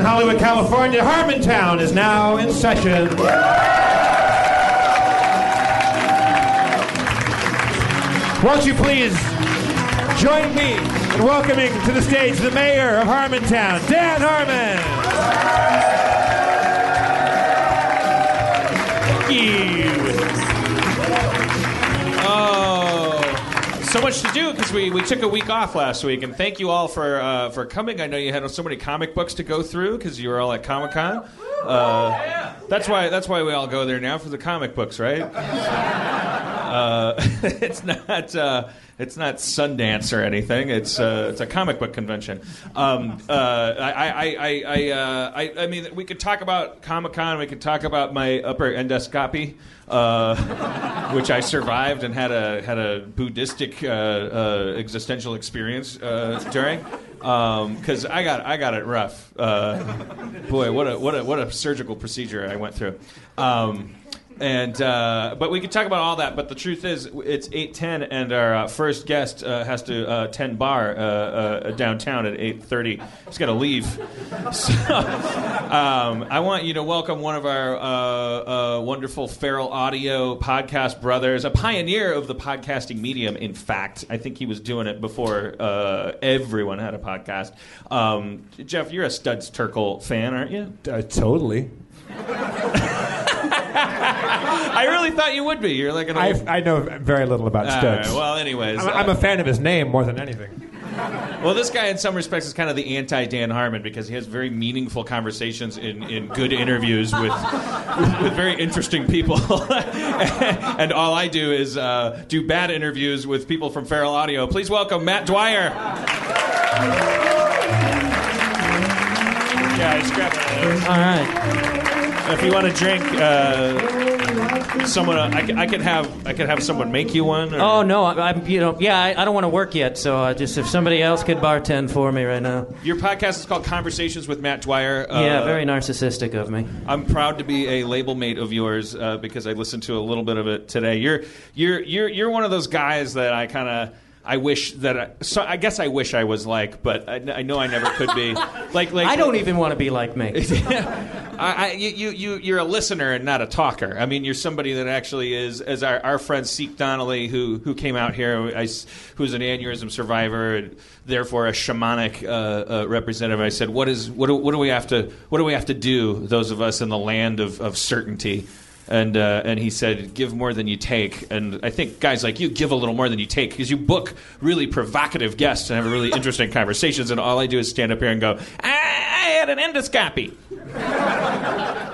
in Hollywood, California. Harmontown is now in session. Won't you please join me in welcoming to the stage the mayor of Harmontown, Dan Harmon. Thank you. So much to do because we, we took a week off last week, and thank you all for uh, for coming. I know you had so many comic books to go through because you were all at Comic Con. Uh, that's why that's why we all go there now for the comic books, right? Uh, it's not uh, it's not Sundance or anything. It's uh, it's a comic book convention. Um, uh, I I I I, uh, I I mean we could talk about Comic Con. We could talk about my upper endoscopy, which I survived and had a had a Buddhistic existential experience during. Because I got I got it rough. Boy, what a what a what a surgical procedure I went through. Um, and uh, but we could talk about all that. But the truth is, it's eight ten, and our uh, first guest uh, has to uh, ten bar uh, uh, downtown at eight thirty. He's got to leave. So um, I want you to welcome one of our uh, uh, wonderful feral audio podcast brothers, a pioneer of the podcasting medium. In fact, I think he was doing it before uh, everyone had a podcast. Um, Jeff, you're a Studs Terkel fan, aren't you? Uh, totally. I really thought you would be. You're like an old. I, I know very little about All Studs. right, well, anyways, I'm, I'm a fan of his name more than anything. Well, this guy, in some respects, is kind of the anti Dan Harmon because he has very meaningful conversations in, in good interviews with with very interesting people, and all I do is uh, do bad interviews with people from Feral Audio. Please welcome Matt Dwyer. Yeah, I just. All right. If you want to drink, uh, someone I could have I could have someone make you one. Or, Oh no, I, I'm you know yeah I, I don't want to work yet, so uh, just if somebody else could bartend for me right now. Your podcast is called Conversations with Matt Dwyer. Uh, yeah, very narcissistic of me. I'm proud to be a label mate of yours uh, because I listened to a little bit of it today. You're you're you're you're one of those guys that I kind of. I wish that I, so I guess I wish I was like, but I, I know I never could be. Like, like I don't even want to be like me. I, I, you, you, you're a listener and not a talker. I mean, you're somebody that actually is, as our, our friend Seek Donnelly, who, who came out here, I, who's an aneurysm survivor, and therefore a shamanic uh, uh, representative. I said, what is, what do, what do we have to, what do we have to do, those of us in the land of, of certainty? And uh, and he said, "Give more than you take." And I think guys like you give a little more than you take because you book really provocative guests and have really interesting conversations. And all I do is stand up here and go, "I, I had an endoscopy."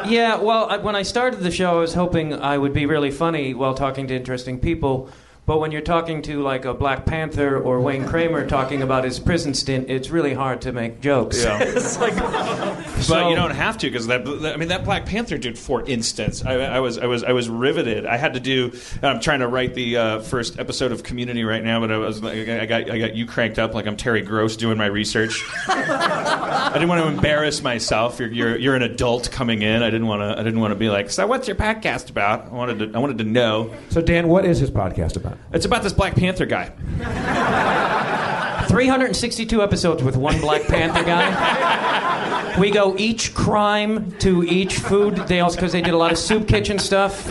Yeah, well, I, when I started the show, I was hoping I would be really funny while talking to interesting people. But when you're talking to like a Black Panther or Wayne Kramer talking about his prison stint, it's really hard to make jokes. Yeah. it's like, But So- you don't have to because that, that- I mean that Black Panther dude. For instance, I, I was I was I was riveted. I had to do. I'm trying to write the uh, first episode of Community right now, but I was like, I got I got you cranked up like I'm Terry Gross doing my research. I didn't want to embarrass myself. You're, you're you're an adult coming in. I didn't want to I didn't want to be like, so what's your podcast about? I wanted to I wanted to know. So, Dan, what is his podcast about? It's about this Black Panther guy. 362 episodes with one Black Panther guy. We go each crime to each food. They also because they did a lot of soup kitchen stuff.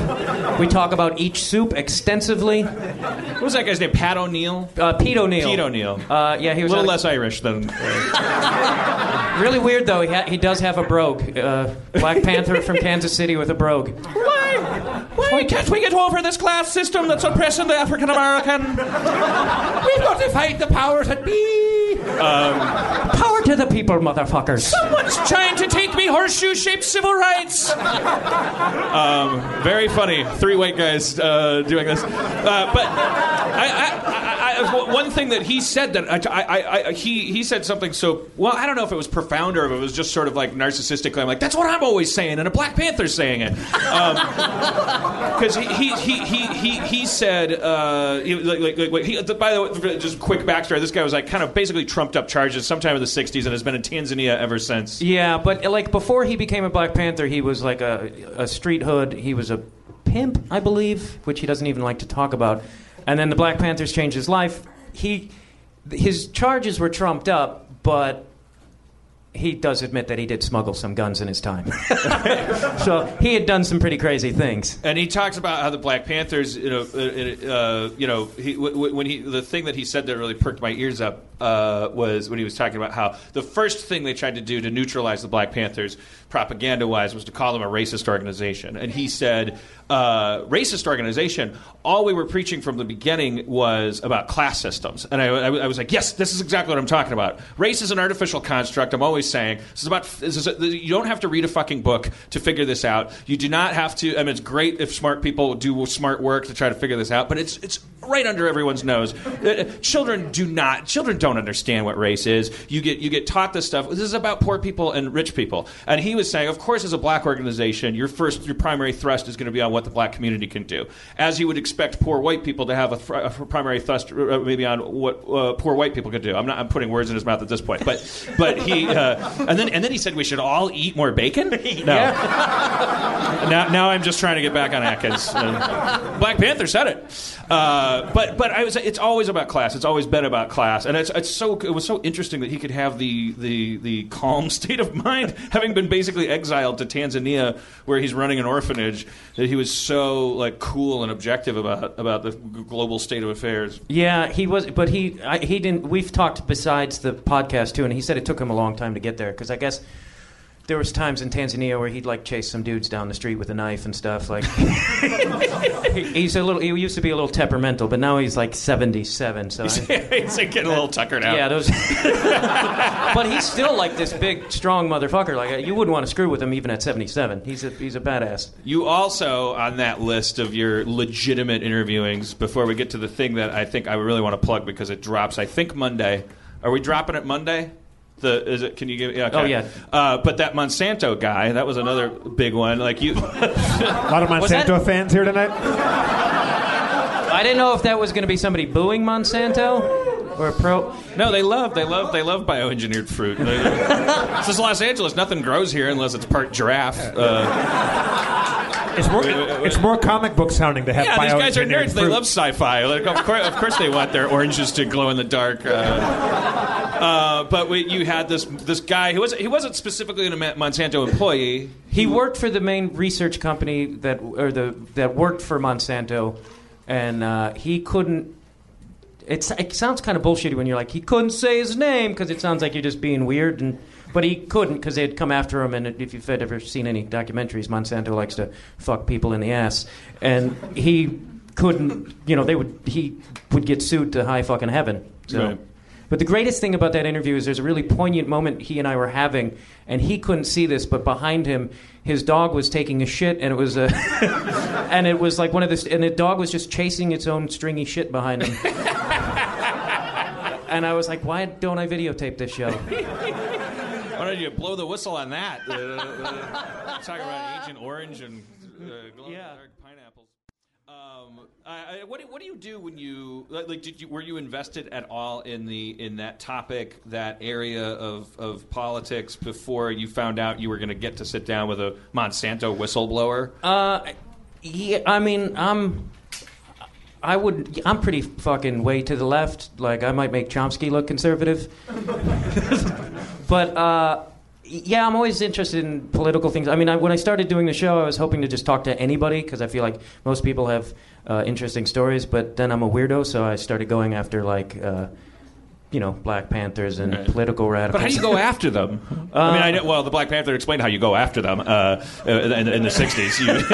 We talk about each soup extensively. What was that guy's name? Pat O'Neal. Uh, Pete O'Neal. Pete O'Neal. Uh, yeah, he was a little less Irish than. uh, really weird though. He, ha- he does have a brogue. Uh, Black Panther from Kansas City with a brogue. Why? Why can't we get over this class system that's oppressing the African American? We've got to fight the powers that be. Power to the people, motherfuckers. Someone's trying to take me horseshoe-shaped civil rights. um, very funny. Three white guys uh, doing this. Uh, but I, I, I, I, one thing that he said that I, I, I, he, he said something so well. I don't know if it was profound or if it was just sort of like narcissistically. I'm like, that's what I'm always saying, and a Black Panther's saying it. Because he, he, he, he, he, he said, uh, he, like, like, like, he, by the way, just quick backstory. This guy was like kind of basically trumped up charges sometime in the '60s and has been in Tanzania ever since. Yeah, but like before he became a Black Panther, he was like a, a street hood. He was a pimp, I believe, which he doesn't even like to talk about. And then the Black Panthers changed his life. He his charges were trumped up, but he does admit that he did smuggle some guns in his time. so he had done some pretty crazy things. And he talks about how the Black Panthers, you know, uh, uh, you know, he, w- when he the thing that he said that really perked my ears up uh, was when he was talking about how the first thing they tried to do to neutralize the Black Panthers, propaganda wise, was to call them a racist organization. And he said, uh, racist organization, all we were preaching from the beginning was about class systems. And I, I, I, was like, yes, this is exactly what I'm talking about. Race is an artificial construct. I'm always saying this is about. This is a, you don't have to read a fucking book to figure this out. You do not have to. I mean, it's great if smart people do smart work to try to figure this out, but it's it's right under everyone's nose. Uh, children do not. Children don't understand what race is. You get you get taught this stuff. This is about poor people and rich people. And he was saying, of course, as a black organization, your first your primary thrust is going to be on what the black community can do, as you would expect poor white people to have a, a primary thrust uh, maybe on what uh, poor white people could do. I'm not I'm putting words in his mouth at this point, but but he uh, and then and then he said we should all eat more bacon. No, now now I'm just trying to get back on Atkins. Uh, black Panther said it. Uh, but but I was it's always about class. It's always been about class, and it's it's so it was so interesting that he could have the the the calm state of mind, having been basically exiled to Tanzania, where he's running an orphanage. That he was so like cool and objective about about the global state of affairs. Yeah, he was, but he I, he didn't. We've talked besides the podcast too, and he said it took him a long time to get there because I guess there was times in Tanzania where he'd like chase some dudes down the street with a knife and stuff. Like he's a little. He used to be a little temperamental, but now he's like seventy-seven. So he's, I, he's like getting a little tuckered out. Yeah, those. but he's still like this big, strong motherfucker. Like you wouldn't want to screw with him even at seventy-seven. He's a he's a badass. You also on that list of your legitimate interviewings. Before we get to the thing that I think I really want to plug because it drops. I think Monday. Are we dropping it Monday? The is it? Can you give? Yeah, okay. Oh yeah. Uh, but that Monsanto guy, that was another big one. Like you, a lot of Monsanto fans here tonight. I didn't know if that was going to be somebody booing Monsanto or pro. No, they love, they love, they love bioengineered fruit. this is Los Angeles. Nothing grows here unless it's part giraffe. Uh, it's more, it's more comic book sounding to have. Yeah, these guys are nerds. Fruit. They love sci-fi. Like, of course, of course, they want their oranges to glow in the dark. Uh, uh, but we, you had this this guy who was he wasn't specifically a Monsanto employee. He worked for the main research company that or the that worked for Monsanto, and uh, he couldn't. It's, it sounds kind of bullshitty when you're like he couldn't say his name because it sounds like you're just being weird and. But he couldn't because they'd come after him. And if you've ever seen any documentaries, Monsanto likes to fuck people in the ass, and he couldn't. You know, they would. He would get sued to high fucking heaven. So. Right. But the greatest thing about that interview is there's a really poignant moment he and I were having, and he couldn't see this, but behind him, his dog was taking a shit, and it was a, and it was like one of this, and the dog was just chasing its own stringy shit behind him. and I was like, why don't I videotape this show? Why don't you blow the whistle on that? Uh, uh, about Agent Orange and uh, yeah. Pineapples. Um, what, do, what do you do when you like? Did you were you invested at all in the in that topic, that area of, of politics before you found out you were going to get to sit down with a Monsanto whistleblower? Uh, yeah, I mean, I'm. I would. I'm pretty fucking way to the left. Like I might make Chomsky look conservative, but. Uh, yeah, I'm always interested in political things. I mean, I, when I started doing the show, I was hoping to just talk to anybody because I feel like most people have uh, interesting stories. But then I'm a weirdo, so I started going after like. Uh, you know, Black Panthers and right. political radicals. But how do you go after them? Uh, I mean, I know, well, the Black Panther explained how you go after them uh, in, in, the '60s. You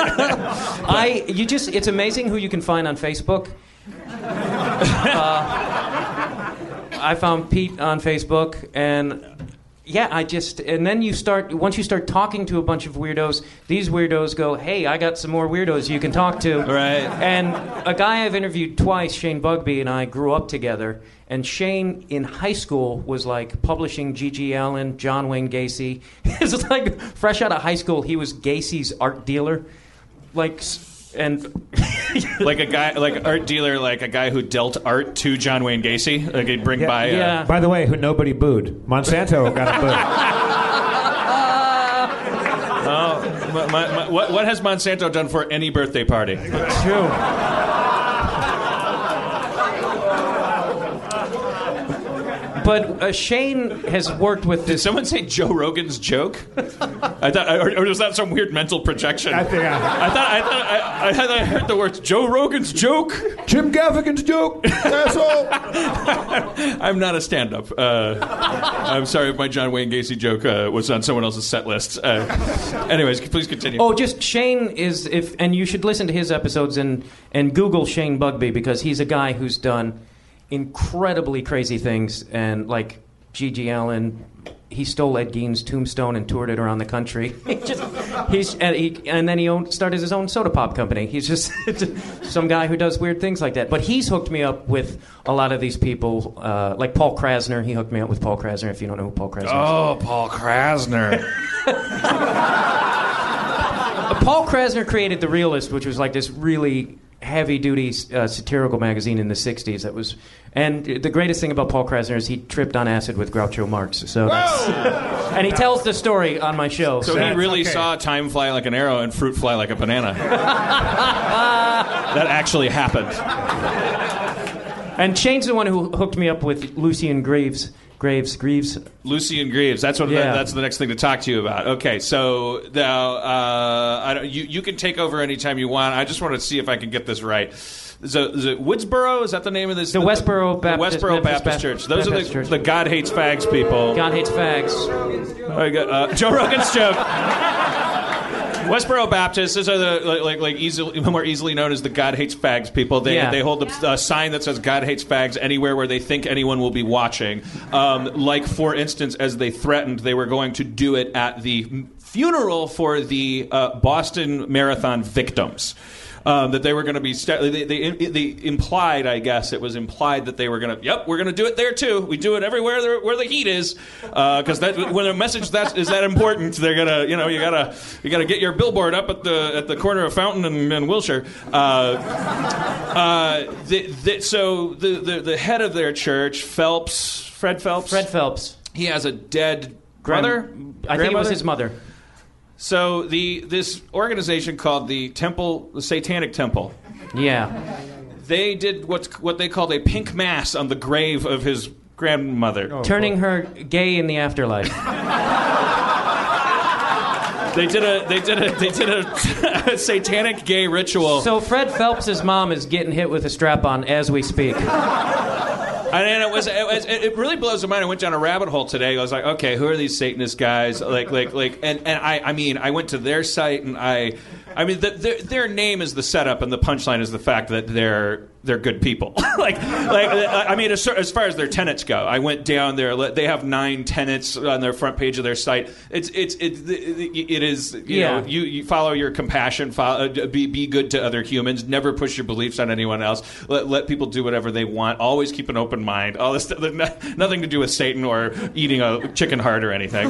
I, you just, it's amazing who you can find on Facebook. Uh, I found Pete on Facebook, and yeah, I just and then you start once you start talking to a bunch of weirdos, these weirdos go, "Hey, I got some more weirdos you can talk to." Right. And a guy I've interviewed twice, Shane Bugbee, and I grew up together. And Shane in high school was like publishing G.G. Allin, John Wayne Gacy. It's like fresh out of high school, he was Gacy's art dealer. Like and like a guy, like art dealer, like a guy who dealt art to John Wayne Gacy. Like he'd bring yeah, by. Uh, yeah. By the way, who nobody booed. Monsanto got a boo. oh, my, my, my, what, what has Monsanto done for any birthday party? True. But uh, Shane has worked with Did this. someone say Joe Rogan's joke? I thought, or, or was that some weird mental projection? I think I- I thought I thought I, I, had, I heard the words Joe Rogan's joke. Jim Gaffigan's joke, asshole. I'm not a stand-up. Uh, I'm sorry if my John Wayne Gacy joke uh, was on someone else's set list. Uh, anyways, please continue. Oh, just Shane is if, and you should listen to his episodes and and Google Shane Bugbee because he's a guy who's done incredibly crazy things and like G.G. Allin. He stole Ed Gein's tombstone and toured it around the country. He just, he's and, he, and then he owned, started his own soda pop company. He's just some guy who does weird things like that. But he's hooked me up with a lot of these people, uh, like Paul Krassner. He hooked me up with Paul Krassner. If you don't know who Paul Krassner is, Oh, Paul Krassner. Paul Krassner created The Realist, which was like this really heavy duty uh, satirical magazine in the 60s that was and the greatest thing about Paul Krassner is he tripped on acid with Groucho Marx so that's, and he tells the story on my show So so, he really okay. saw time fly like an arrow and fruit fly like a banana. that actually happened. And Shane's the one who hooked me up with Lucien Graves Graves Greaves Lucien Greaves. That's what. Yeah. that's the next thing to talk to you about. Okay, so now uh, I don't, you you can take over anytime you want. I just want to see if I can get this right. Is it, is it Woodsboro? Is that the name of this? The Westboro the Baptist- Westboro Baptist, Bap- Church. Those Baptist are the, the God hates fags people. God hates fags I got, uh, Joe Rogan's joke. Westboro Baptists. These are the like like, like easily more easily known as the God hates fags people. They Yeah. they hold a, a sign that says God hates fags anywhere where they think anyone will be watching. Um, like for instance, as they threatened, they were going to do it at the funeral for the uh, Boston Marathon victims. Um, that they were going to be, sta- they, they, they implied, I guess, it was implied that they were going to, yep, we're going to do it there too. We do it everywhere there, where the heat is, because that when a message that is that important, they're gonna, you know, you gotta, you gotta get your billboard up at the at the corner of Fountain and, and Wilshire. Uh, uh, the, the, so the, the the head of their church, Phelps, Fred Phelps, Fred Phelps he has a dead Grand- brother. I think it was his mother So the this organization called the Temple, the Satanic Temple, yeah. They did what's what they called a pink mass on the grave of his grandmother. Oh, turning her gay in the afterlife. They did a they did a they did a, satanic gay ritual. so Fred Phelps's mom is getting hit with a strap on as we speak And it was, it was it really blows my mind. I went down a rabbit hole today. I was like, okay, who are these Satanist guys? Like like like and, and I I mean I went to their site and I I mean the, their their name is the setup and the punchline is the fact that they're they're good people. like like I mean as, as far as their tenants go, I went down there. They have nine tenants on their front page of their site. It's it's it, it is you Yeah. know you, you follow your compassion, follow, uh, be be good to other humans, never push your beliefs on anyone else. Let, let people do whatever they want. Always keep an open mind. All this nothing to do with Satan or eating a chicken heart or anything.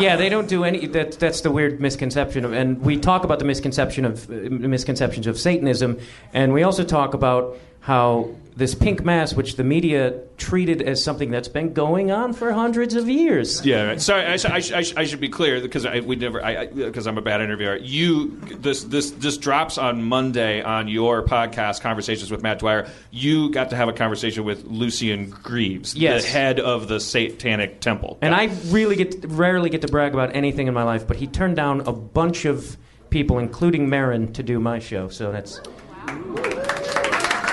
Yeah, they don't do any. That, that's the weird misconception of, and we talk about the misconception of uh, misconceptions of Satanism, and we also talk about how this pink mass, which the media treated as something that's been going on for hundreds of years. Yeah, right. sorry. I, sh- I, sh- I, I should be clear because I we never I because I'm a bad interviewer. You this this this drops on Monday on your podcast conversations with Matt Dwyer. You got to have a conversation with Lucien Greaves, Yes. the head of the Satanic Temple. And I really get rarely get to brag about anything in my life, but he turned down a bunch of people, including Maron, to do my show. So that's.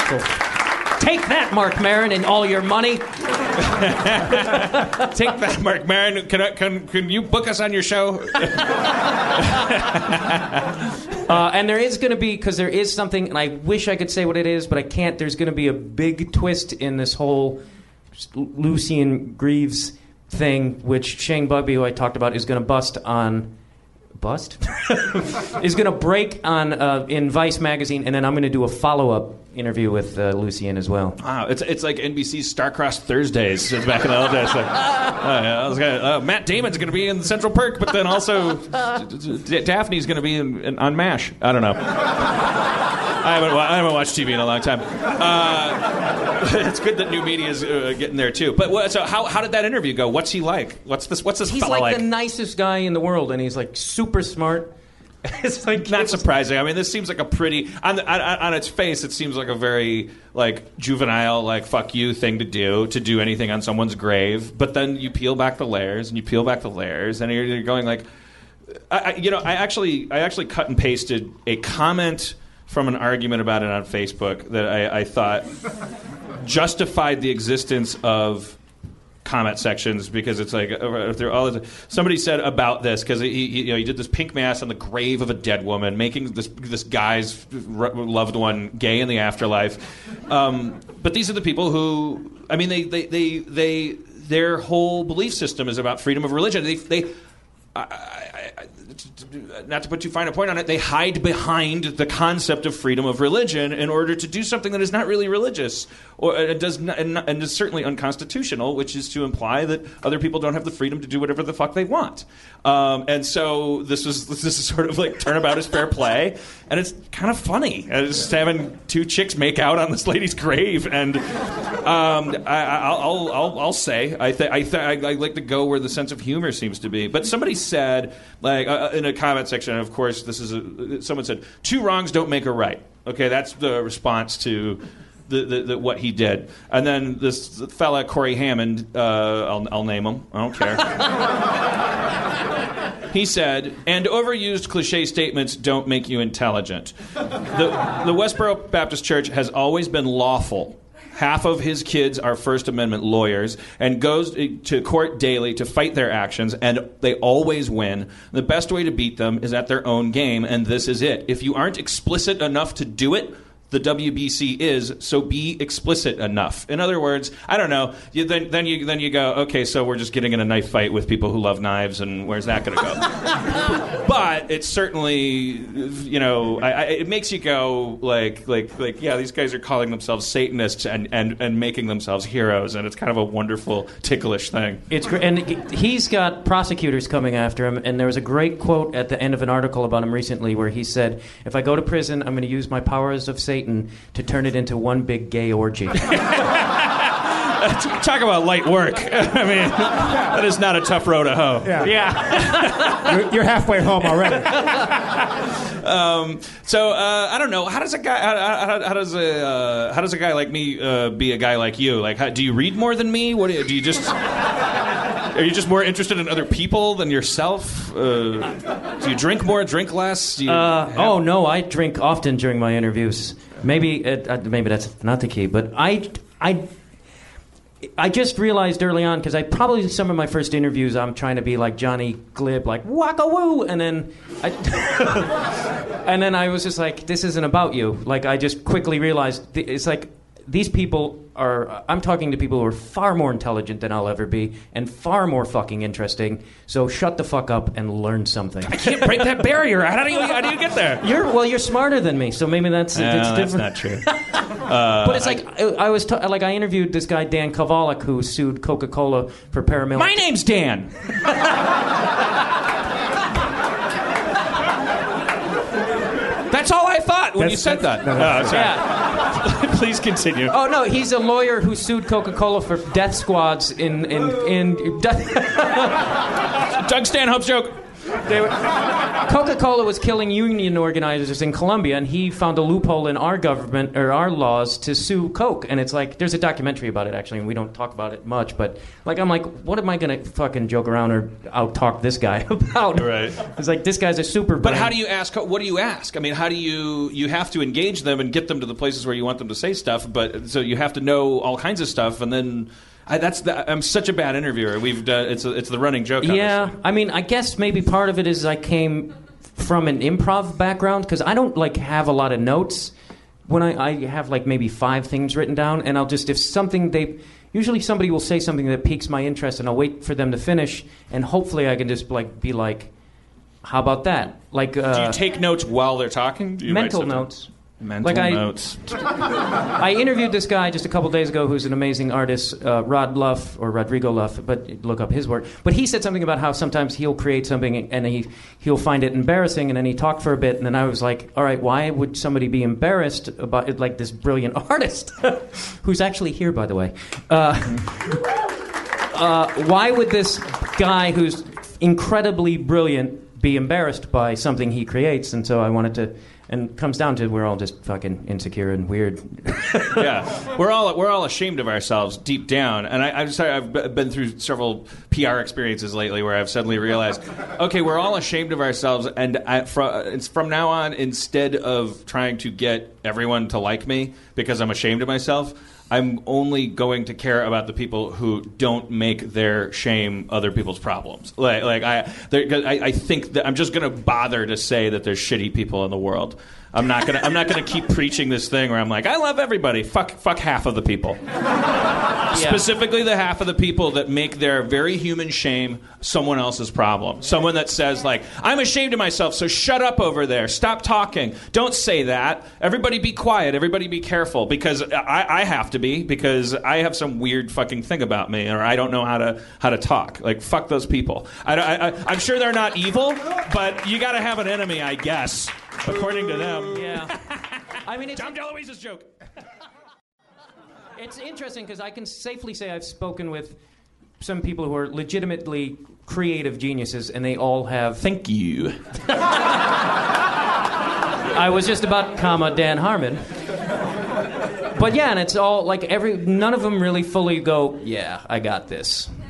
So, take that, Mark Maron, and all your money. Take that, Mark Maron. Can, I, can can you book us on your show? Uh, and there is going to be because there is something, and I wish I could say what it is, but I can't. There's going to be a big twist in this whole Lucien Greaves thing, which Shane Bugbee, who I talked about, is going to bust on. Bust is going to break on uh, in Vice magazine, and then I'm going to do a follow up interview with uh, Lucien as well. Wow, it's it's like NBC's Starcrossed Thursdays back in the old days. Like, uh, yeah, I was gonna, uh, Matt Damon's going to be in Central Perk, but then also Daphne's going to be in, in, on Mash. I don't know. I haven't, I haven't watched TV in a long time. It's good that new media is uh, getting there too. But what, so how, how did that interview go? What's he like? What's this? What's this He's fella like, like? the nicest guy in the world, and he's like super smart. it's like Not surprising. I mean, this seems like a pretty on, the, on on its face. It seems like a very like juvenile, like fuck you thing to do to do anything on someone's grave. But then you peel back the layers and you peel back the layers, and you're, you're going like, I, I, you know, I actually I actually cut and pasted a comment from an argument about it on Facebook that I, I thought justified the existence of comment sections because it's like uh, they're all somebody said about this because he, he, you know he did this pink mass on the grave of a dead woman making this this guy's loved one gay in the afterlife. Um, but these are the people who I mean they they, they they their whole belief system is about freedom of religion. They they I, I, I, not to put too fine a point on it, they hide behind the concept of freedom of religion in order to do something that is not really religious, or uh, does not, and, and is certainly unconstitutional, which is to imply that other people don't have the freedom to do whatever the fuck they want. Um, and so this was this is sort of like turnabout is fair play, and it's kind of funny. Uh, just having two chicks make out on this lady's grave, and um, I, will I'll, I'll say I, th- I, th- I like to go where the sense of humor seems to be. But somebody said like uh, in a comment section, of course, this is a, someone said two wrongs don't make a right. Okay, that's the response to the, the, the, what he did. And then this fella, Corey Hammond, uh, I'll, I'll name him, I don't care. he said, and overused cliche statements don't make you intelligent. The, the Westboro Baptist Church has always been lawful. Half of his kids are First Amendment lawyers and goes to court daily to fight their actions, and they always win. The best way to beat them is at their own game, and this is it. If you aren't explicit enough to do it, the WBC is, so be explicit enough. In other words, I don't know. You, then, then you then you go, okay, so we're just getting in a knife fight with people who love knives, and where's that going to go? but it's certainly, you know, I, I, it makes you go like like like yeah, these guys are calling themselves Satanists and, and and making themselves heroes, and it's kind of a wonderful, ticklish thing. It's great, and he's got prosecutors coming after him. And there was a great quote at the end of an article about him recently where he said, "If I go to prison, I'm going to use my powers of Satan." Satan to turn it into one big gay orgy. Talk about light work. I mean, that is not a tough row to hoe. Yeah. Yeah. you're, you're halfway home already. Um, so uh, I don't know. How does a guy? How, how, how does a uh, how does a guy like me uh, be a guy like you? Like, how, do you read more than me? What do you, do you just? Are you just more interested in other people than yourself? Uh, do you drink more, drink less? Do you Uh, oh no, I drink often during my interviews. Maybe it, uh, maybe that's not the key, but I I I just realized early on because I probably in some of my first interviews I'm trying to be like Johnny Glib, like waka woo, and then I and then I was just like, this isn't about you. Like I just quickly realized th- it's like these people are. I'm talking to people who are far more intelligent than I'll ever be, and far more fucking interesting. So shut the fuck up and learn something. I can't break that barrier. How do you how do you get there? You're well. You're smarter than me, so maybe that's No, it's that's different. not true. Uh, but it's like I, I was ta- like I interviewed this guy Dan Kovalik who sued Coca Cola for paramilitary. My name's Dan. That's all I thought when That's- you said that. that's- no, no, Oh. Yeah. Please continue. Oh no, he's a lawyer who sued Coca Cola for death squads in in in. Doug Stanhope's joke. Coca Cola was killing union organizers in Colombia, and he found a loophole in our government or our laws to sue Coke. And it's like there's a documentary about it actually, and we don't talk about it much. But like I'm like, what am I gonna fucking joke around or out talk this guy about? Right. It's like this guy's a super. But how do you ask? What do you ask? I mean, how do you you have to engage them and get them to the places where you want them to say stuff? But so you have to know all kinds of stuff, and then I, that's the, I'm such a bad interviewer. We've done, it's a, it's the running joke. Yeah. I mean, I guess maybe part of it is I came from an improv background because I don't like have a lot of notes. When I, I have like maybe five things written down, and I'll just if something they usually somebody will say something that piques my interest, and I'll wait for them to finish, and hopefully I can just like be like, how about that? Like uh, Do you take notes while they're talking? Mental notes. Mental Like I- notes. I interviewed this guy just a couple days ago who's an amazing artist, uh, Rod Luff or Rodrigo Luff, but look up his work. But he said something about how sometimes he'll create something and he he'll find it embarrassing, and then he talked for a bit, and then I was like, all right, why would somebody be embarrassed about it, like this brilliant artist who's actually here, by the way? Uh, uh, why would this guy who's incredibly brilliant be embarrassed by something he creates, and so I wanted to. And comes down to we're all just fucking insecure and weird. yeah, we're all we're all ashamed of ourselves deep down, and I, I'm sorry. I've been through several PR experiences lately where I've suddenly realized, okay, we're all ashamed of ourselves, and from, from now on, instead of trying to get everyone to like me because I'm ashamed of myself. I'm only going to care about the people who don't make their shame other people's problems. Like, like I, I, I think that I'm just going to bother to say that there's shitty people in the world. I'm not gonna. I'm not gonna keep preaching this thing where I'm like, I love everybody. Fuck, fuck half of the people. Specifically, the half of the people that make their very human shame someone else's problem. Someone that says like, I'm ashamed of myself, so shut up over there. Stop talking. Don't say that. Everybody be quiet. Everybody be careful because I, I have to be because I have some weird fucking thing about me, or I don't know how to how to talk. Like, fuck those people. I, I, I, I'm sure they're not evil, but you got to have an enemy, I guess, according to them. yeah. I mean, it's, Dom DeLuise's joke. it's interesting because I can safely say I've spoken with some people who are legitimately creative geniuses, and they all have. Thank you. I was just about comma Dan Harmon. But yeah, and it's all like every none of them really fully go. Yeah, I got this.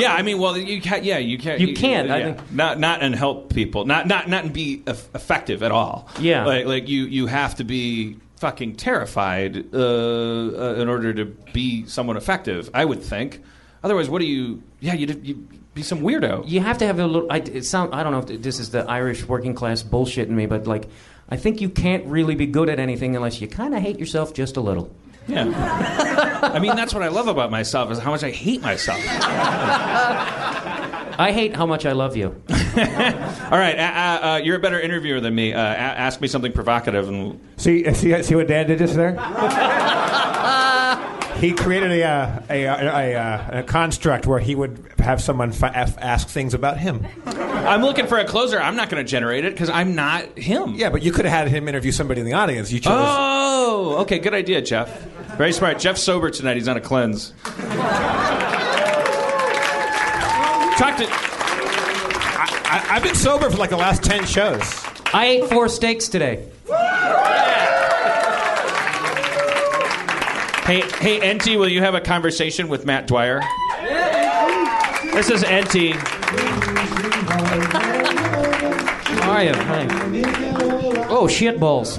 Yeah, I mean, well, you can't. Yeah, you can't. You can't, I think- not not and help people. Not not not and be eff- effective at all. Yeah. like like you you have to be fucking terrified uh, uh, in order to be someone effective. I would think. Otherwise, what do you? Yeah, you you be some weirdo. You have to have a little. I, it sound. I don't know if this is the Irish working class bullshit in me, but like, I think you can't really be good at anything unless you kind of hate yourself just a little. Yeah. I mean, that's what I love about myself is how much I hate myself. I hate how much I love you. All right, uh, uh, uh, you're a better interviewer than me. Uh, a- ask me something provocative, and See, see, see what Dan did just there? he created a, uh, a, a, a, uh, a construct where he would have someone fi- af- ask things about him. I'm looking for a closer. I'm not going to generate it because I'm not him. Yeah, but you could have had him interview somebody in the audience. You chose. Oh, okay, good idea, Jeff. Very smart. Jeff's sober tonight. He's on a cleanse. Talk to. I, I've been sober for like the last 10 shows. I ate four steaks today. Hey, hey, Enti, will you have a conversation with Matt Dwyer? This is Enti. How are you? Hi. Oh, shit balls.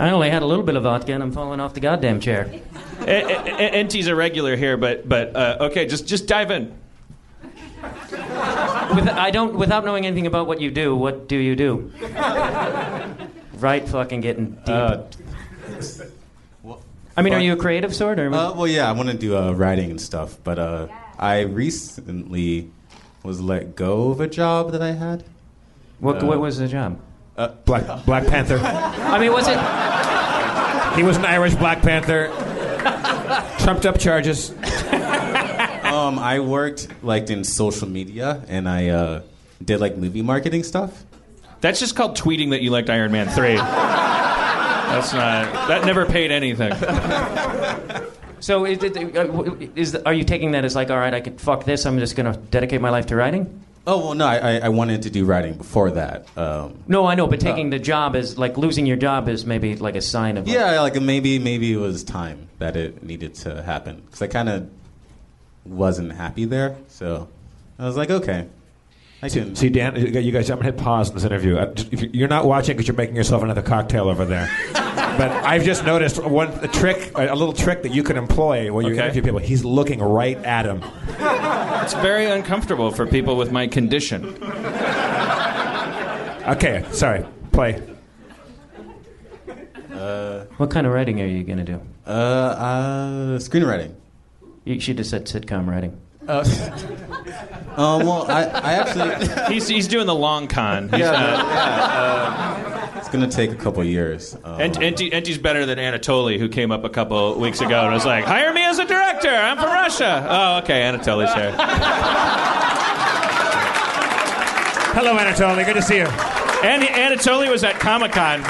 I only had a little bit of vodka and I'm falling off the goddamn chair. E- E- E- Enti's a regular here, but but uh, okay, just just dive in. With, I don't, without knowing anything about what you do, what do you do? Right, fucking getting deep. Uh, I mean, are you a creative sort or? Uh, well, yeah, I want to do uh, writing and stuff, but uh, I recently was let go of a job that I had. what, what was the job? Uh, Black, Black Panther. I mean, was it? He was an Irish Black Panther. Trumped up charges. um, I worked like in social media, and I uh, did like movie marketing stuff. that's just called tweeting that you liked Iron Man three. That's not. That never paid anything. So, is, it, uh, is are you taking that as like, all right, I could fuck this. I'm just gonna dedicate my life to writing? Oh well, no, I, I- I wanted to do writing before that. Um, No, I know, but taking the job is like losing your job is maybe like a sign of. yeah, like maybe maybe it was time that it needed to happen because I kind of wasn't happy there. So I was like, okay, I can. See, Dan, you guys, I'm going to hit pause in this interview. Uh, just- if You're not watching because you're making yourself another cocktail over there. but I've just noticed one a trick, a a little trick that you can employ when you Okay. interview people. He's looking right at him. It's very uncomfortable for people with my condition. Okay, sorry. Play. What kind of writing are you gonna do? Uh, uh, screenwriting. You should have said sitcom writing. Um, well, I, I actually. He's he's doing the long con. He's Yeah, not- yeah, uh, it's gonna take a couple years. Um, Ent- Enti, Enti's better than Anatoly, who came up a couple weeks ago and was like, "Hire me as a director. I'm from Russia." Oh, okay, Anatoly's here. Hello, Anatoly. Good to see you. And Anatoly was at Comic Con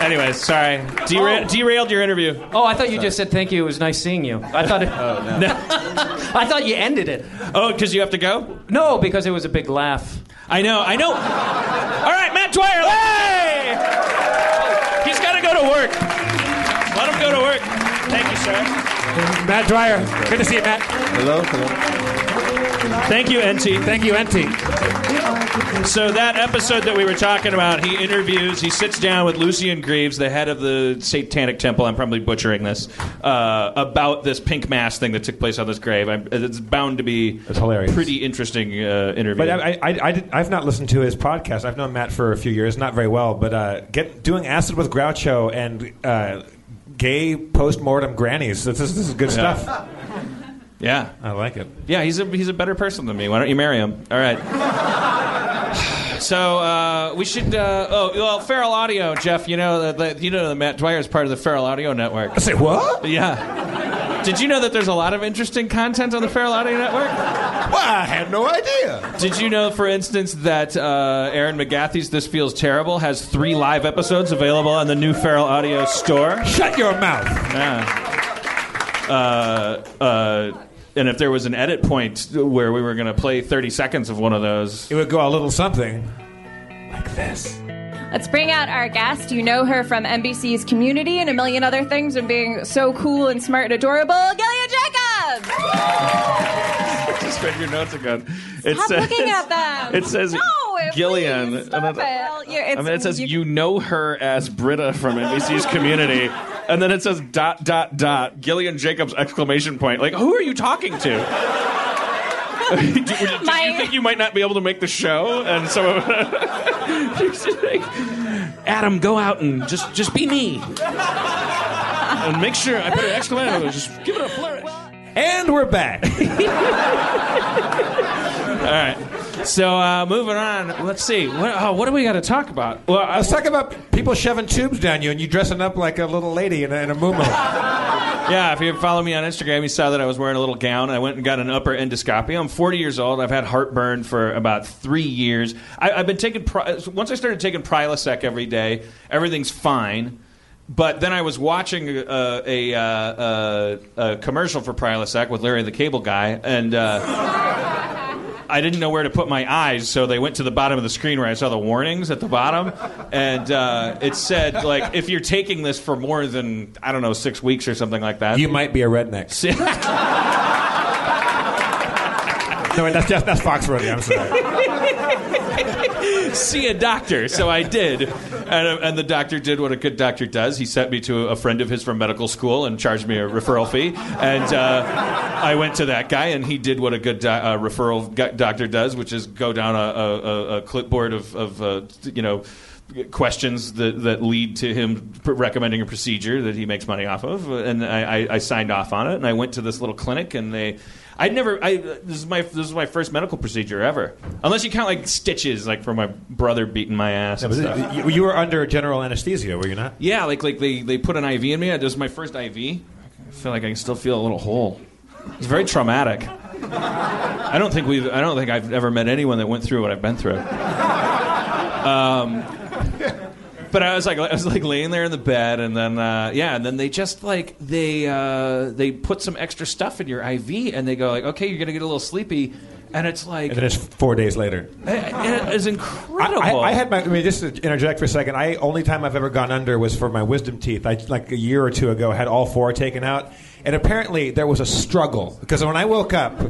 Anyways, sorry. Dera- Oh. Derailed your interview. Oh, I thought you just said thank you. It was nice seeing you. I thought it, oh, I thought you ended it. Oh, because you have to go? No, because it was a big laugh. I know, I know. All right, Matt Dwyer. Hey! He's got to go to work. Let him go to work. Thank you, sir. Matt Dwyer. Good to see you, Matt. Hello, hello. Thank you, Enti. Thank you, Enti. So that episode that we were talking about, he interviews, he sits down with Lucien Greaves, the head of the Satanic Temple. I'm probably butchering this uh, about this pink mass thing that took place on this grave. I'm, it's bound to be It's hilarious. pretty interesting uh, interview. But I, I, I, I've not listened to his podcast. I've known Matt for a few years, not very well. But uh, get doing acid with Groucho and uh, gay post-mortem grannies. This is, this is good Yeah. stuff. yeah, I like it. yeah, he's a he's a better person than me. Why don't you marry him? All right. So uh, we should. Uh, oh well, Feral Audio, Jeff. You know that you know that Matt Dwyer is part of the Feral Audio Network. I say what? Yeah. Did you know that there's a lot of interesting content on the Feral Audio Network? Well, I had no idea. Did you know, for instance, that uh, Erin McGathy's "This Feels Terrible" has three live episodes available on the new Feral Audio store? Shut your mouth. Yeah. Uh, uh, and if there was an edit point where we were going to play 30 seconds of one of those, It would go a little something like this. Let's bring out our guest. You know her from NBC's Community and a million other things, and being so cool and smart and adorable, Gillian Jacobs. just read your notes again. It Stop says- looking at them. It says no, Gillian. Please, stop then- it. You're- I mean, it says you know her as Britta from NBC's Community, and then it says dot dot dot Gillian Jacobs exclamation point. Like, who are you talking to? do, My- you think you might not be able to make the show? And so, like, Adam, go out and just just be me, and make sure I put an exclamation. point, Just give it a flourish. And we're back. All right. So uh, moving on. Let's see. What, oh, what do we got to talk about? Well, I Let's talk about people shoving tubes down you and you dressing up like a little lady in a, in a muumuu. Yeah, if you follow me on Instagram, you saw that I was wearing a little gown. And I went and got an upper endoscopy. I'm 40 years old. I've had heartburn for about three years. I, I've been taking Pri- once I started taking Prilosec every day. Everything's fine. But then I was watching uh, a, uh, uh, a commercial for Prilosec with Larry the Cable Guy, and uh, I didn't know where to put my eyes, so they went to the bottom of the screen where I saw the warnings at the bottom, and uh, it said like if you're taking this for more than I don't know six weeks or something like that. You might be a redneck. No, wait, that's that's Fox Radio. I'm sorry. see a doctor. So I did. And, uh, and the doctor did what a good doctor does. He sent me to a friend of his from medical school and charged me a referral fee. And uh, I went to that guy, and he did what a good do- uh, referral gu- doctor does, which is go down a, a, a- clipboard of, of uh, you know, questions that, that lead to him recommending a procedure that he makes money off of. And I, I, I signed off on it, and I went to this little clinic, and they. I'd never. I, this is my this is my first medical procedure ever, unless you count like stitches, like from my brother beating my ass. and stuff. you, you were under general anesthesia, were you not? Yeah, like like they, they put an IV in me. This was my first IV. I feel like I can still feel a little hole. It's very traumatic. I don't think we've I don't think I've ever met anyone that went through what I've been through. Um, but I was like I was like laying there in the bed, and then uh, yeah, and then they just like they uh, they put some extra stuff in your IV, and they go like, okay, you're gonna get a little sleepy, and it's like And then it's four days later. it is I, incredible. I, I had my. I mean, just to interject for a second. I only time I've ever gone under was for my wisdom teeth. I like a year or two ago had all four taken out, and apparently there was a struggle because when I woke up.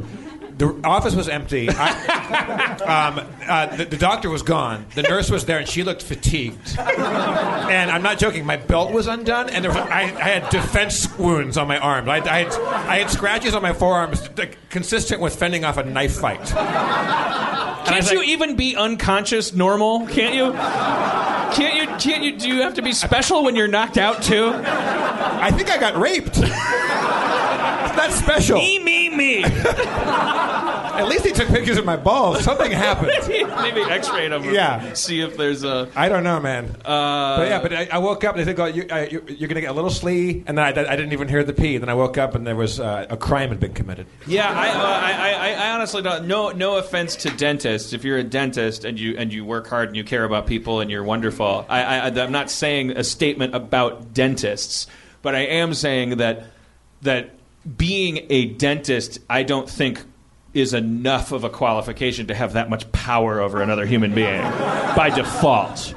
The office was empty. I, um, uh, the, the doctor was gone. The nurse was there, and she looked fatigued. And I'm not joking. My belt was undone, and there was, I, I had defense wounds on my arms. I, I, had, I had scratches on my forearms, consistent with fending off a knife fight. Can't you even be unconscious normal? Can't you? Can't you? Can't you? Do you have to be special when you're knocked out too? I think I got raped. That's special. Me, me, me. At least he took pictures of my balls. Something happened. Maybe X-ray them. Yeah. See if there's a. I don't know, man. Uh, but yeah, but I, I woke up and they said, "Oh, you, going to get a little slee," and then I, I didn't even hear the pee. Then I woke up and there was uh, a crime had been committed. Yeah, I, uh, I, I, I honestly don't. No, no offense to dentists. If you're a dentist and you and you work hard and you care about people and you're wonderful, I, I, I'm not saying a statement about dentists, but I am saying that that being a dentist, I don't think is enough of a qualification to have that much power over another human being by default.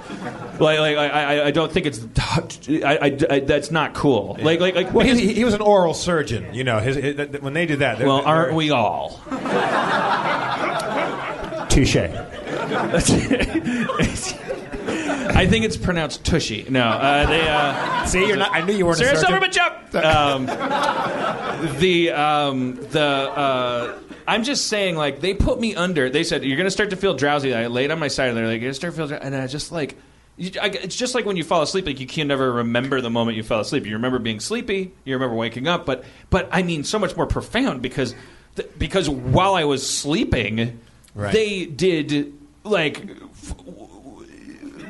Like, like I, I, I don't think it's. I, I, I, that's not cool. Like, like, like. Well, he, he was an oral surgeon. You know, his, his, when they did that. well, they're- aren't we all? Touche. I think it's pronounced tushy. No, uh, they. Uh, See, you're not. I knew you weren't Sarah. Silverman jump. Um, the um, the uh, I'm just saying, like they put me under. They said you're gonna start to feel drowsy. I laid on my side, and they're like, you're gonna start to feel, drowsy. and I just like. you- I, it's just like when you fall asleep. Like you can never remember the moment you fell asleep. You remember being sleepy. You remember waking up. But but I mean, so much more profound because th- because while I was sleeping, Right. they did like f-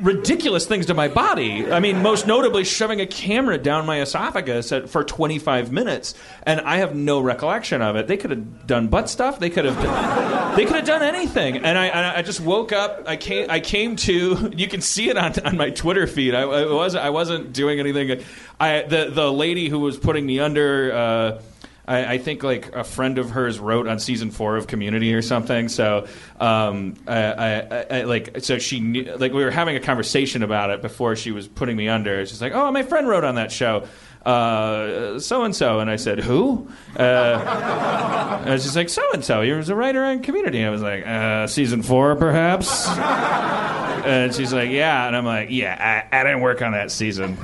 ridiculous things to my body. I mean, most notably shoving a camera down my esophagus at, for 25 minutes, and I have no recollection of it. They could have done butt stuff. They could have. Done, they could have done anything. And I, I just woke up. I came. I came to. You can see it on, on my Twitter feed. I, I wasn't. I wasn't doing anything. I the the lady who was putting me under. Uh, I, I think like a friend of hers wrote on season four of Community or something. So, um, I, I, I, like, so she knew, like we were having a conversation about it before she was putting me under. She's like, "Oh, my friend wrote on that show." So and so, and I said, "Who?" Uh, and she's like, "So and so. He was a writer on Community." I was like, uh, "Season four, perhaps." And she's like, "Yeah," and I'm like, "Yeah, I, I didn't work on that season."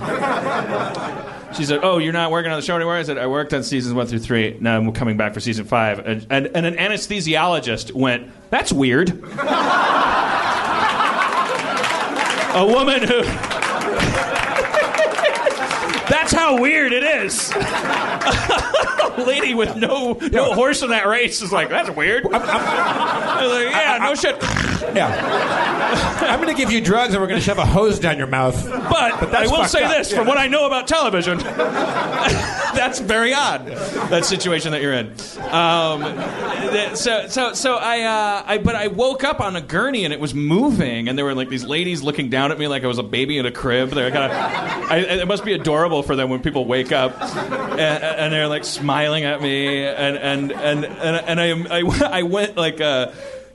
She said, "Oh, you're not working on the show anymore." I said, "I worked on seasons one through three. Now I'm coming back for season five. And, and, and an anesthesiologist went, "That's weird." A woman who. That's how weird it is. A lady with no no horse in that race is like, "That's weird." I was like, "Yeah, no shit." Yeah. I'm going to give you drugs, and we're going to shove a hose down your mouth. But, I will say up. this: from what I know about television, that's very odd. That situation that you're in. Um, so, so, so I, uh, I, but I woke up on a gurney and it was moving, and there were like these ladies looking down at me like I was a baby in a crib. They're kind of, I, it must be adorable for them when people wake up and, and they're like smiling at me, and and and and, and I, I, I went like. Uh,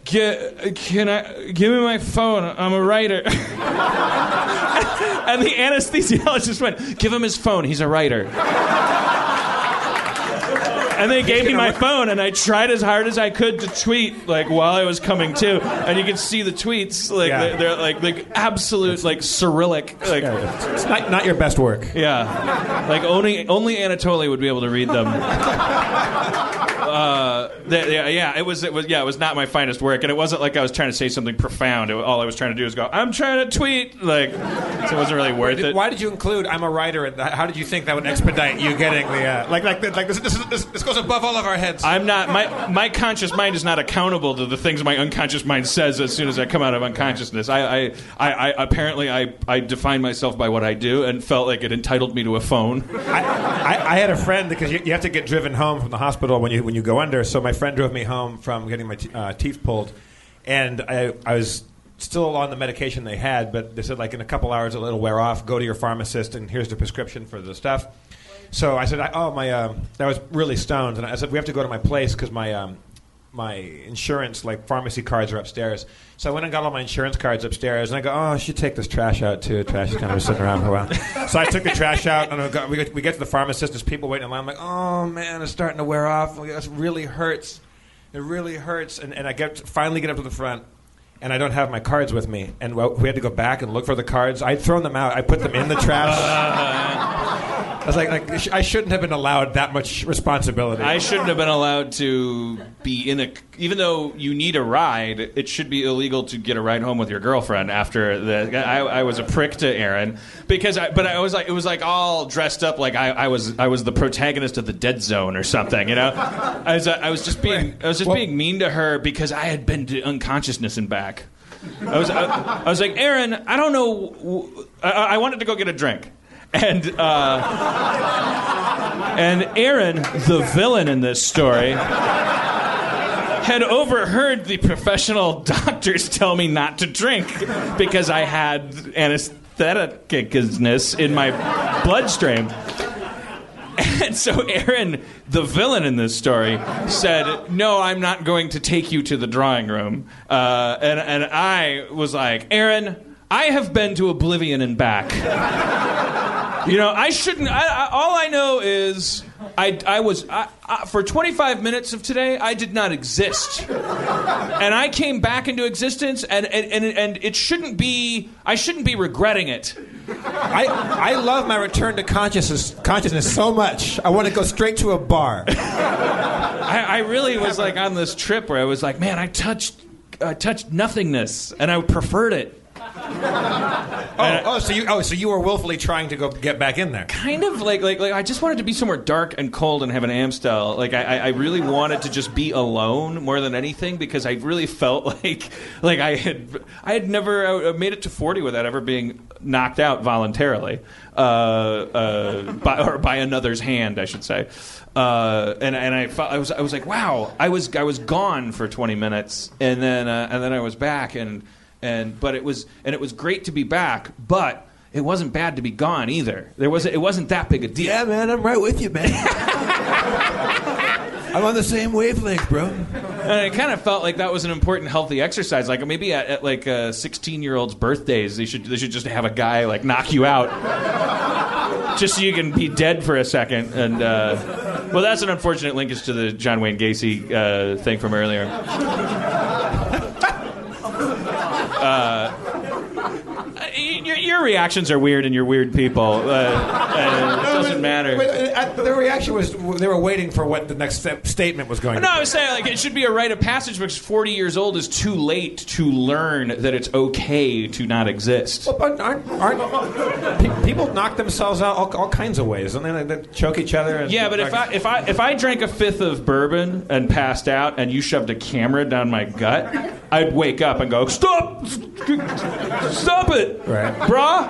Get, can I give me my phone? I'm a writer. and the anesthesiologist went, "Give him his phone. He's a writer." And they gave me my phone, and I tried as hard as I could to tweet, like while I was coming to, and you can see the tweets, like Yeah. they're, they're like like absolute like Cyrillic, like It's not, not your best work. yeah, like only only Anatoly would be able to read them. Uh, th- yeah, yeah, it was, it was, yeah, it was not my finest work, and it wasn't like I was trying to say something profound. It, all I was trying to do was go, "I'm trying to tweet," like, so it wasn't really worth it. Why did you include "I'm a writer"? And how did you think that would expedite you getting the uh, like like like this, this, this, this goes above all of our heads? I'm not my my conscious mind is not accountable to the things my unconscious mind says as soon as I come out of unconsciousness. I I, I, I apparently I, I define myself by what I do and felt like it entitled me to a phone. I, I, I had a friend because you, you have to get driven home from the hospital when you when you go under. So my friend drove me home from getting my t- uh, teeth pulled, and I I was still on the medication they had, but they said like in a couple hours it'll wear off. Go to your pharmacist, and here's the prescription for the stuff. So I said, I, oh my, um, I was really stoned, and I said we have to go to my place because my um, my insurance like pharmacy cards are upstairs. So I went and got all my insurance cards upstairs, and I go, oh, I should take this trash out too. Trash is kind of sitting around for a while. So I took the trash out, and got, we, get, we get to the pharmacist. There's people waiting in line. I'm like, oh man, it's starting to wear off. It really hurts. It really hurts. And, and I get finally get up to the front. And I don't have my cards with me, and we had to go back and look for the cards. I'd thrown them out. I put them in the trash. I was like, like I shouldn't have been allowed that much responsibility. I shouldn't have been allowed to be in a. Even though you need a ride, it should be illegal to get a ride home with your girlfriend after the. I, I was a prick to Erin because, I, but I was like, it was like all dressed up like I, I was, I was the protagonist of the Dead Zone or something. You know, I was, I was just being, I was just Well- being mean to her because I had been to unconsciousness and back. I was, I, I was like, Erin, I don't know. I wanted to go get a drink. And uh, and Erin, the villain in this story, had overheard the professional doctors tell me not to drink because I had anestheticness in my bloodstream. And so Erin, the villain in this story, said, "No, I'm not going to take you to the drawing room." Uh, and and I was like, "Erin, I have been to Oblivion and back. You know, I shouldn't. I, I, all I know is I, I was for 25 minutes of today. I did not exist, and I came back into existence, and, and, and, and it shouldn't be. I shouldn't be regretting it. I, I love my return to consciousness consciousness so much. I want to go straight to a bar. I, I really was like on this trip where I was like, man, I touched I touched nothingness, and I preferred it. Oh, oh, so you oh, so you were willfully trying to go get back in there. kind of like like like I just wanted to be somewhere dark and cold and have an Amstel. Like I, I really wanted to just be alone more than anything because I really felt like like I had I had never made it to forty without ever being knocked out voluntarily, uh, uh, by or by another's hand, I should say. Uh, and and I felt I was I was like wow I was I was gone for twenty minutes and then uh, and then I was back and and but it was and it was great to be back but it wasn't bad to be gone either. There was it wasn't that big a deal. Yeah, man, I'm right with you, man. I'm on the same wavelength, bro. and I kind of felt like that was an important healthy exercise. Like maybe at, at like uh, 16 year olds birthdays they should they should just have a guy like knock you out. Just so you can be dead for a second and uh, well that's an unfortunate linkage to the john wayne gacy uh, thing from earlier Uh, your, your reactions are weird and you're weird people. Uh, uh, it doesn't matter uh, the reaction was they were waiting for what the next step, statement was going. No, to I was saying like it should be a rite of passage because 40 years old is too late to learn that it's okay to not exist. Well, but aren't, aren't pe- people knock themselves out all, all kinds of ways? Don't they, like, they choke each other? And Yeah, but if I if I if I drank a fifth of bourbon and passed out, and you shoved a camera down my gut, I'd wake up and go, "Stop! Stop it, Right. bruh!"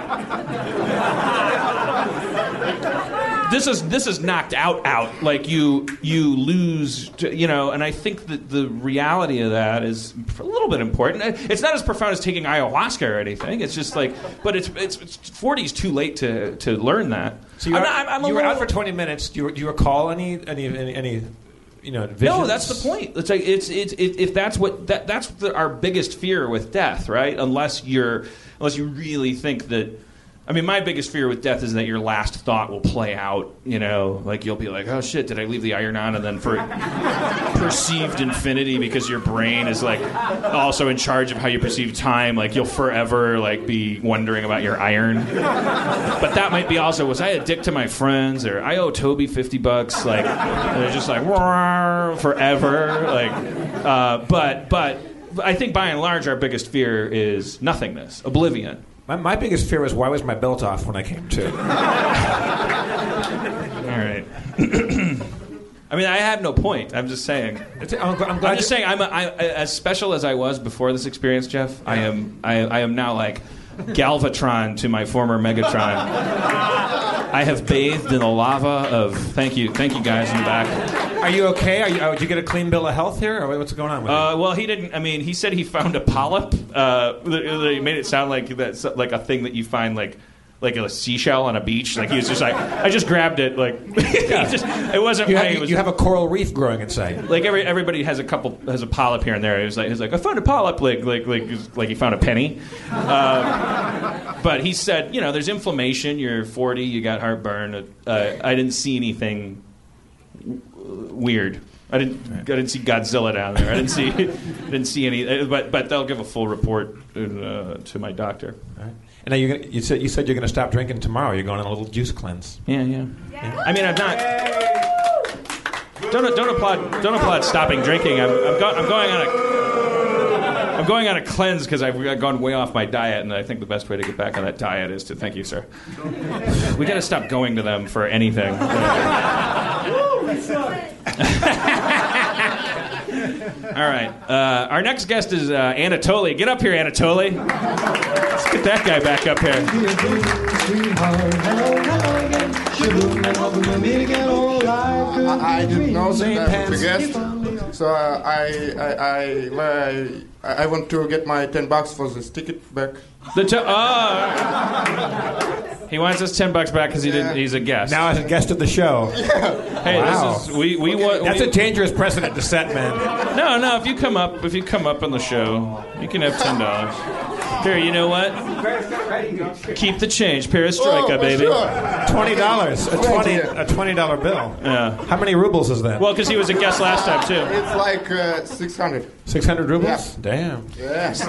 This is this is knocked out out like you you lose you know and I think that the reality of that is a little bit important. It's not as profound as taking ayahuasca or anything. It's just like but it's it's, it's 40 is too late to to learn that. so you, I'm were, not- I'm- I'm you were little- out for 20 minutes. Do you, do you recall any any any, any you know? Visions? No, that's the point. It's like it's it's it, if that's what that that's the, our biggest fear with death, right? Unless you're unless you really think that. I mean, my biggest fear with death is that your last thought will play out. You know, like you'll be like, "Oh shit, did I leave the iron on?" And then for perceived infinity, because your brain is like also in charge of how you perceive time, like you'll forever like be wondering about your iron. But that might be also was I a dick to my friends or I owe Toby fifty bucks like and they're just like forever like uh, but but I think by and large our biggest fear is nothingness oblivion My, my biggest fear was why was my belt off when I came to? all right I mean I have no point I'm just saying It's, I'm, gl- I'm glad. I'm just saying I'm, a, I, as special as I was before this experience Jeff I am I, I am now like Galvatron to my former Megatron I have bathed in the lava of thank you thank you guys in the back Are you okay? Are you, oh, did you get a clean bill of health here, or what's going on with you? Uh, well, he didn't. I mean, he said he found a polyp. Uh, he made it sound like that's like a thing that you find like like a seashell on a beach. Like he was just like, I just grabbed it. Like just, it wasn't. You have, he was, you have a coral reef growing inside. like every everybody has a couple has a polyp here and there. He was like, he was like, I found a polyp, like like like like he found a penny. Um, but he said, you know, there's inflammation. You're 40. You got heartburn. Uh, I didn't see anything w- weird. I didn't. I didn't see Godzilla down there. I didn't see. didn't see any. But but they'll give a full report uh, to my doctor. Right. And now you're gonna, you said you said you're going to stop drinking tomorrow. You're going on a little juice cleanse. Yeah, yeah. I mean, I'm not. Don't don't applaud don't applaud stopping drinking. I'm I'm, go, I'm going on a. I'm going on a cleanse because I've gone way off my diet, and I think the best way to get back on that diet is to thank you, sir. We got to stop going to them for anything. All right. Uh, our next guest is uh, Anatoly. Get up here, Anatoly. Let's get that guy back up here. I, I didn't know Same that I was a pants. guest, so uh, I, I, I, I, I want to get my ten bucks for this ticket back. The t- oh. He wants his ten bucks back because he didn't. He's a guest. Now as a guest of the show. hey, Wow. this is we we want. That's we, a dangerous precedent to set, man. no, no. If you come up, if you come up on the show, you can have ten dollars. Here, you know what? Keep the change. Perestroika, Oh, baby. sure. Twenty dollars, a twenty. A twenty dollar bill. Yeah. How many rubles is that? Well, because he was a guest last time too. It's like uh, six hundred. Six hundred rubles. Yeah. Damn. Yes.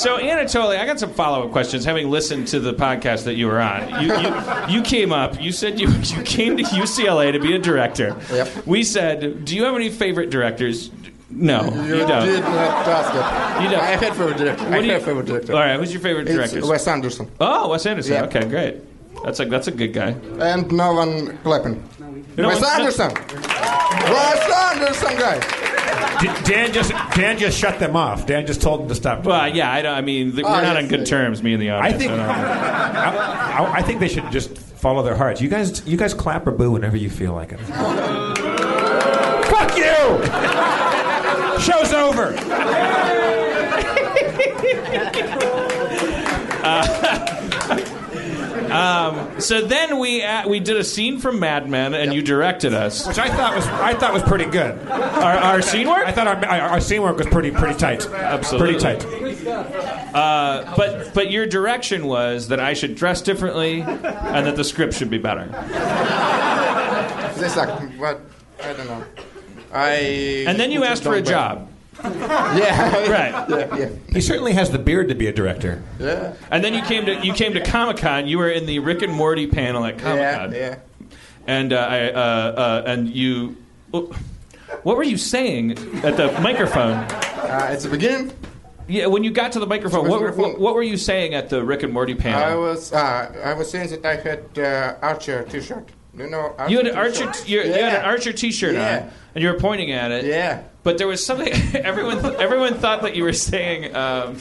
So Anatoly, I got some follow-up questions. Having listened to the podcast that you were on, you, you, you came up. You said you you came to UCLA to be a director. Yep. We said, do you have any favorite directors? No, you, You, don't. did not ask that. You don't. I had favorite director. What I do you- have favorite director. All right, who's your favorite It's director? Wes Anderson Oh, Wes Anderson. Yeah. Okay, great. That's a that's a good guy. and no one clapping. No Wes one- Anderson. Wes Anderson, guy. D- Dan just Dan just shut them off. Dan just told them to stop. Well, yeah, I don't. I mean, th- we're Oh, not yes, on good yeah. terms, me and the I audience. think don't know. I, I, I think they should just follow their hearts. You guys, you guys clap or boo whenever you feel like it. Fuck you! Show's over. So then we uh, we did a scene from Mad Men, and you directed us. Which I thought was I thought was pretty good. Our, our scene work. I thought our, our, our scene work was pretty pretty tight. Absolutely. Pretty tight. Uh, but but your direction was that I should dress differently, and that the script should be better. They suck. What? I don't know. I. And then you asked for a Don't job, Yeah. right? yeah. Yeah. He certainly has the beard to be a director. Yeah. And then you came to you came to Comic Con. You were in the Rick and Morty panel at Comic Con. Yeah. and uh, I uh, uh, and you. What were you saying at the microphone? Uh, it's the beginning. Yeah, when you got to the microphone, what, what, what were you saying at the Rick and Morty panel? I panel? was. Uh, I was saying that I had uh, Archer T-shirt. Do you You had an Archer, t-shirt? you, you had an Archer T-shirt Yeah. on, and you were pointing at it. Yeah. But there was something. Everyone, everyone thought that you were saying. Um,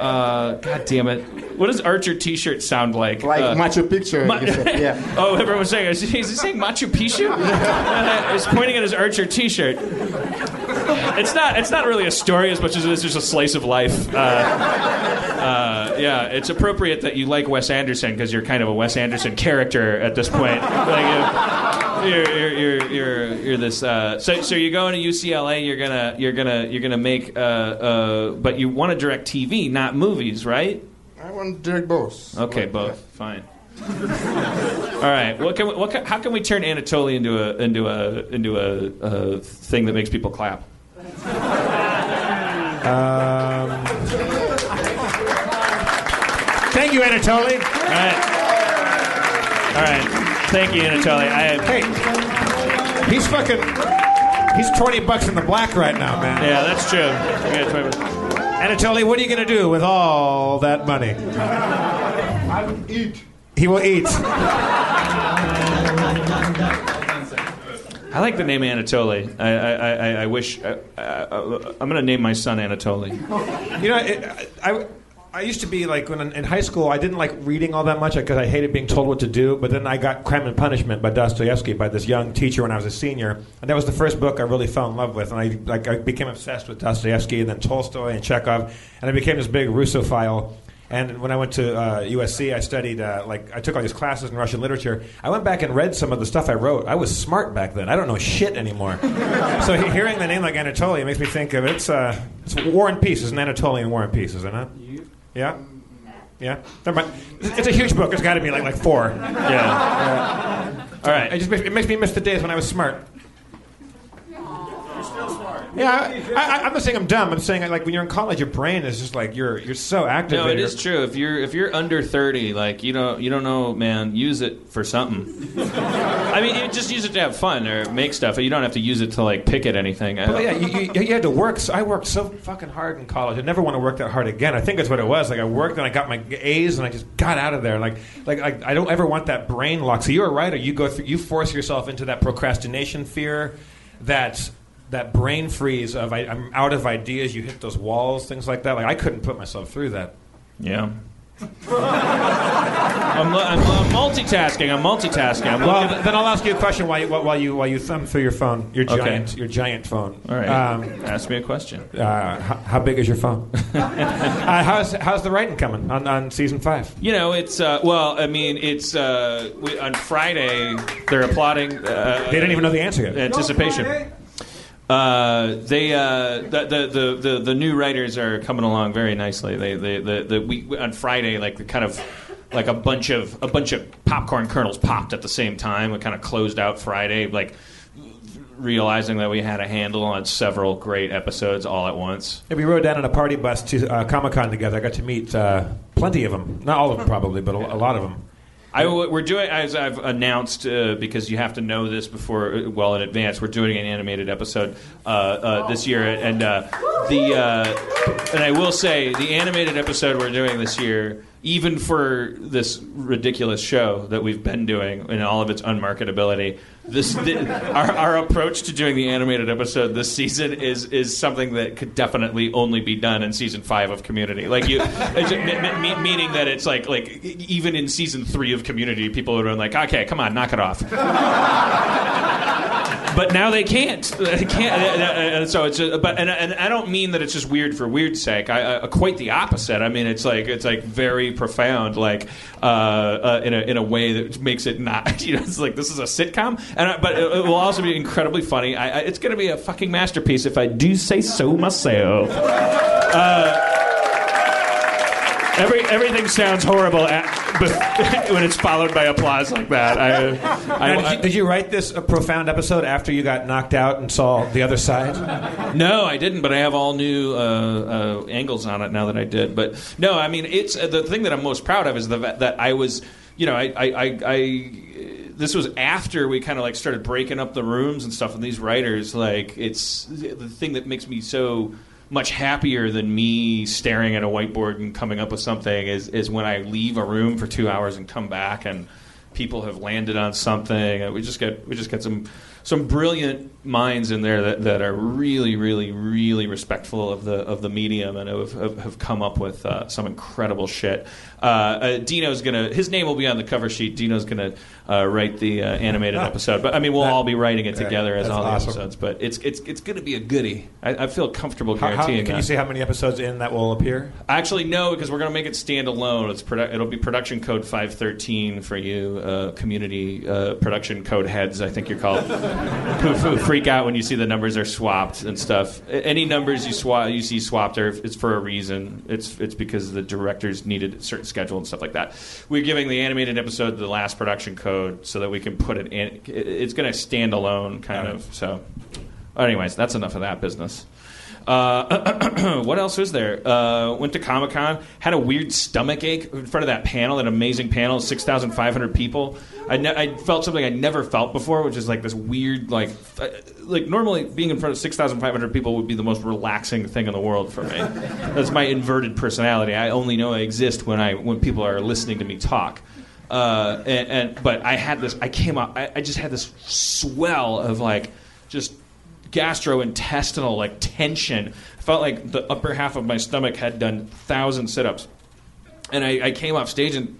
uh, God damn it! What does Archer T-shirt sound like? Like uh, Machu Picchu. Ma-. Yeah. oh, everyone was saying, is he, saying Machu Picchu? uh, he's pointing at his Archer T-shirt. It's not. It's not really a story as much as it is just a slice of life. Uh, uh, yeah, it's appropriate that you like Wes Anderson because you're kind of a Wes Anderson character at this point. Like, uh, you're, you're, you're, you're this. Uh, so, so you're going to UCLA. You're gonna, you're gonna, you're gonna make. Uh, uh, but you want to direct TV, not movies, right? I want to direct both. Okay, But, both. Fine. All right. What can we, what can, how can we turn Anatoly into a into a into a, a thing that makes people clap? Um, thank you, Anatoly. All right. All right. Thank you, Anatoly. I, Hey, he's fucking. He's twenty bucks in the black right now, man. yeah, that's true. You got 20 minutes. Anatoly, what are you gonna do with all that money? I will eat. He will eat. I like the name Anatoly. I I, I, I wish I, I, I'm going to name my son Anatoly. You know, it, I, I used to be like when in, high school, I didn't like reading all that much because I hated being told what to do. But then I got Crime and Punishment by Dostoevsky by this young teacher when I was a senior, and that was the first book I really fell in love with. And I like I became obsessed with Dostoevsky and then Tolstoy and Chekhov, and I became this big Russophile. And when I went to uh, USC, I studied uh, like I took all these classes in Russian literature. I went back and read some of the stuff I wrote. I was smart back then. I don't know shit anymore. so he- hearing the name like Anatoly makes me think of it's uh, it's War and Peace. It's an Anatolian War and Peace, isn't it? Yeah. Yeah. Never mind. It's a huge book. It's got to be like like four. Yeah. All right. It just makes, it makes me miss the days when I was smart. Yeah, I, I, I'm not saying I'm dumb. I'm saying like when you're in college, your brain is just like you're you're so active. No, it is true. If you're if you're under thirty, like you don't you don't know, man. Use it for something. I mean, you just use it to have fun or make stuff. You don't have to use it to like pick at anything. I Well, yeah, you, you, you had to work. So I worked so fucking hard in college. I never want to work that hard again. I think that's what it was. Like I worked and I got my A's and I just got out of there. Like like I, I don't ever want that brain lock. So you're a writer. you go through. You force yourself into that procrastination fear, that that brain freeze of I, I'm out of ideas. You hit those walls, things like that. Like I couldn't put myself through that. Yeah. I'm, I'm, I'm multitasking. I'm multitasking. I'm Well, then I'll ask you a question while you while you while you thumb through your phone, your Okay. giant your giant phone. All right. Um, Ask me a question. uh, how, how big is your phone? uh, how's how's the writing coming on, on season five? You know, it's uh, well. I mean, it's uh, we, on Friday. They're applauding. Uh, They didn't even know the answer yet. anticipation. Uh, they uh, the, the, the, the new writers are coming along very nicely. They they the, the we on Friday like kind of like a bunch of a bunch of popcorn kernels popped at the same time. We kind of closed out Friday like realizing that we had a handle on several great episodes all at once. We rode down on a party bus to uh, Comic Con together. I got to meet uh, plenty of them. Not all of them, probably, but a, a lot of them. I, we're doing as I've announced uh, because you have to know this before uh, well in advance. We're doing an animated episode uh, uh, this year, and uh, the uh, and I will say the animated episode we're doing this year, even for this ridiculous show that we've been doing in all of its unmarketability, this the, our, our approach to doing the animated episode this season is is something that could definitely only be done in season five of Community. Like you, me- me- meaning that it's like like even in season three of Community, people would have been like, okay, come on, knock it off. but now they can't. They can't. uh, uh, so it's. uh, But and, and I don't mean that it's just weird for weird's sake. I, uh, quite the opposite. I mean, it's like it's like very profound, like uh, uh, in a in a way that makes it not. You know, it's like this is a sitcom, and I, but it, it will also be incredibly funny. I, I, it's going to be a fucking masterpiece if I do say so myself. Every, everything sounds horrible but when it's followed by applause like that. I, I, Now, did, you, did you write this uh, profound episode after you got knocked out and saw the other side? No, I didn't, but I have all new uh, uh, angles on it now that I did. But no, I mean, it's uh, the thing that I'm most proud of is the that I was, you know, I, I, I, I this was after we kind of like started breaking up the rooms and stuff. And these writers, like, it's the thing that makes me so much happier than me staring at a whiteboard and coming up with something is is when I leave a room for two hours and come back and people have landed on something. We just get we just get some some brilliant minds in there that, that are really, really, really respectful of the of the medium and have, have, have come up with uh, some incredible shit. Uh, uh, Dino's gonna his name will be on the cover sheet. Dino's gonna uh, write the uh, animated episode, but I mean we'll all be writing it together as that's all the awesome. episodes. But it's it's it's gonna be a goodie. I, I feel comfortable How, how, guaranteeing can that. you say how many episodes in that will appear? Actually, no, because we're going to make it standalone. It's produ- it'll be production code 513 for you, uh, community uh, production code heads, I think you're called, who, freak out when you see the numbers are swapped and stuff. Any numbers you swap, you see swapped, are it's for a reason. It's it's because the directors needed a certain schedule and stuff like that. We're giving the animated episode the last production code so that we can put it in. It's going to stand alone, kind of. So, anyways, that's enough of that business. Uh, what else is there? Uh, went to Comic Con, had a weird stomach ache in front of that panel, that amazing panel, six thousand five hundred people. I, ne- I felt something I never felt before, which is like this weird, like, uh, like normally being in front of six thousand five hundred people would be the most relaxing thing in the world for me. That's my inverted personality. I only know I exist when I when people are listening to me talk. Uh, and, and but I had this. I came up. I, I just had this swell of like just gastrointestinal like tension. I felt like the upper half of my stomach had done thousand sit-ups, and I, I came off stage and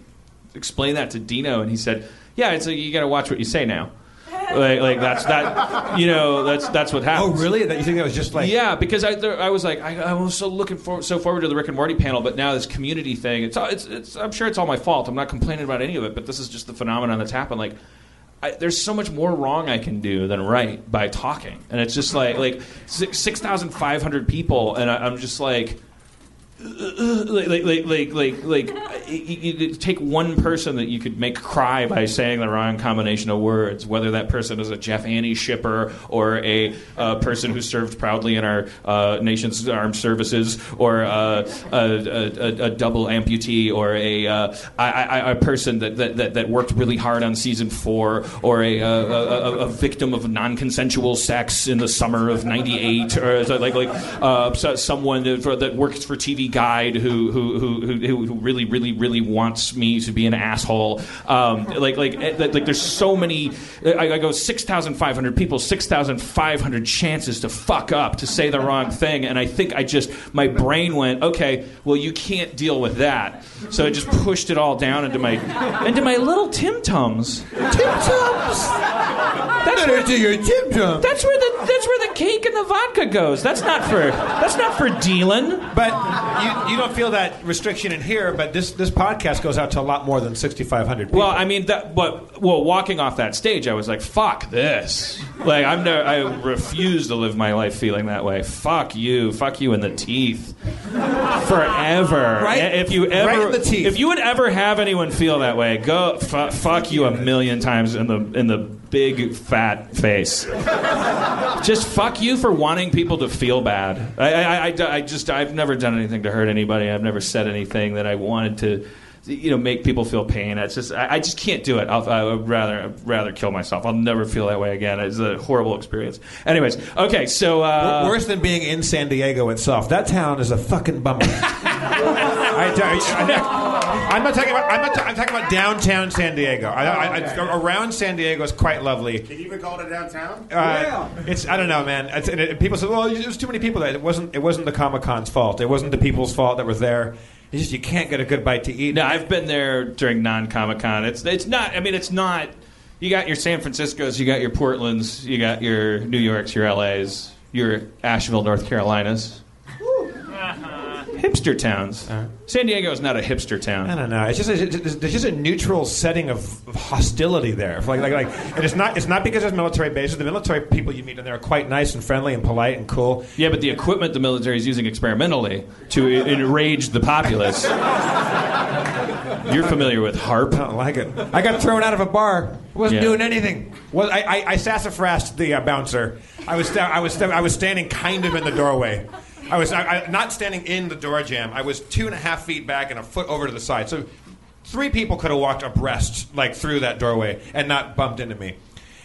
explained that to Dino, and he said, "Yeah, it's a, you got to watch what you say now." Like, like that's that. You know, that's that's what oh, happens. Oh, really? That you think that was just like? Yeah, because I, there, I was like, I, I was so looking for, so forward to the Rick and Morty panel, but now this community thing, it's, all- it's, it's, I'm sure it's all my fault. I'm not complaining about any of it, but this is just the phenomenon that's happened. Like, I, there's so much more wrong I can do than right by talking, and it's just like, like six thousand five hundred people, and I, I'm just like. Like like like like like, you, you take one person that you could make cry by saying the wrong combination of words, whether that person is a Jeff Annie shipper or a uh, person who served proudly in our uh, nation's armed services, or uh, a, a, a, double amputee, or a uh, a person that, that, that, worked really hard on season four, or a, a, victim of non-consensual sex in the summer of '98, or like like uh, so- someone that, works for TV Guide who who, who who who really really really wants me to be an asshole. Um, like, like, eh, like, like, there's so many. I, I go six thousand five hundred people, six thousand five hundred chances to fuck up, to say the wrong thing, and I think I just my brain went, okay, well, you can't deal with that, so I just pushed it all down into my into my little Tim Tums. Tim Tums. That's where, your Tim Tam. that's where the that's where the cake and the vodka goes. That's not for that's not for dealing. But you, you don't feel that restriction in here, but this, this podcast goes out to a lot more than 6,500 people. Well, I mean that, but well, walking off that stage, I was like, "Fuck this!" Like I'm never, I refuse to live my life feeling that way. Fuck you, fuck you in the teeth, forever. Right- If you ever, right in the teeth. if you would ever have anyone feel that way, go fu- fuck you a million times in the in the big fat face. just fuck you for wanting people to feel bad. I, I, I, I just I've never done anything to hurt anybody. I've never said anything that I wanted to, you know, make people feel pain. It's just I, I just can't do it. I'll, I would rather I'd rather kill myself. I'll never feel that way again. It's a horrible experience. Anyways, okay, so uh, Worse than being in San Diego itself. That town is a fucking bummer. I, I, am not talking about. I'm, not ta- I'm talking about downtown San Diego. I, I, I, around San Diego is quite lovely. Can you even call it downtown? Uh, It's I don't know, man. It's, and it, people say, "Well, there's too many people there." It wasn't. It wasn't the Comic Con's fault. It wasn't the people's fault that were there. It's just you can't get a good bite to eat. No, I've been there during non Comic Con. It's it's not. I mean, it's not. You got your San Franciscos, you got your Portlands, you got your New Yorks, your LAs, your Asheville, North Carolinas. Hipster towns. San Diego is not a hipster town. I don't know. It's just a, it's there's just a neutral setting of, of hostility there. Like, like, like, and it's not. It's not because there's military bases. The military people you meet in there are quite nice and friendly and polite and cool. Yeah, but the equipment the military is using experimentally to enrage the populace. You're familiar with HAARP? I don't like it. I got thrown out of a bar. Wasn't Yeah. doing anything. Was I? I, I sassafrased the uh, bouncer. I was. sta- I was. sta- I was standing kind of in the doorway. I was I, I, not standing in the door jam. I was two and a half feet back and a foot over to the side. So three people could have walked abreast, like through that doorway, and not bumped into me.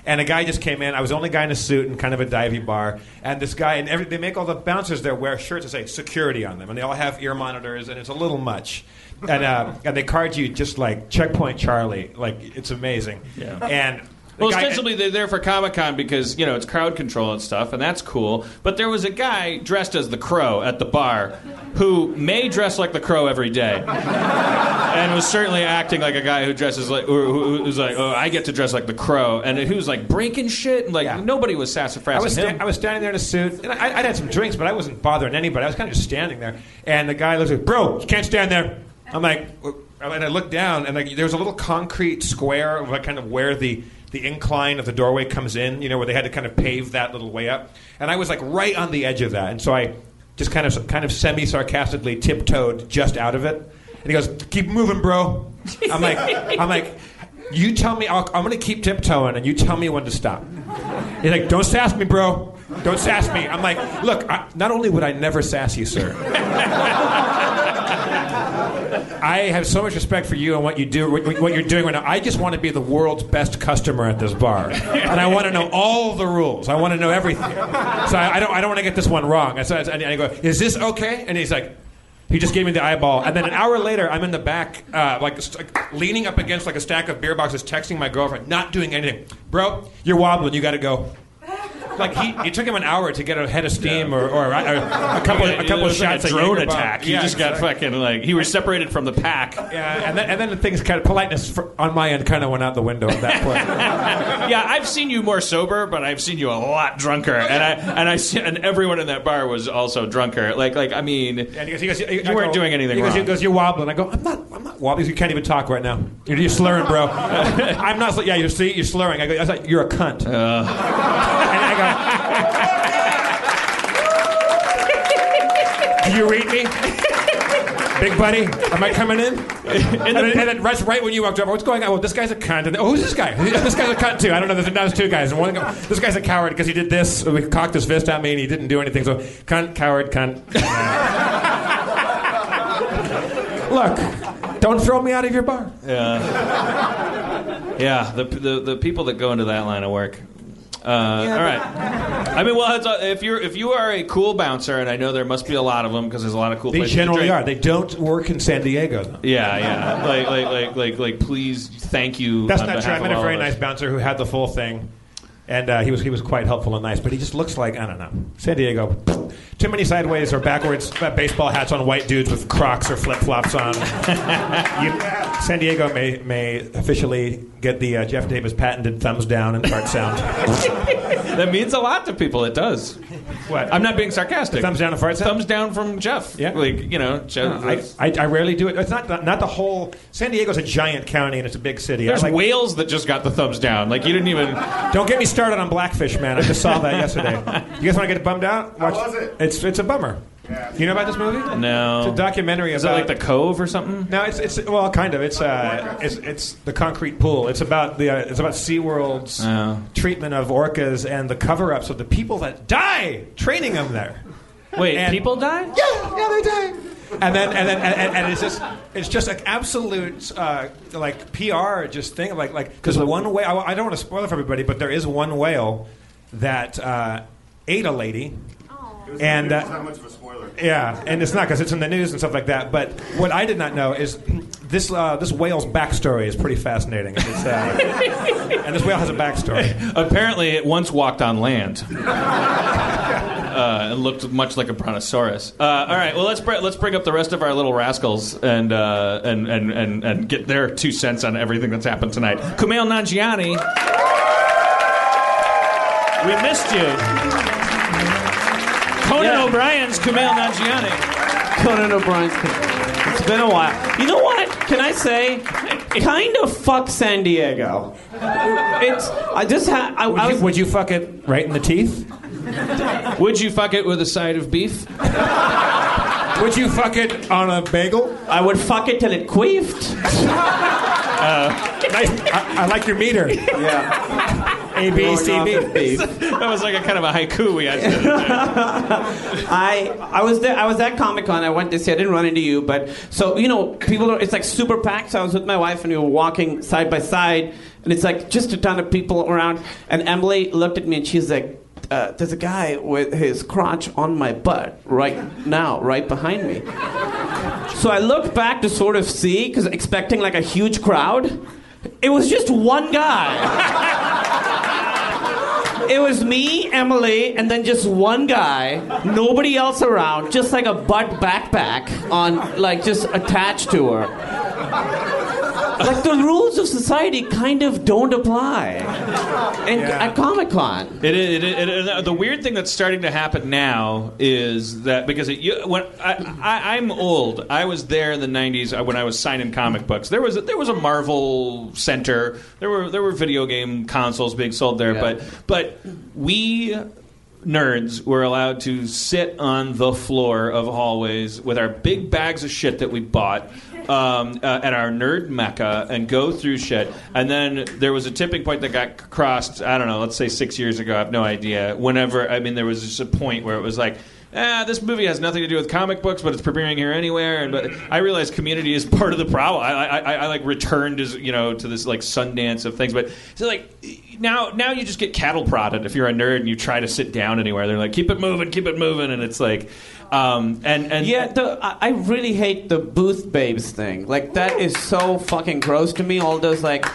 And a guy just came in. I was the only guy in a suit and kind of a divey bar. And this guy, and every, they make all the bouncers there wear shirts that say security on them, and they all have ear monitors, and it's a little much. And uh, and they card you just like checkpoint Charlie, like it's amazing. Yeah. And the Well, guy- ostensibly they're there for Comic Con because you know it's crowd control and stuff, and that's cool. But there was a guy dressed as the Crow at the bar, who may dress like the Crow every day, and was certainly acting like a guy who dresses like, or who who was like, oh, I get to dress like the Crow, and he was like breaking shit, and like Yeah. nobody was sassafras. I was, sta- I was standing there in a suit, and I, I'd had some drinks, but I wasn't bothering anybody. I was kind of just standing there, and the guy looks like, "Bro, you can't stand there." I'm like, and I looked down, and like there was a little concrete square of like kind of where the the incline of the doorway comes in, you know, where they had to kind of pave that little way up, and I was like right on the edge of that, and so I just kind of kind of semi sarcastically tiptoed just out of it, and he goes, "Keep moving, bro." I'm like, I'm like. You tell me, I'm going to keep tiptoeing, and you tell me when to stop. He's like, don't sass me, bro. Don't sass me. I'm like, look, I, not only would I never sass you, sir, I have so much respect for you and what you do, what, what you're doing right now. I just want to be the world's best customer at this bar, and I want to know all the rules. I want to know everything. So I, I don't, I don't want to get this one wrong. And so I, and I go, is this okay? And he's like. He just gave me the eyeball, and then an hour later, I'm in the back, uh, like st- leaning up against like a stack of beer boxes, texting my girlfriend, not doing anything. Bro, you're wobbling. You got to go. Like he, it took him an hour to get a head of steam, or, or, or a couple, a It couple of was like shots. a drone bomb. attack. He Yeah, just got exactly. fucking like he was separated from the pack. Yeah, and then, and then the things kind of politeness for, on my end kind of went out the window at that point. Yeah, I've seen you more sober, but I've seen you a lot drunker, and I and I see, and everyone in that bar was also drunker. Like like I mean, And he goes, he goes, I You weren't go- doing anything he goes, wrong. He goes, you're wobbling. I go, I'm not, I'm not wobbling. You can't even talk right now. You're, you're slurring, bro. I'm not. Yeah, you see, you're slurring. I go, I was like, you're a cunt. Uh. and I go, do you read me? Big buddy, am I coming in? and, then, and then right, right when you walked over, what's going on? Well, this guy's a cunt. And, oh, who's this guy? This guy's a cunt too. I don't know. There's, there's two guys. And one, guy- this guy's a coward because he did this. He cocked his fist at me and he didn't do anything. So, cunt, coward, cunt. Look, don't throw me out of your bar. Yeah. Yeah, the, the the people that go into that line of work. Uh, all right. I mean, well, it's, uh, if you're if you are a cool bouncer, and I know there must be a lot of them because there's a lot of cool. They places generally are. They don't work in San Diego, though. Yeah, yeah. Like, like, like, like, like. Please, thank you. That's not true. I met a very nice bouncer who had the full thing, and uh, he was he was quite helpful and nice. But he just looks like I don't know, San Diego. Too many sideways or backwards uh, baseball hats on white dudes with Crocs or flip flops on. you, San Diego may may officially get the uh, Jeff Davis patented thumbs down and fart sound. That means a lot to people. It does. What? I'm not being sarcastic. thumbs down and fart sound. Thumbs down from Jeff. Yeah. Like you know, Jeff. I, I, I rarely do it. It's not not the whole. San Diego's a giant county and it's a big city. There's like- whales that just got the thumbs down. Like you didn't even. Don't get me started on Blackfish, man. I just saw that yesterday. You guys want to get bummed out? How was it? It's it's a bummer. You know about this movie? No. It's a documentary Is it about like the Cove or something? No, it's it's well, kind of. It's uh, it's it's the concrete pool. It's about the uh, it's about SeaWorld's Oh. treatment of orcas and the cover-ups of the people that die training them there. Wait, And- people die? Yeah, yeah, they die. And then and then and, and, and it's just it's just like absolute uh, like PR just thing like like because the one whale I, I don't want to spoil it for everybody, but there is one whale that uh, ate a lady. And uh, not much of a spoiler. yeah, and it's not because it's in the news and stuff like that. But what I did not know is this uh, this whale's backstory is pretty fascinating. It's, uh, and this whale has a backstory. Apparently, it once walked on land. Uh, and looked much like a brontosaurus. Uh, all right, well let's br- let's bring up the rest of our little rascals and, uh, and and and and get their two cents on everything that's happened tonight. Kumail Nanjiani, we missed you. Conan Yeah. O'Brien's Kumail Nanjiani. Conan O'Brien's. It's been a while. You know what? Can I say? Kind of fuck San Diego. It's. I just had. I, I Would you, would you fuck it right in the teeth? Would you fuck it with a side of beef? Would you fuck it on a bagel? I would fuck it till it queefed. Nice. I, I like your meter. Yeah. A B C B. off of beef. That was like a kind of a haiku we had. I I was there. I was at Comic Con. I went this year. I didn't run into you, but so you know, people. Are, it's like super packed. So I was with my wife, and we were walking side by side, and it's like just a ton of people around. And Emily looked at me, and she's like. Uh, there's a guy with his crotch on my butt right now, right behind me. So I looked back to sort of see, because expecting like a huge crowd. It was just one guy. It was me, Emily, and then just one guy, nobody else around, just like a butt backpack on, like, just attached to her. Like, the rules of society kind of don't apply in, Yeah. at Comic Con. It, it, it, it, the weird thing that's starting to happen now is that because it, you, when I, I'm old, I was there in the '90s uh, when I was signing comic books. There was a, there was a Marvel Center. There were there were video game consoles being sold there, Yeah. but but we nerds were allowed to sit on the floor of hallways with our big bags of shit that we bought um, uh, at our nerd mecca and go through shit. And then there was a tipping point that got crossed. I don't know. Let's say six years ago. I have no idea. Whenever I mean, there was just a point where it was like. Ah, this movie has nothing to do with comic books, but it's premiering here anywhere. And but I realized Community is part of the problem. I, I, I, I like returned as you know to this like Sundance of things, but so like now now you just get cattle prodded if you're a nerd and you try to sit down anywhere. They're like, keep it moving, keep it moving, and it's like, um, and and Yeah, the, I really hate the booth babes thing. Like, that is so fucking gross to me. All those, like,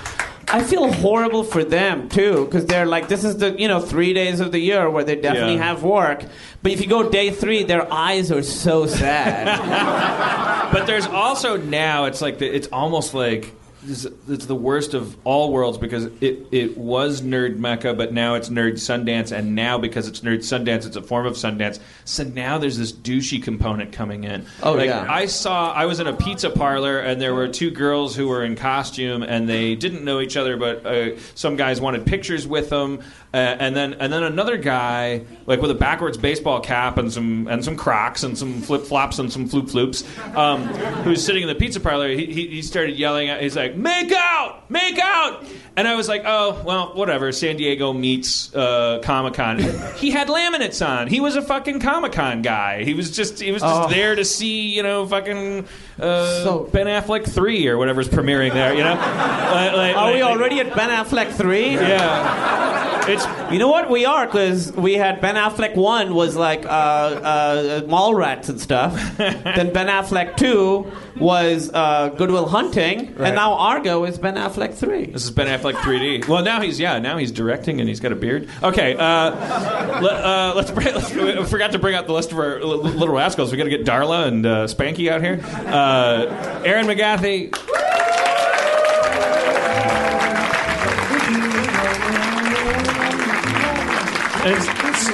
I feel horrible for them, too, because they're like, this is the, you know, three days of the year where they definitely Yeah. have work. But if you go day three, their eyes are so sad. but there's also now it's like the, it's almost like it's it's the worst of all worlds because it, it was nerd mecca but now it's nerd sundance and now because it's nerd sundance it's a form of sundance so now there's this douchey component coming in Oh, like, yeah. i saw i was in a pizza parlor and there were two girls who were in costume and they didn't know each other but uh, some guys wanted pictures with them uh, and then and then another guy like with a backwards baseball cap and some and some Crocs and some flip flops and some floop floops, um, who's sitting in the pizza parlor. He, he, he started yelling at. He's like, "Make out, make out!" And I was like, "Oh well, whatever." San Diego meets uh, Comic Con. He had laminates on. He was a fucking Comic Con guy. He was just he was just Oh. there to see you know fucking uh, So- Ben Affleck three or whatever's premiering there. You know, Like- like- Are we like- already at Ben Affleck 3? yeah. It's You know what? We are because we had Ben Affleck one was like uh, uh, Mallrats and stuff. then Ben Affleck two was uh, Good Will Hunting, Right. and now Argo is Ben Affleck three. This is Ben Affleck 3D. Well, now he's yeah, now he's directing and he's got a beard. Okay, uh, let, uh, let's, bring, let's. We forgot to bring out the list of our little rascals. We got to get Darla and uh, Spanky out here. Uh, Erin McGathy.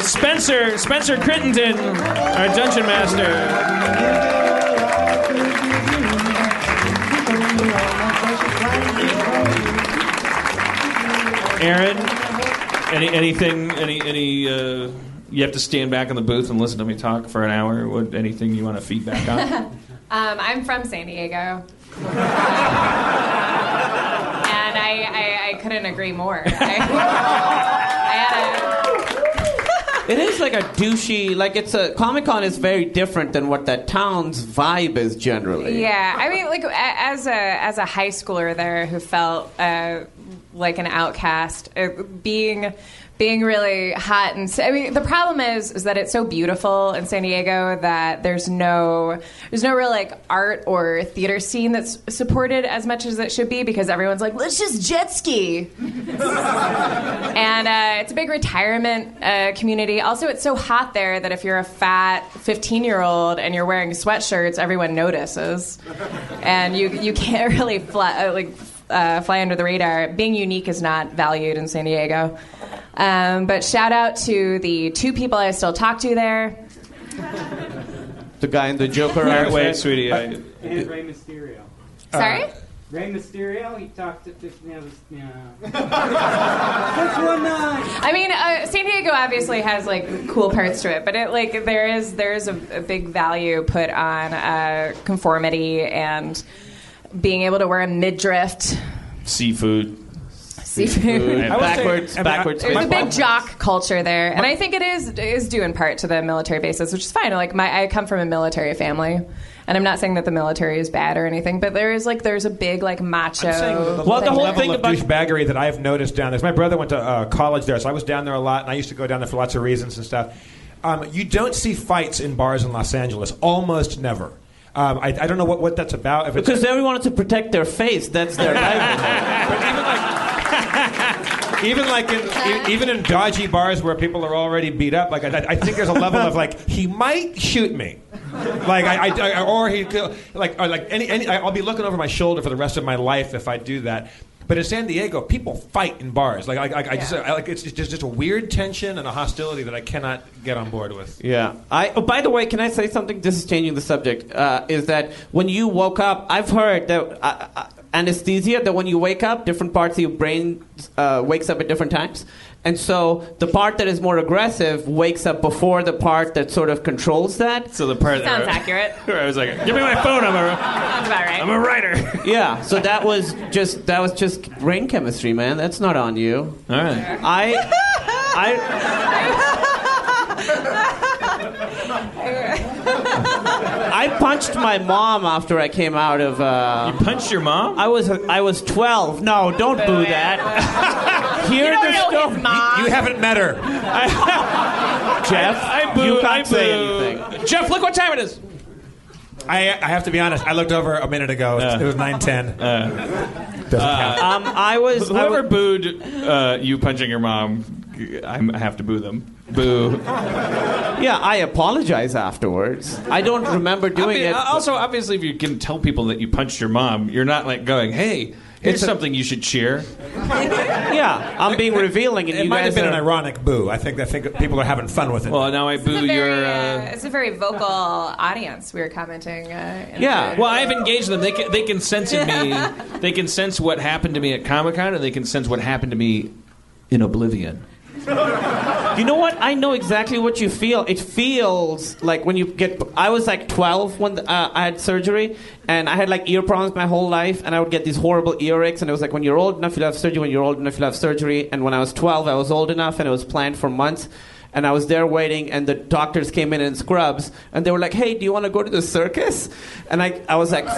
Spencer Spencer Crittenden, our dungeon master. Erin, any anything any any uh, you have to stand back in the booth and listen to me talk for an hour. What anything you want to feedback on? Um, I'm from San Diego. and I, I, I couldn't agree more. I, I had a, It is like a douchey, like it's a Comic Con is very different than what that town's vibe is generally. yeah, I mean, like as a as a high schooler there who felt uh, like an outcast, uh, being being really hot and I mean the problem is is that it's so beautiful in San Diego that there's no there's no real like art or theater scene that's supported as much as it should be because everyone's like let's just jet ski and uh, it's a big retirement uh, community. Also, it's so hot there that if you're a fat 15 year old and you're wearing sweatshirts, everyone notices, and you you can't really fly, uh, like uh, fly under the radar. Being unique is not valued in San Diego. Um, but shout out to the two people I still talk to there. The guy in the Joker All right, outfit. wait, sweetie. I, And Rey Mysterio. Sorry. Ray Mysterio, he talked to this. You know, this, yeah. That's one night. I mean, uh, San Diego obviously has like cool parts to it, but it like there is there is a, a big value put on uh, conformity and being able to wear a midriff, seafood. seafood. I will say- backwards, I mean, backwards. There's a big jock culture there, and I think it is is due in part to the military bases, which is fine. Like my, I come from a military family, and I'm not saying that the military is bad or anything, but there is like there's a big like macho. I'm saying the, Well, the whole level thing of about- douchebaggery that I've noticed down there. My brother went to uh, college there, so I was down there a lot, and I used to go down there for lots of reasons and stuff. Um, you don't see fights in bars in Los Angeles, almost never. Um, I, I don't know what, what that's about. If it's, Because everyone wants to protect their face. That's their livelihood. but even like, even like in even in dodgy bars where people are already beat up, like I, I think there's a level of like he might shoot me, like I, I- I- or he could- like or like any, any I'll be looking over my shoulder for the rest of my life if I do that. But in San Diego, people fight in bars. Like I, I, I just I, like it's just just a weird tension and a hostility that I cannot get on board with. Yeah. I. Oh, by the way, can I say something? This is changing the subject. Uh, is that when you woke up? I've heard that uh, uh, anesthesia. That when you wake up, different parts of your brain uh, wakes up at different times, and so the part that is more aggressive wakes up before the part that sort of controls that. So the part that Sounds that accurate. where I was like, "Give me my phone. I'm a Sounds about right. I'm a writer." Yeah. So that was just that was just brain chemistry, man. That's not on you. All right. I. I. I punched my mom after I came out of. Uh, You punched your mom? I was I was 12. No, don't boo that. Hear You don't the know story. his mom. You haven't met her. Jeff, I boo. you can't I say boo. anything. Jeff, look what time it is. I, I have to be honest. I looked over a minute ago. It was- it was nine ten. Doesn't count. Um, I was. Whoever was booed uh, you punching your mom, I'm- I have to boo them. Boo. yeah, I apologize afterwards. I don't remember doing Obvi- it. Also, obviously, if you can tell people that you punched your mom, you're not like going, "Hey, here's It's a- something you should cheer." yeah, I'm being revealing, and It you might guys have been an ironic boo. I think I think people are having fun with it. Well, now I It's boo very, your. uh, Uh, it's a very vocal audience. We were commenting. Uh, Yeah. the- well, I've engaged them. They can, they can sense in me. They can sense what happened to me at Comic Con, and they can sense what happened to me in Oblivion. You know what? I know exactly what you feel. It feels like when you get. I was like 12 when uh, I had surgery, and I had like ear problems my whole life, and I would get these horrible earaches. And it was like, when you're old enough, you'll have surgery. When you're old enough, you'll have surgery. And when I was 12, I was old enough, and it was planned for months. And I was there waiting, and the doctors came in in scrubs, and they were like, "Hey, do you want to go to the circus?" And I, I was like,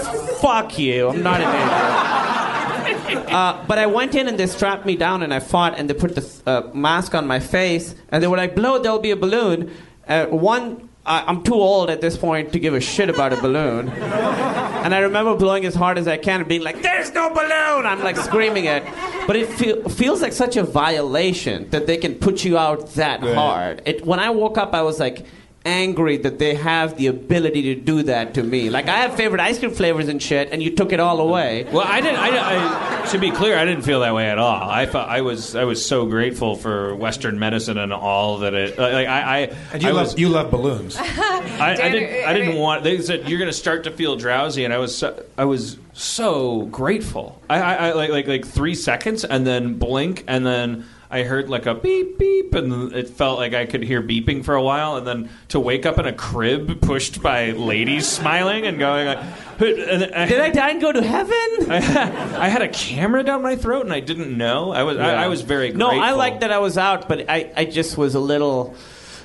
"Fuck you! I'm not an idiot." Uh, but I went in and they strapped me down and I fought and they put the uh, mask on my face and they were like, blow, there'll be a balloon. Uh, one, I, I'm too old at this point to give a shit about a balloon. And I remember blowing as hard as I can and being like, there's no balloon! I'm like screaming it. But it feel, feels like such a violation that they can put you out that hard. It, when I woke up, I was like, angry that they have the ability to do that to me. Like I have favorite ice cream flavors and shit, and you took it all away. Well, I didn't. I, I, to be clear, I didn't feel that way at all. I thought I was. I was so grateful for Western medicine and all that it. Like I. I And you I love was, you love balloons. I, I didn't. I I didn't want. They said you're going to start to feel drowsy, and I was. So, I was so grateful. I, I, I like like like three seconds, and then blink, and then I heard like a beep beep, and it felt like I could hear beeping for a while, and then to wake up in a crib pushed by ladies smiling and going like. And I, Did I die and go to heaven? I had, I had a camera down my throat and I didn't know. I was I, I was very No. I like that I was out, but I, I just was a little.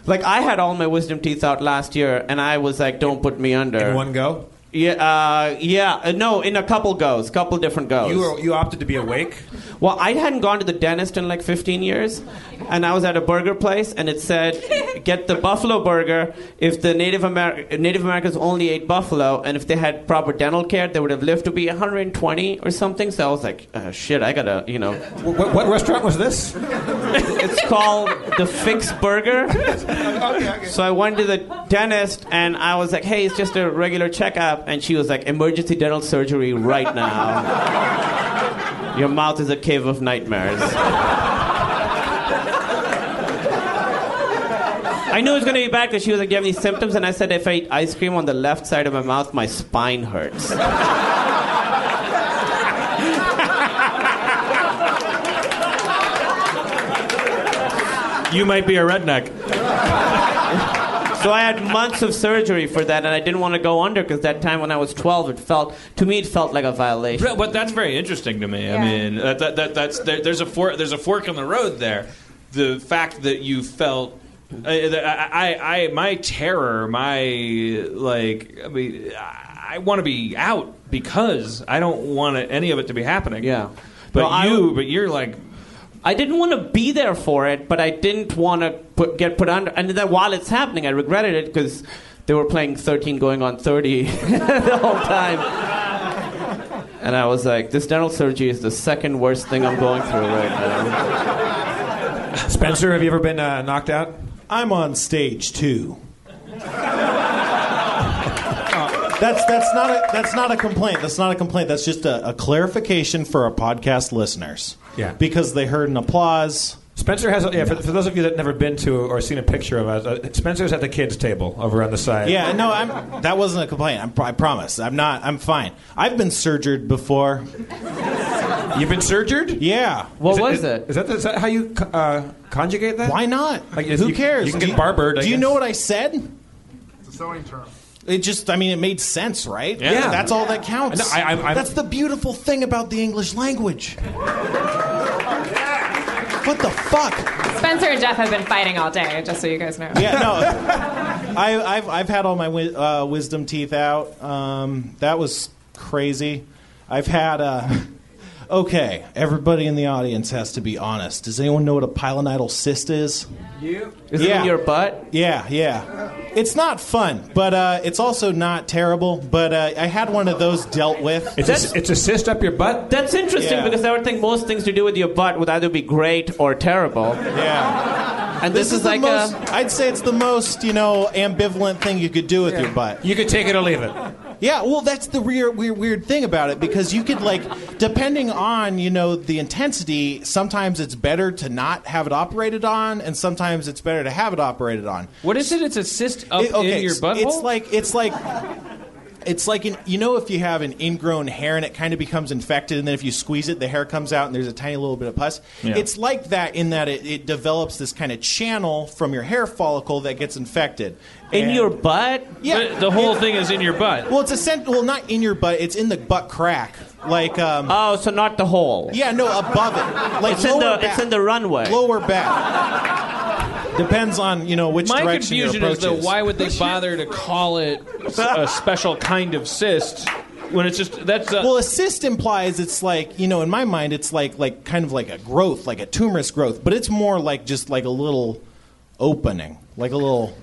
Like I had all my wisdom teeth out last year, and I was like, "Don't put me under." In one go, Yeah, uh, yeah. Uh, no, in a couple goes, couple different goes. you were, you opted to be awake. Well, I hadn't gone to the dentist in like 15 years, and I was at a burger place, and it said, "Get the buffalo burger." If the Native Amer- Native Americans only ate buffalo, and if they had proper dental care, they would have lived to be 120 or something. So I was like, uh, "Shit, I gotta," you know. What, what restaurant was this? It's called the Fix Burger. Okay. So I went to the dentist, and I was like, "Hey, it's just a regular checkup," and she was like, "Emergency dental surgery right now." Your mouth is a cave of nightmares. I knew it was going to be bad because she was like, Do you have any symptoms? And I said, If I eat ice cream on the left side of my mouth, my spine hurts. you might be a redneck. So I had months of surgery for that, and I didn't want to go under because that time when I was 12, it felt, to me, it felt like a violation. But, but that's very interesting to me. I mean, that, that, that, that's there, there's a fork there's a fork in the road there. The fact that you felt. I, I, I, my terror, my like, I mean, I want to be out because I don't want it, any of it to be happening. Yeah. but No, you, would- but you're like, I didn't want to be there for it, but I didn't want to put, get put under. And then while it's happening, I regretted it because they were playing 13 going on 30 the whole time. And I was like, this dental surgery is the second worst thing I'm going through right now. Spencer, have you ever been uh, knocked out? I'm on stage two. That's that's not a that's not a complaint. That's not a complaint. That's just a, a clarification for our podcast listeners. Yeah. Because they heard an applause. Spencer has, a, yeah. For, for those of you that never been to or seen a picture of us, uh, Spencer's at the kids' table over on the side. Yeah, no, I'm. That wasn't a complaint. I'm, I promise. I'm not. I'm fine. I've been surgered before. you've been surgered. Yeah. What Is it- was is- it? Is that, is that how you uh, conjugate that? Why not? Like, Who you- cares? you can Do get barbered, I Do you know what I said? It's a sewing term. It just, I mean, it made sense, right? Yeah. That's all that counts. No, I- I'm- I'm- That's the beautiful thing about the English language. What the fuck? Spencer and Jeff have been fighting all day, just so you guys know. Yeah, no. I, I've, I've had all my wi- uh, wisdom teeth out. Um, that was crazy. I've had. Uh, okay, everybody in the audience has to be honest. Does anyone know what a pilonidal cyst is? You? Is it Yeah. in your butt? Yeah, yeah. It's not fun, but uh, it's also not terrible. But uh, I had one of those dealt with. It's a, it's a cyst up your butt. That's interesting Yeah. because I would think most things to do with your butt would either be great or terrible. Yeah. And this, is, the like most, a. I'd say it's the most, you know, ambivalent thing you could do with your butt. You could take it or leave it. Yeah, well, that's the weird, weird, weird thing about it because you could like, depending on you know the intensity, sometimes it's better to not have it operated on, and sometimes it's better to have it operated on. what is it? It's a cyst up It- okay, in your s- butthole. It's like it's like. It's like an, you know if you have an ingrown hair and it kind of becomes infected and then if you squeeze it the hair comes out and there's a tiny little bit of pus. Yeah. It's like that in that it, it develops this kind of channel from your hair follicle that gets infected. In And- your butt? yeah, But the whole thing is in your butt. well, it's a cent- well, not in your butt. It's in the butt crack. Like, um, Oh, so not the hole. yeah, no, above it. Like It's in lower the back. it's in the runway. lower back. Depends on you know which My direction your confusion is approach though, why would they bother to call it a special kind of cyst when it's just that's uh, well, a cyst implies it's like you know, in my mind, it's like like kind of like a growth, like a tumorous growth, but it's more like just like a little opening, like a little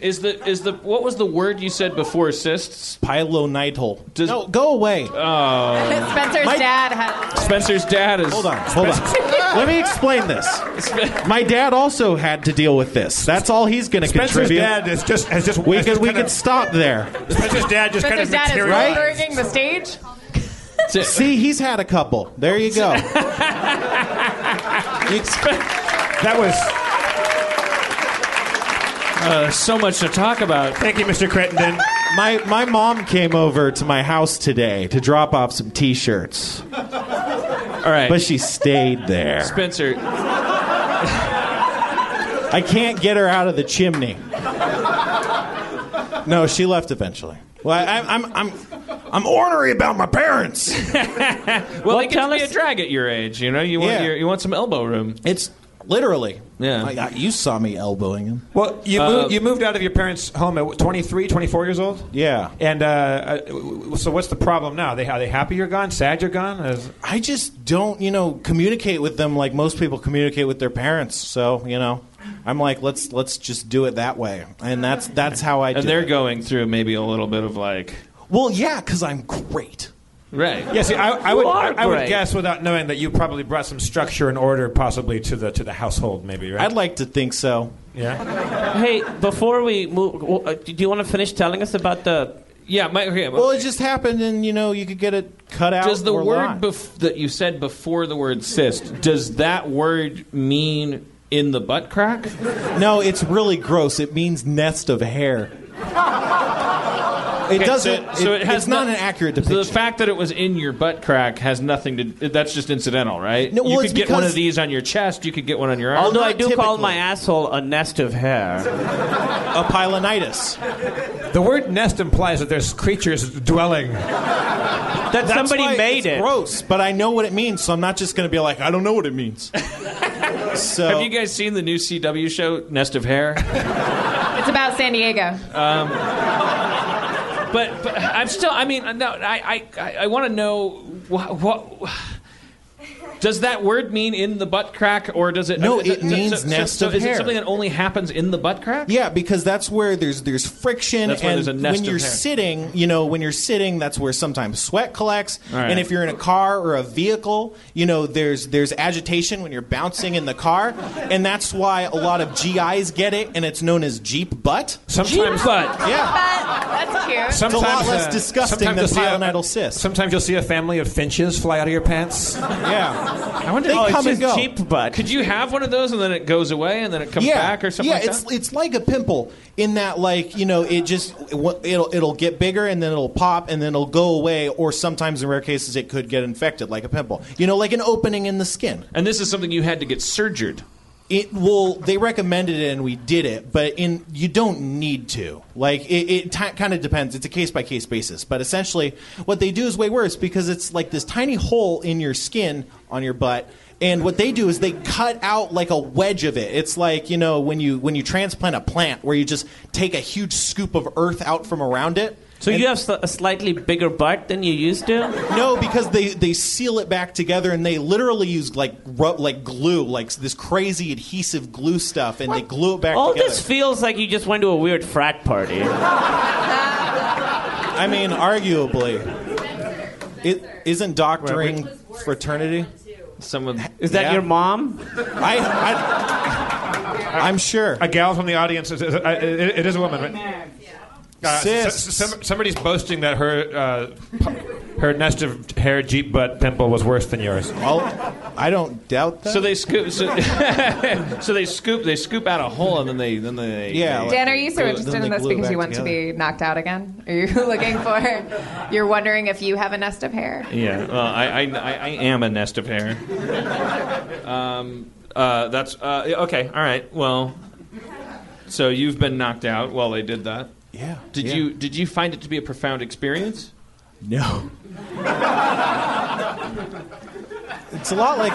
is the is the what was the word you said before cysts? pilonidal. no, go away. Oh, Spencer's My- dad had. Spencer's dad is. Hold on, hold on. Let me explain this. My dad also had to deal with this. That's all he's going to contribute. Spencer's contribute. dad is just has just we has could just we kinda- could stop there. Spencer's dad just Spencer's kind of dad is materialized. Wahlberging the stage. See, he's had a couple. There you go. That was. Uh, so much to talk about. Thank you, Mr. Crittenden. My my mom came over to my house today to drop off some T-shirts, All right, but she stayed there. Spencer. I can't get her out of the chimney. No, she left eventually. Well, I, I'm I'm I'm I'm ornery about my parents. Well, they get tell to be a drag at your age. You know, you want Yeah. your, you want some elbow room. It's literally. Yeah. I, I- you saw me elbowing him. Well, you, Uh, moved, you moved out of your parents' home at what, 23, 24 years old? Yeah. And uh, uh, so what's the problem now? They, are they happy you're gone? Sad you're gone? Is- I just don't, you know, communicate with them like most people communicate with their parents. So, you know, I'm like, let's let's just do it that way, and that's that's how I. And do they're it. going through maybe a little bit of like. Well, yeah, because I'm great. Right. Yeah, I, I would, I, I would guess without knowing that you probably brought some structure and order possibly to the to the household, maybe, right? I'd like to think so. yeah. Hey, before we move, uh, do you want to finish telling us about the? Yeah. My, okay, Well, it just happened, and you know, you could get it cut out. does the or word bef- that you said before the word cyst does that word mean in the butt crack? No, it's really gross. It means nest of hair. It Okay, doesn't. So, so it- it has it's not no- an accurate So depiction. the fact that it was in your butt crack has nothing to. That's just incidental, right? No, well, you it's could get one because- of these on your chest. You could get one on your arm. Although I not do call typically. my asshole a nest of hair. a pilonitis. The word nest implies that there's creatures dwelling. That That's somebody why made it's it. Gross, but I know what it means, so I'm not just going to be like, I don't know what it means. so Have you guys seen the new CW show Nest of Hair? It's about San Diego. Um, but, but I'm still. I mean, no. I I, I want to know what, what does that word mean in the butt crack, or does it? No, uh, it so- means so, nest so of is hair. it something that only happens in the butt crack? Yeah, because that's where there's there's friction, That's where and there's a nest when of you're hair. sitting, you know, when you're sitting, that's where sometimes sweat collects. All right. And if you're in a car or a vehicle, you know, there's there's agitation when you're bouncing in the car, and that's why a lot of GIs get it, and it's known as Jeep butt. Sometimes, butt. Yeah, That's cute. sometimes lot less uh, disgusting sometimes than you'll see a- pilonidal cyst. Sometimes you'll see a family of finches fly out of your pants. yeah. I wonder. They oh, it's come and go. Cheap butt. Could you have one of those and then it goes away and then it comes yeah, back or something yeah, like it's that? it's like a pimple in that like you know it just it'll it'll get bigger and then it'll pop and then it'll go away or sometimes in rare cases it could get infected like a pimple you know like an opening in the skin and this is something you had to get surgered. It will they recommended it and we did it but in you don't need to. Like it, it ti kind of depends. It's a case by case basis. But essentially what they do is way worse because it's like this tiny hole in your skin on your butt and what they do is they cut out like a wedge of it. It's like you know when you when you transplant a plant where you just take a huge scoop of earth out from around it So And- you have a slightly bigger butt than you used to? no, because they, they seal it back together and they literally use like ru- like glue, like this crazy adhesive glue stuff, and they glue it back All together. this feels like you just went to a weird frat party. I mean, arguably, it isn't doctoring fraternity. Some of Is that Yeah. your mom? I, I I'm sure. A gal from the audience. Is, is, uh, it, it is a woman, right? Uh, Sis. s- some- somebody's boasting that her uh, her nest of hair Jeep butt pimple was worse than yours. I'll, I don't doubt that. So they scoop. So, so they scoop. They scoop out a hole and then they then they. Yeah, they- Dan, are you so Glue- interested in they this because you want to be knocked out again? Are you looking for? You're wondering if you have a nest of hair. Yeah, well, I, I, I, I am a nest of hair. Um, uh, that's uh, okay. All right. Well, so you've been knocked out while they did that. Yeah. Did yeah. you did you find it to be a profound experience? No. It's a lot like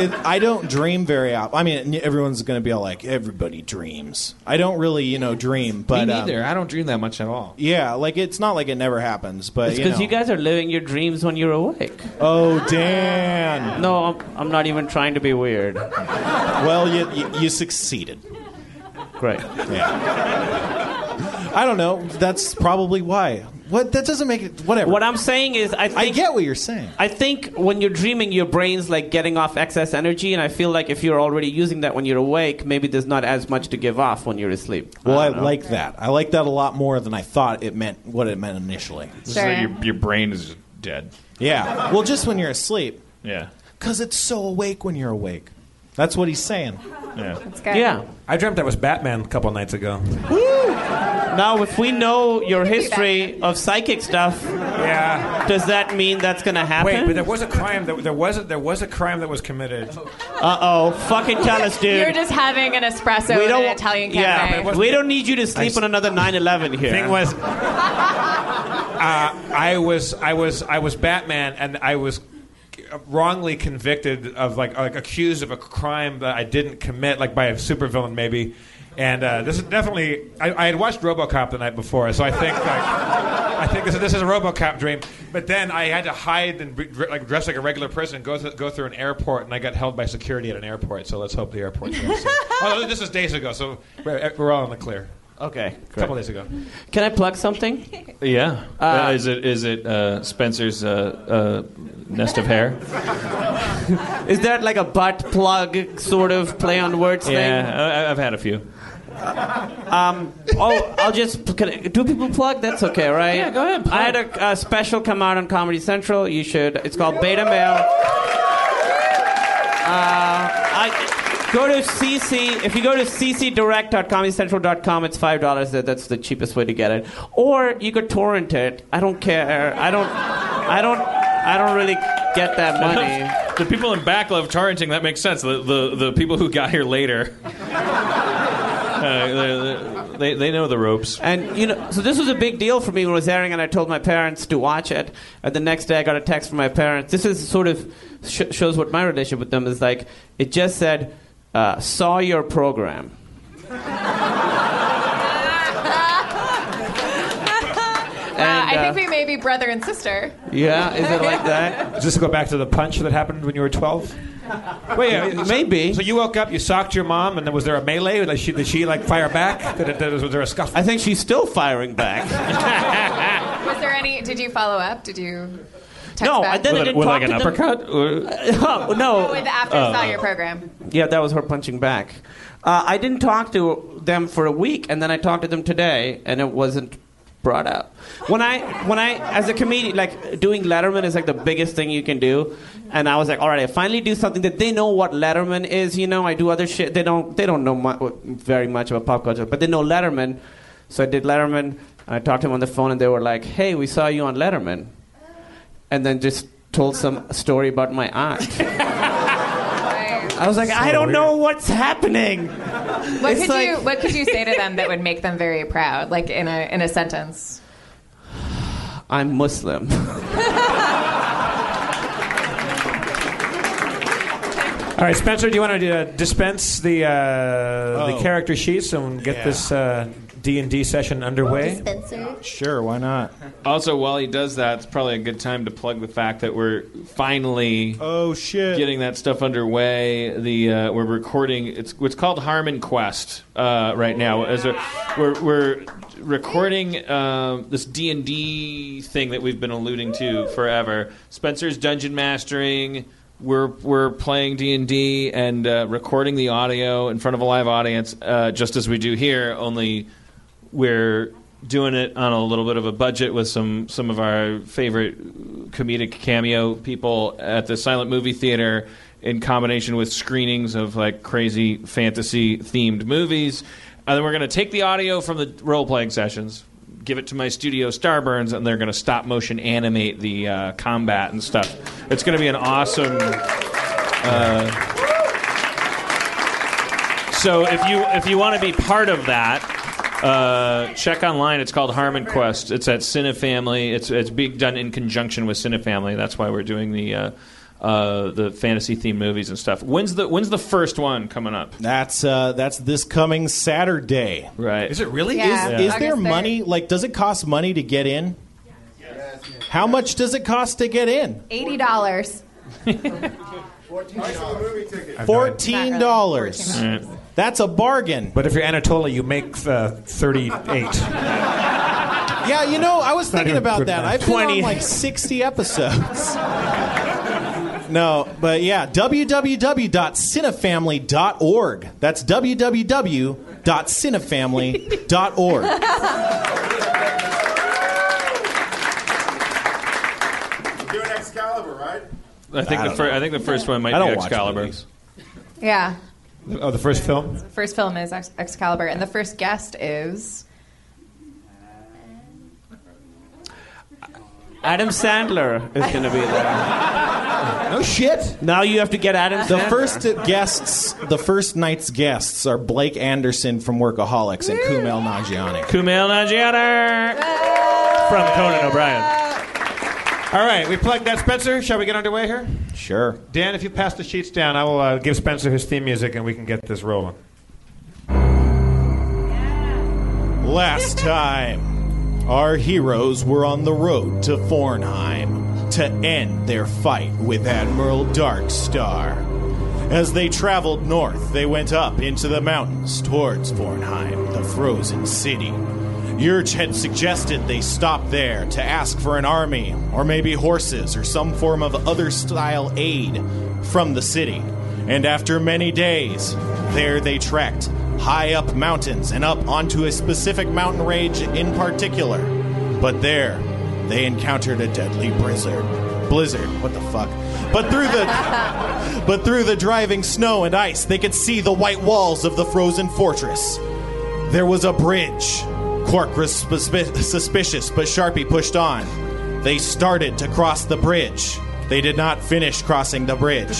it, I don't dream very often. I mean, everyone's going to be all like, everybody dreams. I don't really, you know, dream. But Me um, neither. I don't dream that much at all. yeah, like it's not like it never happens. But It's you, because know. you guys are living your dreams when you're awake. Oh, Dan. No, I'm, I'm not even trying to be weird. Well, you, you, you succeeded. Great. Yeah. I don't know. That's probably why. What? That doesn't make it. Whatever. What I'm saying is, I think, I get what you're saying. I think when you're dreaming, your brain's like getting off excess energy, and I feel like if you're already using that when you're awake, maybe there's not as much to give off when you're asleep. Well, I, don't like that. I like that a lot more than I thought it meant. What it meant initially. This is like your, your brain is dead. Yeah. Well, just when you're asleep, Yeah. because it's so awake when you're awake. That's what he's saying. Yeah. That's good. Yeah. I dreamt I was Batman a couple nights ago. Now, if we know your history of psychic stuff, Yeah. does that mean that's going to happen? Wait, but there was a crime. That, there was a, there was a crime that was committed. Uh oh, fucking tell us, dude. You're just having an espresso we don't. an Italian cafe. yeah, cafe. we don't need you to sleep on another 9/11 here. Thing was, uh, I was I was I was Batman, and I was wrongly convicted of like like accused of a crime that I didn't commit, like by a supervillain maybe. And uh, this is definitely I, I had watched RoboCop the night before, so I think like I think this is, this is a RoboCop dream. But then I had to hide and be, like dress like a regular person and go th- go through an airport, and I got held by security at an airport. So let's hope the airport. goes oh, this is days ago, so we're, we're all in the clear. Okay, A couple days ago. Can I plug something? Yeah. Uh, Uh, is it is it uh, Spencer's uh, uh, nest of hair? Is that like a butt plug sort of play on words thing? Yeah, I, I've had a few. Um, oh, I'll just can I, do people plug? That's okay, right? Yeah, go ahead, plug. I had a, a special come out on Comedy Central. You should. It's called Beta Male. Uh, I go to CC. If you go to ccdirect.comedycentral.com, it's five dollars. That's the cheapest way to get it. Or you could torrent it. I don't care. I don't. I don't. I don't really get that money. the people in back love torrenting. That makes sense. The the, the people who got here later, uh, they, they, they know the ropes. And you know, so this was a big deal for me when it was airing, and I told my parents to watch it. And the next day, I got a text from my parents. This is sort of sh- shows what my relationship with them is like. It just said, uh, "Saw your program." Uh, I uh, think we may be brother and sister. Yeah, is it like that? Does this go back to the punch that happened when you were 12? Wait, yeah, so- Maybe. So you woke up, you socked your mom, and then was there a melee? Did she, did she like fire back? Did it, did, was there a scuffle? I think she's still firing back. Was there any? Did you follow up? Did you? Text no, back? I then I With, didn't with talk like an to them. uppercut? Or, oh, no. With after saw your program. Yeah, that was her punching back. Uh, I didn't talk to them for a week, and then I talked to them today, and it wasn't brought up. When I, when I, as a comedian, like doing Letterman is like the biggest thing you can do, and I was like, all right, I finally do something that they know what Letterman is. You know, I do other shit. They don't, they don't know mu- very much about pop culture, but they know Letterman. So I did Letterman, and I talked to them on the phone, and they were like, hey, we saw you on Letterman, and then just told some story about my aunt. I was like, I don't know what's happening. What It's could like- you What could you say to them that would make them very proud, like in a in a sentence? I'm Muslim. All right, Spencer, do you want to uh, dispense the uh, the Oh. character sheets and get Yeah. this uh, D and D session underway? Sure, why not? also, while he does that, it's probably a good time to plug the fact that we're finally Oh shit! getting that stuff underway. The uh, we're recording. It's what's called Harmon Quest uh, right now. As a, we're we're recording um, this D and D thing that we've been alluding to forever. Spencer's dungeon mastering. We're we're playing D and D and uh, recording the audio in front of a live audience, uh, just as we do here. Only we're doing it on a little bit of a budget with some some of our favorite comedic cameo people at the silent movie theater in combination with screenings of like crazy fantasy themed movies. And then we're going to take the audio from the role playing sessions give it to my studio starburns and they're going to stop motion animate the uh, combat and stuff. It's going to be an awesome So if you if you want to be part of that, uh, check online. It's called Harmon Quest. It's at Cinefamily. It's it's being done in conjunction with Cinefamily. That's why we're doing the uh, uh, the fantasy themed movies and stuff. When's the when's the first one coming up? That's uh, that's this coming Saturday. Right. Is it really? Yeah. Is, is there money? Like, does it cost money to get in? Yes. How much does it cost to get in? Eighty dollars. Fourteen dollars. That's a bargain. But if you're Anatoly, you make uh, 38. Yeah, you know, I was not thinking about that. math. I've been on like 60 episodes. no, but yeah, www.cinefamily.org. That's www.cinefamily.org. You're doing Excalibur, right? I think I the don't fir- know. I think the first one might I be don't watch Excalibur. movies. Yeah. Oh, the first film? The first film is Ex- Excalibur, and the first guest is. Adam Sandler is going to be there. No shit. Now you have to get Adam The Sandler. first guests, the first night's guests are Blake Anderson from Workaholics and Kumail Nanjiani. Kumail Nanjiani from Conan O'Brien. All right, we plugged that, Spencer. Shall we get underway here? Sure. Dan, if you pass the sheets down, I will uh, give Spencer his theme music and we can get this rolling. Last time, our heroes were on the road to Fornheim to end their fight with Admiral Darkstar. As they traveled north, they went up into the mountains towards Fornheim, the frozen city. Yurch had suggested they stop there to ask for an army, or maybe horses, or some form of other style aid from the city. And after many days, there they trekked high up mountains and up onto a specific mountain range in particular. But there, they encountered a deadly blizzard. Blizzard, what the fuck? But through the but through the driving snow and ice, they could see the white walls of the frozen fortress. There was a bridge. Quark was suspi- suspicious, but Sharpie pushed on. They started to cross the bridge. They did not finish crossing the bridge.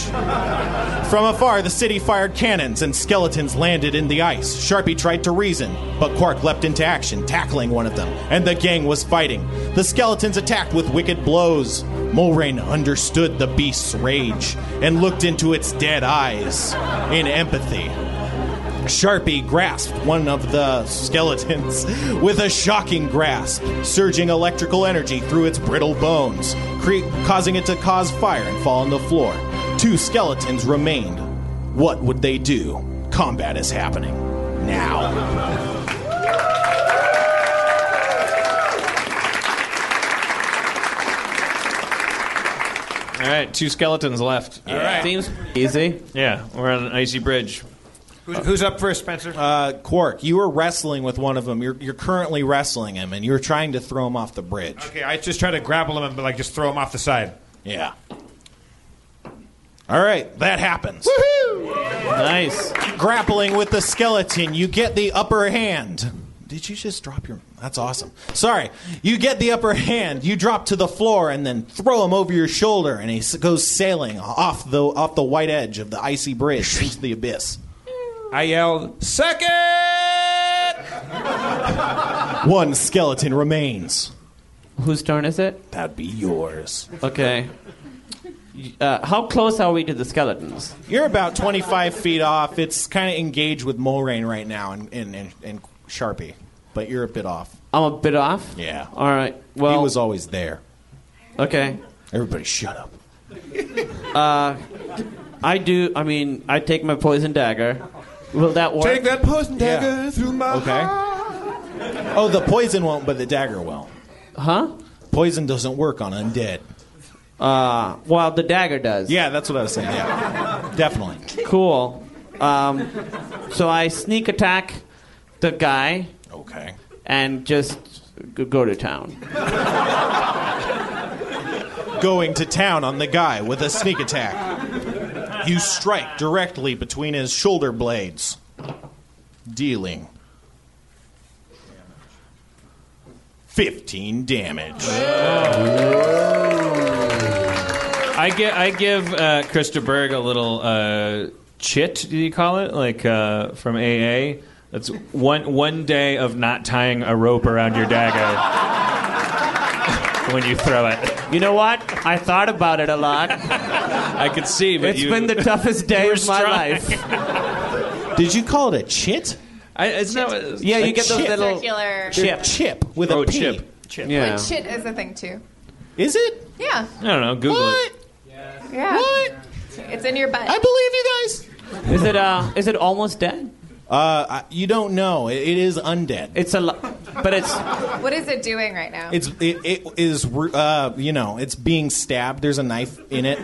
From afar, the city fired cannons and skeletons landed in the ice. Sharpie tried to reason, but Quark leapt into action, tackling one of them, and the gang was fighting. The skeletons attacked with wicked blows. Mulrain understood the beast's rage and looked into its dead eyes in empathy. Sharpie grasped one of the skeletons with a shocking grasp, surging electrical energy through its brittle bones, cre- causing it to cause fire and fall on the floor. Two skeletons remained. What would they do? Combat is happening. Now. All right, two skeletons left. All right. Seems easy. Yeah, we're on an icy bridge. Who's, who's up first, Spencer? Uh, Quark, you were wrestling with one of them. You're, you're currently wrestling him, and you're trying to throw him off the bridge. okay, I just try to grapple him and like just throw him off the side. Yeah. All right, that happens. Nice. grappling with the skeleton, you get the upper hand. Did you just drop your? That's awesome. Sorry, you get the upper hand. You drop to the floor and then throw him over your shoulder, and he goes sailing off the off the white edge of the icy bridge into the abyss. I yelled, second! One skeleton remains. Whose turn is it? That'd be yours. Okay. Uh, how close are we to the skeletons? You're about 25 feet off. It's kind of engaged with Mulrain right now and, and, and, and Sharpie, but you're a bit off. I'm a bit off. Yeah. All right. Well, he was always there. okay. Everybody shut up. I do. I mean, I take my poison dagger. Will that work? Take that poison Yeah. dagger through my Okay. Oh, the poison won't, but the dagger will. Huh? Poison doesn't work on undead. Uh, well, the dagger does. Yeah, that's what I was saying. Yeah, definitely. Cool. Um, so I sneak attack the guy Okay. and just go to town. Going to town on the guy with a sneak attack. You strike directly between his shoulder blades, dealing 15 damage. I give I give uh, Krista Berg a little uh, chit. Do you call it like uh, from AA? That's one one day of not tying a rope around your dagger. When you throw it. You know what? I thought about it a lot. I could see, but It's you, been the toughest day of my strong. life. Did you call it a chit? I, it's not. Yeah, you get those chip. little Circular. chip. Chip with Oh, a P. chip. Chip. Yeah. Shit is a thing too. Is it? Yeah. I don't know. Google What? it. Yeah. What? It's in your butt. I believe you guys. Is it uh? Is it almost dead? Uh, you don't know. It, it is undead. It's a, lo- but it's what is it doing right now? It's it, it is uh, you know it's being stabbed. There's a knife in it.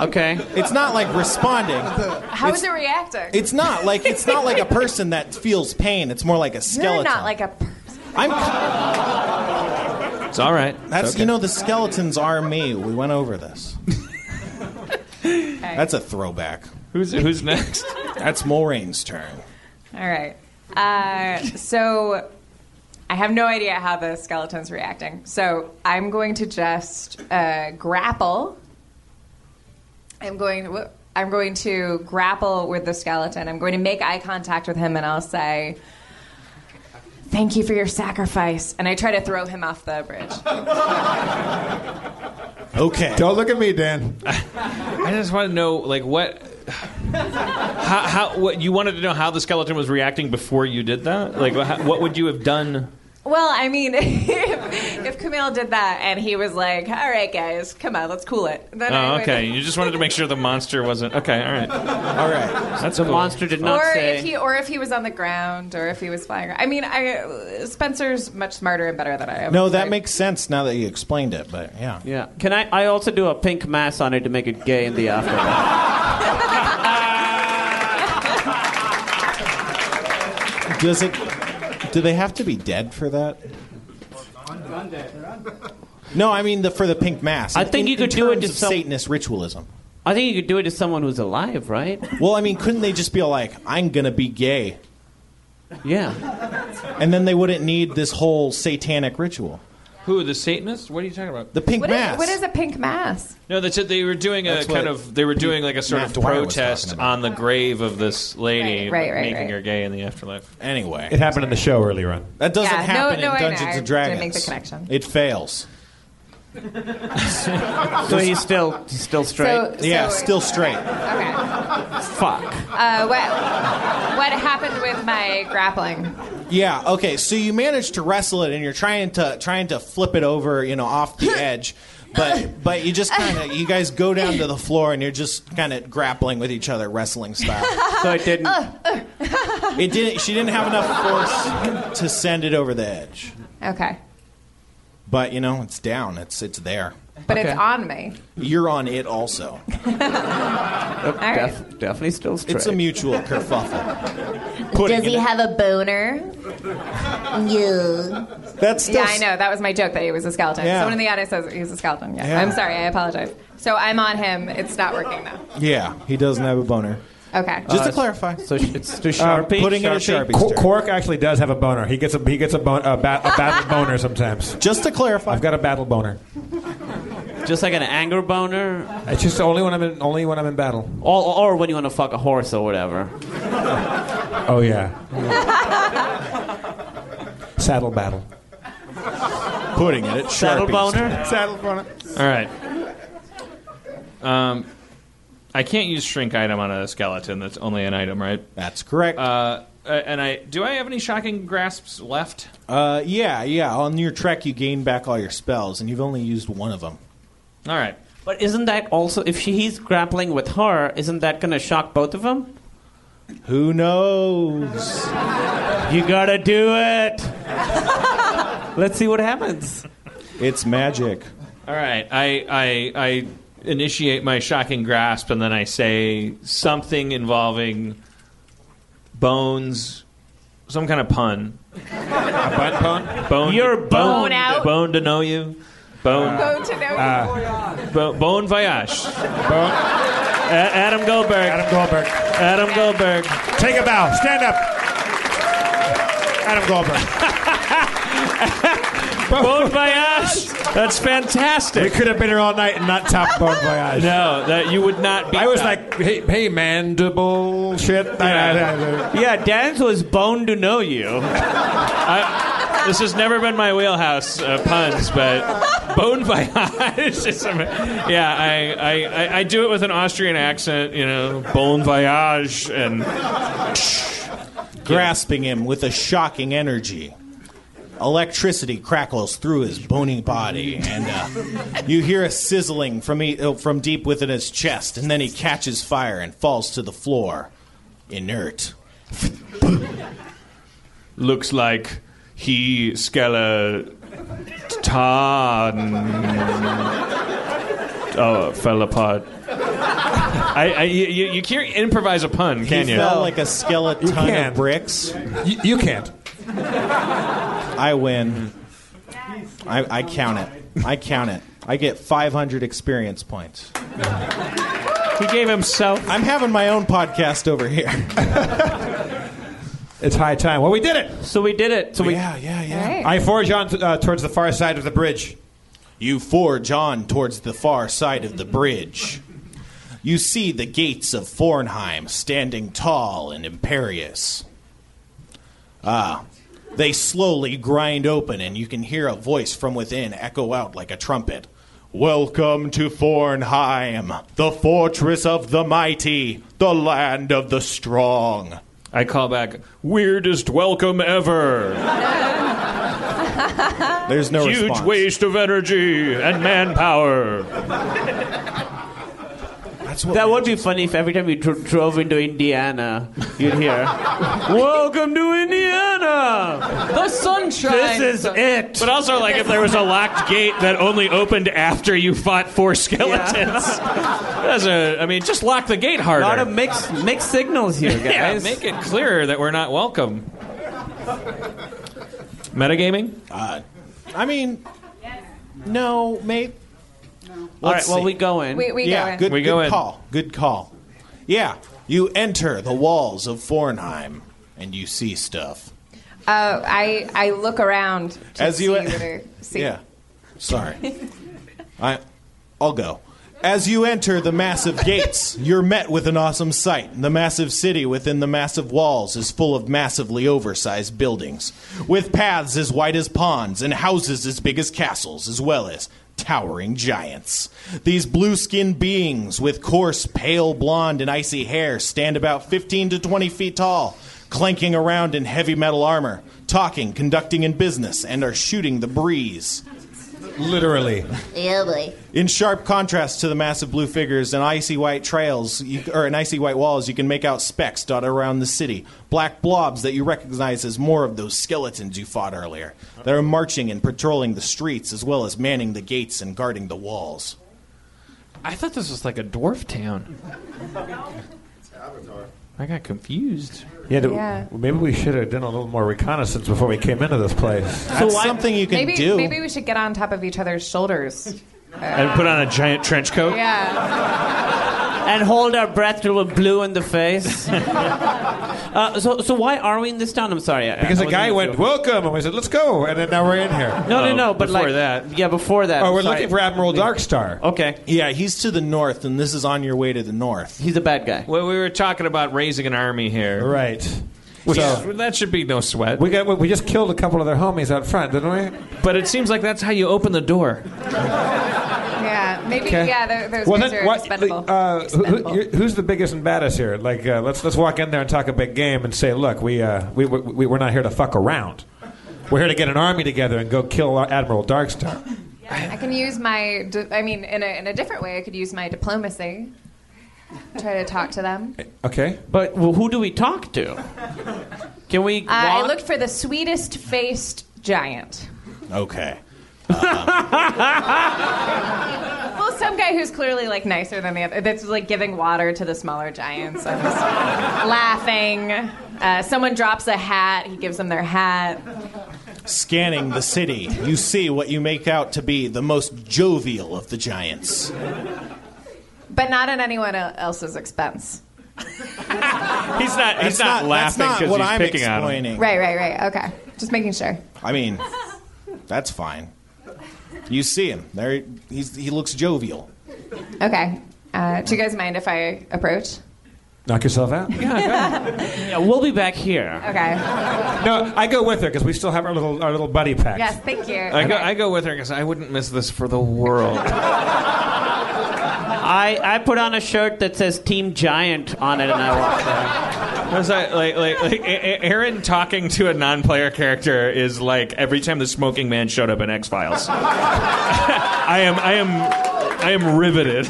okay. It's not like responding. How is it reacting? It's not like it's not like a person that feels pain. It's more like a skeleton. You're not like a. Per- I'm. It's all right. That's It's okay. you know the skeletons are me. We went over this. That's a throwback. Who's who's next? That's Mulrain's turn. All right. Uh, so I have no idea how the skeleton's reacting. So I'm going to just uh, grapple. I'm going to. I'm going to grapple with the skeleton. I'm going to make eye contact with him, and I'll say, "Thank you for your sacrifice." And I try to throw him off the bridge. Okay. Don't look at me, Dan. I just want to know, like, what, how, how, what you wanted to know how the skeleton was reacting before you did that. Like, how, what would you have done? Well, I mean, if, if Camille did that and he was like, "All right, guys, come on, let's cool it," then Oh, would- okay. You just wanted to make sure the monster wasn't. Okay, all right. All right. That's The cool. monster did not or say. if he or if he was on the ground or if he was flying. I mean, I Spencer's much smarter and better than I am. No, that I- makes sense now that you explained it. But yeah. yeah. Can I? I also do a pink mass on it to make it gay in the afterlife. Does it? Do they have to be dead for that? No, I mean the for the pink mass. I think In- you could in do it terms to of some- Satanist ritualism. I think you could do it to someone who's alive, right? Well, I mean, couldn't they just be like, "I'm gonna be gay," Yeah. and then they wouldn't need this whole satanic ritual? Who the Satanist? What are you talking about? The pink What is, mass. what is a pink mass? No, that's it. They were doing a That's kind of. They were doing like a sort Matt of Dwyer was protest talking about. on the oh. grave of this lady, Right, right, right, making right. her gay in the afterlife. Anyway, It happened in the show earlier on. that doesn't Yeah, no- happen no, I in know. Dungeons I and didn't Dragons. make the connection. It fails. So he's still he's still straight. So, Yeah, so- still straight. Okay. Fuck. Uh, what what happened with my grappling? Yeah. Okay. So you managed to wrestle it, and you're trying to trying to flip it over, you know, off the edge. But but you just kind of you guys go down to the floor, and you're just kind of grappling with each other, wrestling style. So it didn't. It didn't. She didn't have enough force to send it over the edge. Okay, But you know, it's down. It's it's there. but Okay. it's on me. You're on it also. All right. Def- definitely still straight. It's a mutual kerfuffle. Does he have a boner? Yeah. That's still. Yeah, I know. That was my joke that he was a skeleton. Yeah. Someone in the audience says he's a skeleton. Yeah. Yeah. I'm sorry. I apologize. So I'm on him. It's not working though. Yeah, he doesn't have a boner. Okay. Just to clarify. So sh- it's to Uh, Sharpie. putting it at Sharpie. Sharpie's Qu- Quark actually does have a boner. He gets a he gets a, bon- a, ba- a battle boner sometimes. Just to clarify. I've got a battle boner. Just like an anger boner, It's just only when I'm in only when I'm in battle. or, or when you want to fuck a horse or whatever. Oh yeah. Saddle battle. putting it at Saddle Sharpie's. boner. Saddle boner. All right. Um, I can't use shrink item on a skeleton. That's only an item, right? That's correct. Uh, uh, and I do I have any shocking grasps left? Uh, yeah, yeah. On your trek, you gain back all your spells, and you've only used one of them. All right. But isn't that also if she, he's grappling with her? Isn't that going to shock both of them? Who knows? You gotta do it. Let's see what happens. It's magic. All right. I I I initiate my shocking grasp, and then I say something involving bones, some kind of pun. A butt pun. Bone. You're bone. Bone out. Bone to know you. Bone. Go to know uh, Bo- bone voyage. Bone. A- Adam Goldberg. Adam Goldberg. Adam Goldberg. Take a bow. Stand up. Adam Goldberg. Bone voyage. That's We fantastic. could have been here all night and not top Bon Voyage. No, that you would not be. I was like, hey, hey mandible shit. Yeah, Dan's was bone to know you. I, this has never been my wheelhouse uh, puns, but bone voyage. is am- yeah, I, I, I, I do it with an Austrian accent. You know, bon voyage, and grasping him with a shocking energy. Electricity crackles through his bony body, and uh, you hear a sizzling from, he, uh, from deep within his chest, and then he catches fire and falls to the floor, inert. looks like he skeleton. Oh, fell apart. I, I you, you you can't improvise a pun, can he you? fell like a skeleton You of bricks. You, you can't. I win. I, I count it. I count it. I get 500 experience points. He gave himself. I'm having my own podcast over here. It's high time. Well, we did it. So we did it. So we yeah, yeah, yeah. Right. I forge on uh, towards the far side of the bridge. You forge on towards the far side of the bridge. You see the gates of Fornheim standing tall and imperious. Ah, they slowly grind open, and you can hear a voice from within echo out like a trumpet. Welcome to Fornheim, the fortress of the mighty, the land of the strong. I call back. Weirdest welcome ever. There's no Huge response. waste of energy and manpower. That's what That would be funny if every time you dro- drove into Indiana, you'd hear, "Welcome to Indiana. The sunshine. This is it." But also, like, if there was a locked gate that only opened after you fought four skeletons, that's a. I mean, just lock the gate A harder. lot of mixed mixed signals here, yeah, guys. make it clear that we're not welcome. Metagaming? Uh, I mean, no, mate. All right, Let's well, see. we go in. We, we yeah, go in. good, We good go in. call. Good call. Yeah, you enter the walls of Fornheim and you see stuff. Uh, I I look around to As see you- what I see. Yeah. Sorry. I I'll go. As you enter the massive gates, you're met with an awesome sight. The massive city within the massive walls is full of massively oversized buildings, with paths as wide as ponds and houses as big as castles, as well as towering giants. These blue skinned beings with coarse, pale blonde, and icy hair stand about 15 to 20 feet tall, clanking around in heavy metal armor, talking, conducting in business, and are shooting the breeze. Literally. Yeah, boy. In sharp contrast to the massive blue figures and icy white trails, you, or in icy white walls, you can make out specks dotted around the city. Black blobs that you recognize as more of those skeletons you fought earlier. That are marching and patrolling the streets as well as manning the gates and guarding the walls. I thought this was like a dwarf town. I got confused. Yeah, do- Yeah. maybe we should have done a little more reconnaissance before we came into this place. That's something you can maybe do. maybe we should get on top of each other's shoulders. And put on a giant trench coat. Yeah. And hold our breath till we're blue in the face. uh, so, so why are we in this town? I'm sorry. I- Because I the guy wasn't- went, welcome, and we said, let's go, and then now we're in here. No, no, Oh, no. But before like that. yeah, before that. Oh, we're sorry. looking for Admiral Darkstar. Okay, Yeah, he's to the north, and this is on your way to the north. he's a bad guy. Well, we were talking about raising an army here. Right. Which, So- that should be no sweat. We got we just killed a couple of their homies out front, didn't we? but it seems like that's how you open the door. Yeah. Maybe. Okay. Yeah. th- Those Well, guys then, are what, expendable. uh, who, who, who's the biggest and baddest here? Like, uh, let's let's walk in there and talk a big game and say, look, we uh, we, we we're not here to fuck around. We're here to get an army together and go kill Admiral Darkstar. I can use my. di- I mean, in a in a different way, I could use my diplomacy. Try to talk to them. Okay. But well, who do we talk to? Can we? Uh, I walk- looked for the sweetest faced giant. Okay. Well, some guy who's clearly like nicer than the other. That's like giving water to the smaller giants. I'm just laughing. Uh, someone drops a hat. He gives them their hat. Scanning the city, you see what you make out to be the most jovial of the giants. But not at anyone else's expense. He's not. He's That's not, that's laughing because what he's I'm picking on him. explaining. Right, right, right. Okay. Just making sure. I mean, that's fine. You see him there. He's he looks jovial. Okay. Uh, do you guys mind if I approach? Knock yourself out. Yeah, we'll be back here. Okay. No, I go with her because we still have our little our little buddy pack. Yes, thank you. I go, I go with her because I wouldn't miss this for the world. I, I put on a shirt that says Team Giant on it and I walked there. Was I, like, like, like, A- A- Erin talking to a non-player character is like every time the smoking man showed up in X Files. I am, I am, I am riveted.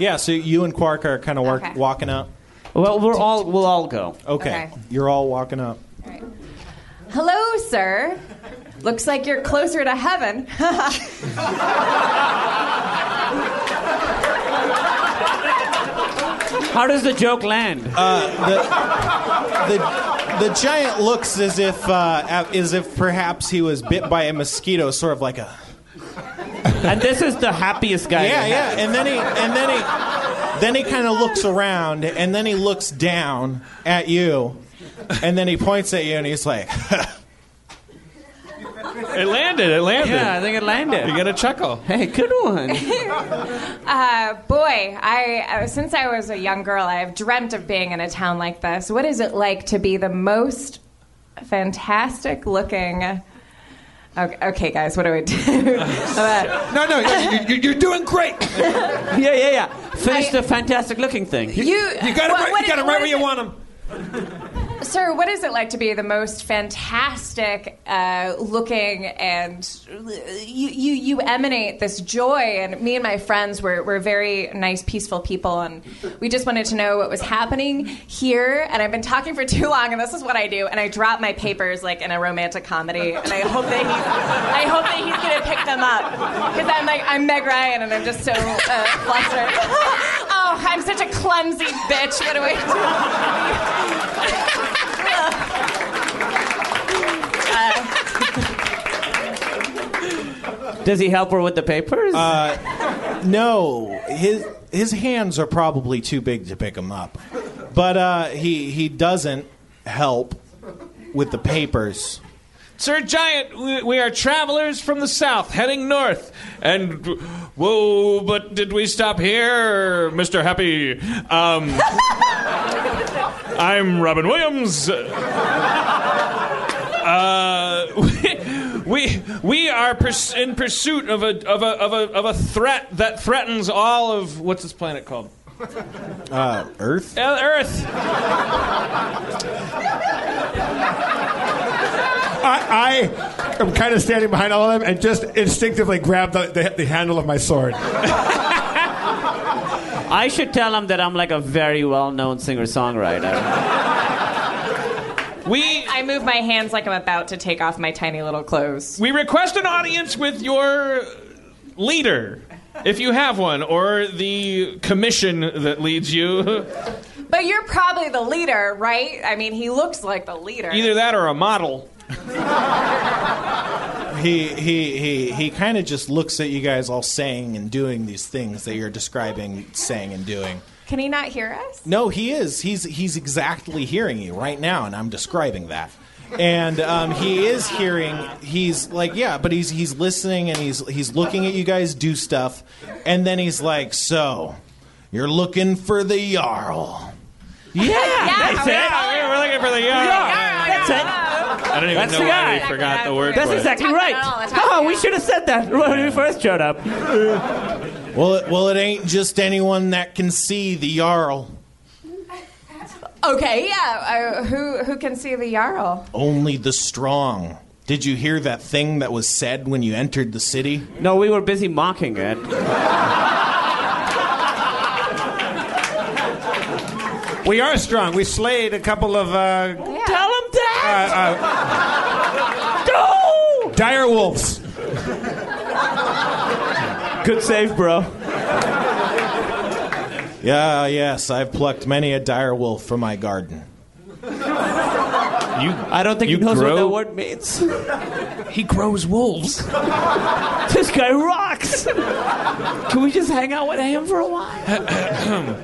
Yeah, so you and Quark are kind of Okay. walking up. Well, we're all we'll all go. Okay. Okay. You're all walking up. Hello, sir. Looks like you're closer to heaven. How does the joke land? the, the giant looks as if uh, as if perhaps he was bit by a mosquito, sort of like a and this is the happiest guy. yeah, yeah. have. And then he and then he then he kind of looks around, and then he looks down at you, and then he points at you, and he's like, It landed. It landed. Yeah, I think it landed. You get a chuckle. Hey, good one. Uh, boy, I uh, since I was a young girl, I have dreamt of being in a town like this. What is it like to be the most fantastic looking? Okay, okay guys, what do we do? Uh, No, no, you- you- you're doing great. yeah, yeah, yeah. Finish I- the fantastic looking thing. you You got it what- right. You got it is- right what where is you want them. Sir, what is it like to be the most fantastic uh, looking and you, you, you emanate this joy? And me and my friends were, were very nice, peaceful people, and we just wanted to know what was happening here. And I've been talking for too long, and this is what I do. And I drop my papers like in a romantic comedy, and I hope that he's, I hope that he's gonna pick them up because I'm like I'm Meg Ryan, and I'm just so uh, flustered. oh, I'm such a clumsy bitch. What do I do? Does he help her with the papers? "No, his his hands are probably too big to pick him up, but uh, he he doesn't help with the papers." Sir Giant, we, we are travelers from the south heading north. And, whoa, but did we stop here, Mr. Happy? Um, I'm Robin Williams. Uh, we, we, are pers- in pursuit of a, of, a, of, a, of a threat that threatens all of. What's this planet called? Uh, Earth. Uh, Earth. I, I am kind of standing behind all of them and just instinctively grab the, the, the handle of my sword. I should tell them that I'm like a very well-known singer-songwriter. We, I move my hands like I'm about to take off my tiny little clothes. we request an audience with your leader, if you have one, or the commission that leads you. But you're probably the leader, right? I mean, he looks like the leader. Either that or a model. He he he he kind of just looks at you guys all saying and doing these things that you're describing, saying and doing. Can he not hear us? No, he is. He's he's exactly hearing you right now, and I'm describing that. And um, he is hearing. He's like, yeah, but he's he's listening and he's he's looking at you guys do stuff, and then he's like, so you're looking for the jarl. Yeah, that's it. We're looking for the yarn. That's it. I don't even That's know the why guy. we forgot the word That's for it. exactly Talk right. about it all the time, Oh, we should have said that when we first showed up. Well, it, well, it ain't just anyone that can see the jarl. Okay, yeah. Uh, who who can see the Jarl? Only the strong. Did you hear that thing that was said when you entered the city? No, we were busy mocking it. We are strong. We slayed a couple of uh, Tell him that. Uh, Go. dire wolves. Good save, bro. Yeah, yes, I've plucked many a dire wolf from my garden. You, I don't think You he knows what that word means. he grows wolves. this guy rocks. Can we just hang out with him for a while?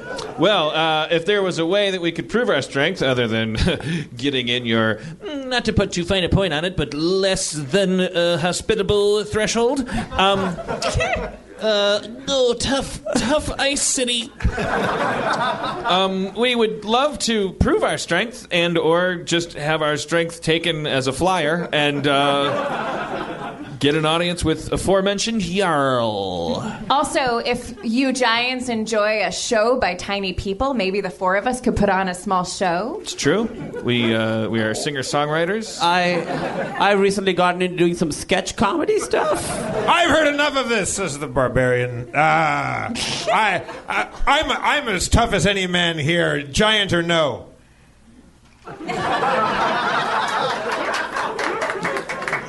Well, uh, if there was a way that we could prove our strength, other than getting in your, mm, not to put too fine a point on it, but less than uh, hospitable threshold, um, Uh, no, tough, tough ice city. Um, we would love to prove our strength and or just have our strength taken as a flyer and uh, get an audience with aforementioned Jarl. Also, if you giants enjoy a show by tiny people, maybe the four of us could put on a small show. It's true. We uh, we are singer songwriters. I I recently gotten into doing some sketch comedy stuff. I've heard enough of this, says the barbarian. Ah, I, I, I'm, I'm as tough as any man here, giant or no.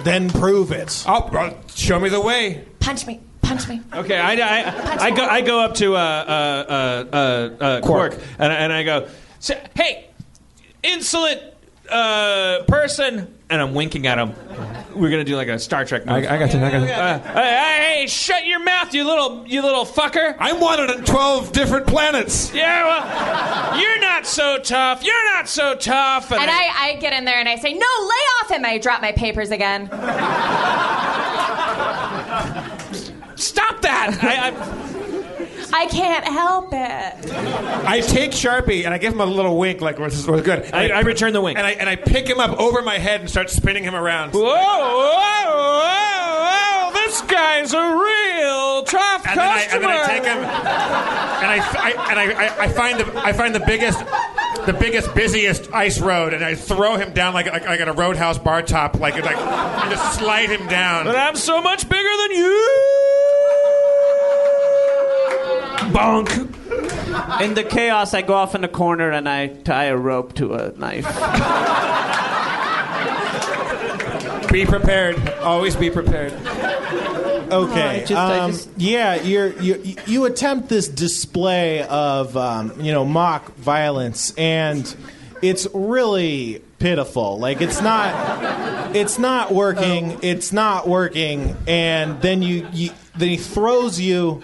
Then prove it. Oh, well, show me the way. Punch me, punch me. Okay, I, I, I, go I go up to uh, uh, uh, uh, uh, Quark, and, I- and I go, "S- hey, insolent uh, person, and I'm winking at him. We're gonna do like a Star Trek. Move. I, I got you. I got you. Uh, hey, hey, shut your mouth, you little, you little fucker! I'm wanted on 12 different planets. Yeah, well, you're not so tough. You're not so tough. And I, I get in there and I say, no, lay off him. I drop my papers again. stop that. I, I, I can't help it. I take Sharpie and I give him a little wink, like this is we're good. I, I return the wink. and I and I pick him up over my head and start spinning him around. Whoa, whoa, whoa, whoa! This guy's a real tough And then, I, customer. and then I take him, and I, I and I, I, I find the I find the biggest, the biggest busiest ice road, and I throw him down like like, like at a roadhouse bar top, like like and just slide him down. But I'm so much bigger than you. Bonk. In the chaos, I go off in a corner and I tie a rope to a knife. Be prepared. Always be prepared. Okay. I just- um, just- yeah, you're, you you attempt this display of um, you know mock violence, and it's really pitiful. Like it's not it's not working. It's not working, and then you, you then he throws you,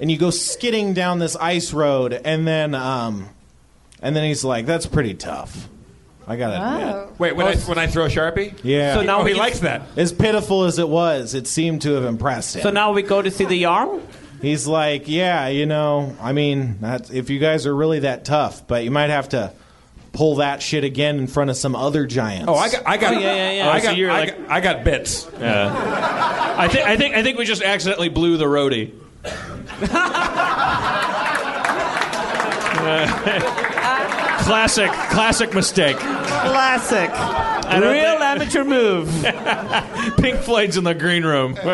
and you go skidding down this ice road, and then um, and then he's like, "That's pretty tough." I gotta admit. Oh. Wait, when I when I throw Sharpie? Yeah. So now oh, he he's- likes that. as pitiful as it was, it seemed to have impressed him. So now we go to see the Jarl? He's like, yeah, you know, I mean, that's, if you guys are really that tough, but you might have to pull that shit again in front of some other giants. Oh, I got, I got, Oh, yeah, yeah, yeah. I Oh, so got, you're I, like- got I got bits. Yeah. I think I think I think we just accidentally blew the roadie. classic, classic mistake. Classic. don't Real think- amateur move. Pink Floyd's in the green room. All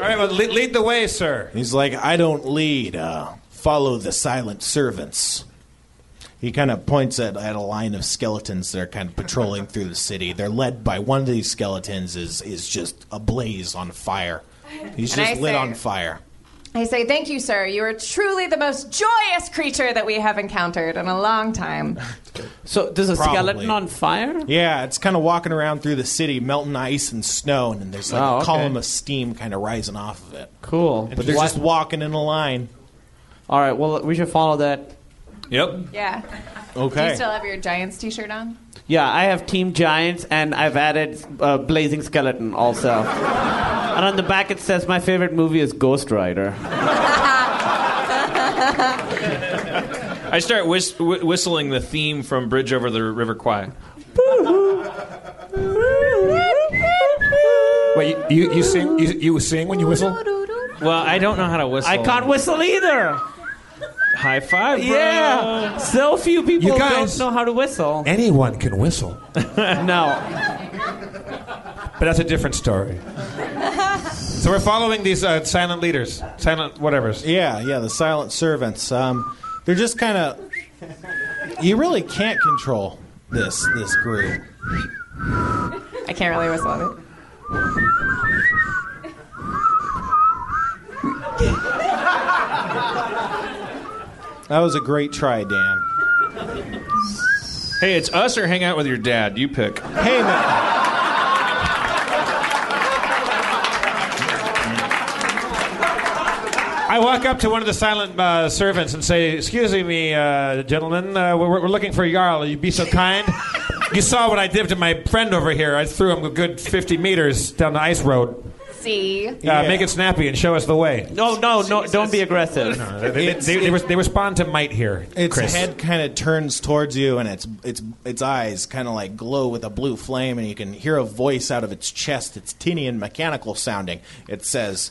right, well, lead, lead the way, sir. He's like, I don't lead. Uh, follow the silent servants. He kind of points at, at a line of skeletons that are kind of patrolling through the city. They're led by one of these skeletons is is just ablaze on fire. He's And I just lit say- on fire. I say, thank you, sir. You are truly the most joyous creature that we have encountered in a long time. So there's a Probably. skeleton on fire? Yeah, it's kind of walking around through the city, melting ice and snow, and there's like Oh, a okay. column of steam kind of rising off of it. Cool. But they're just walking in a line. All right, well, we should follow that. Yep. Yeah. Do Okay. you still have your Giants t shirt on? Yeah, I have Team Giants, and I've added uh, Blazing Skeleton also. and on the back it says my favorite movie is Ghost Rider. I start whis- wh- whistling the theme from Bridge Over the River Kwai. Wait, you, you, you sing you, you sing when you whistle? Well, I don't know how to whistle. I can't whistle either. High five, bro. Yeah, so few people You guys- don't know how to whistle. Anyone can whistle, No, but that's a different story. So we're following these uh, silent leaders, silent whatevers. Yeah, yeah, the silent servants. Um, they're just kind of. You really can't control this this group. I can't really whistle it. That was a great try, Dan. Hey, it's us or hang out with your dad. You pick. Hey, man. I walk up to one of the silent uh, servants and say, "Excuse me, uh, gentlemen, uh, we're, we're looking for a Jarl. You'd be so kind. You saw what I did to my friend over here. I threw him a good 50 meters down the ice road. See? Uh, Make it snappy and show us the way. No, no, no! Don't be aggressive. They, they, they, they, they respond to might here. Its Chris. head kind of turns towards you, and its its its eyes kind of like glow with a blue flame, and you can hear a voice out of its chest. It's tinny and mechanical sounding. It says,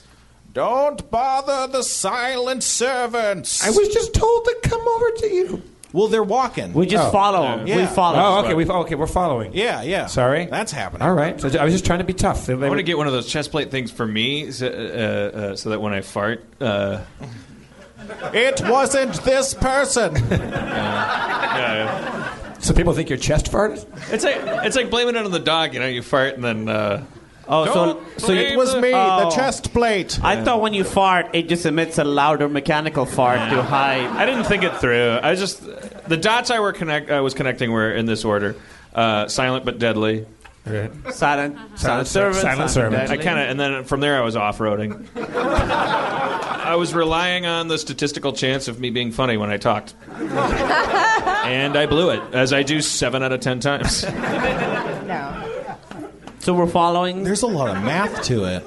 "Don't bother the silent servants." I was just told to come over to you. Well, they're walking. We just Oh. follow him. Yeah. We follow. Oh, okay. We okay. We're following. yeah, yeah. Sorry. that's happening. All right. So I was just trying to be tough. They- they I want to get one of those chest plate things for me, so, uh, uh, so that when I fart, uh, It wasn't this person. yeah, so people think you're chest farted. it's like it's like blaming it on the dog. You know, you fart and then. Uh, Oh, so Don't so it you, was me, Oh. the chest plate. I thought when you fart, it just emits a louder mechanical fart to hide. I didn't think it through. I just the dots I were connect I was connecting were in this order: uh, silent but deadly. Silent, silent, ser- servant, silent servant. I kind of, and then from there I was off roading. I was relying on the statistical chance of me being funny when I talked, and I blew it, as I do seven out of ten times. No. So we're following. There's a lot of math to it.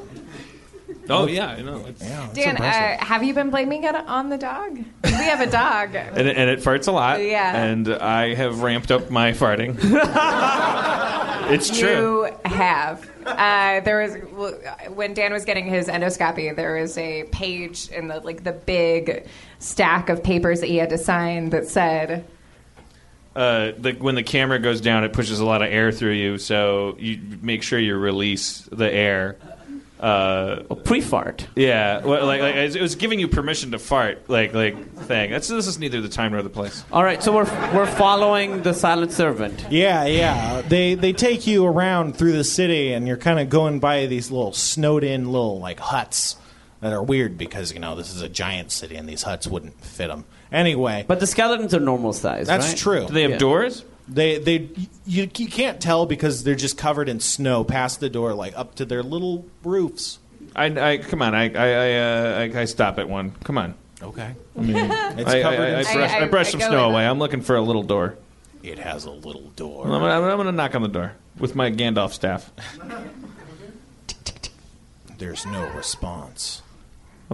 Oh yeah, I know. It's, Yeah, it's Dan, impressive. uh, have you been blaming it on the dog? We have a dog. and, it, and it farts a lot. Yeah. And I have ramped up my farting. it's true. You have. Uh, there was when Dan was getting his endoscopy. There was a page in the like the big stack of papers that he had to sign that said, uh, the, when the camera goes down, it pushes a lot of air through you, so you make sure you release the air. Uh, pre-fart. yeah, well, like, like it was giving you permission to fart, like like thing. That's this is neither the time nor the place. All right, so we're we're following the silent servant. Yeah, yeah. They they take you around through the city, and you're kind of going by these little snowed-in little like huts that are weird because you know this is a giant city, and these huts wouldn't fit them. Anyway, But the skeletons are normal size. that's right? true. Do they have Yeah. doors? They they you, you can't tell because they're just covered in snow past the door, like up to their little roofs. I, I come on, I I I, uh, I I stop at one. Come on. Okay, I mean, it's I, I, covered I, I in. brush, I, I- brush I some go snow with away. I'm looking for a little door. It has a little door. I'm gonna, I'm gonna knock on the door with my Gandalf staff. There's no response.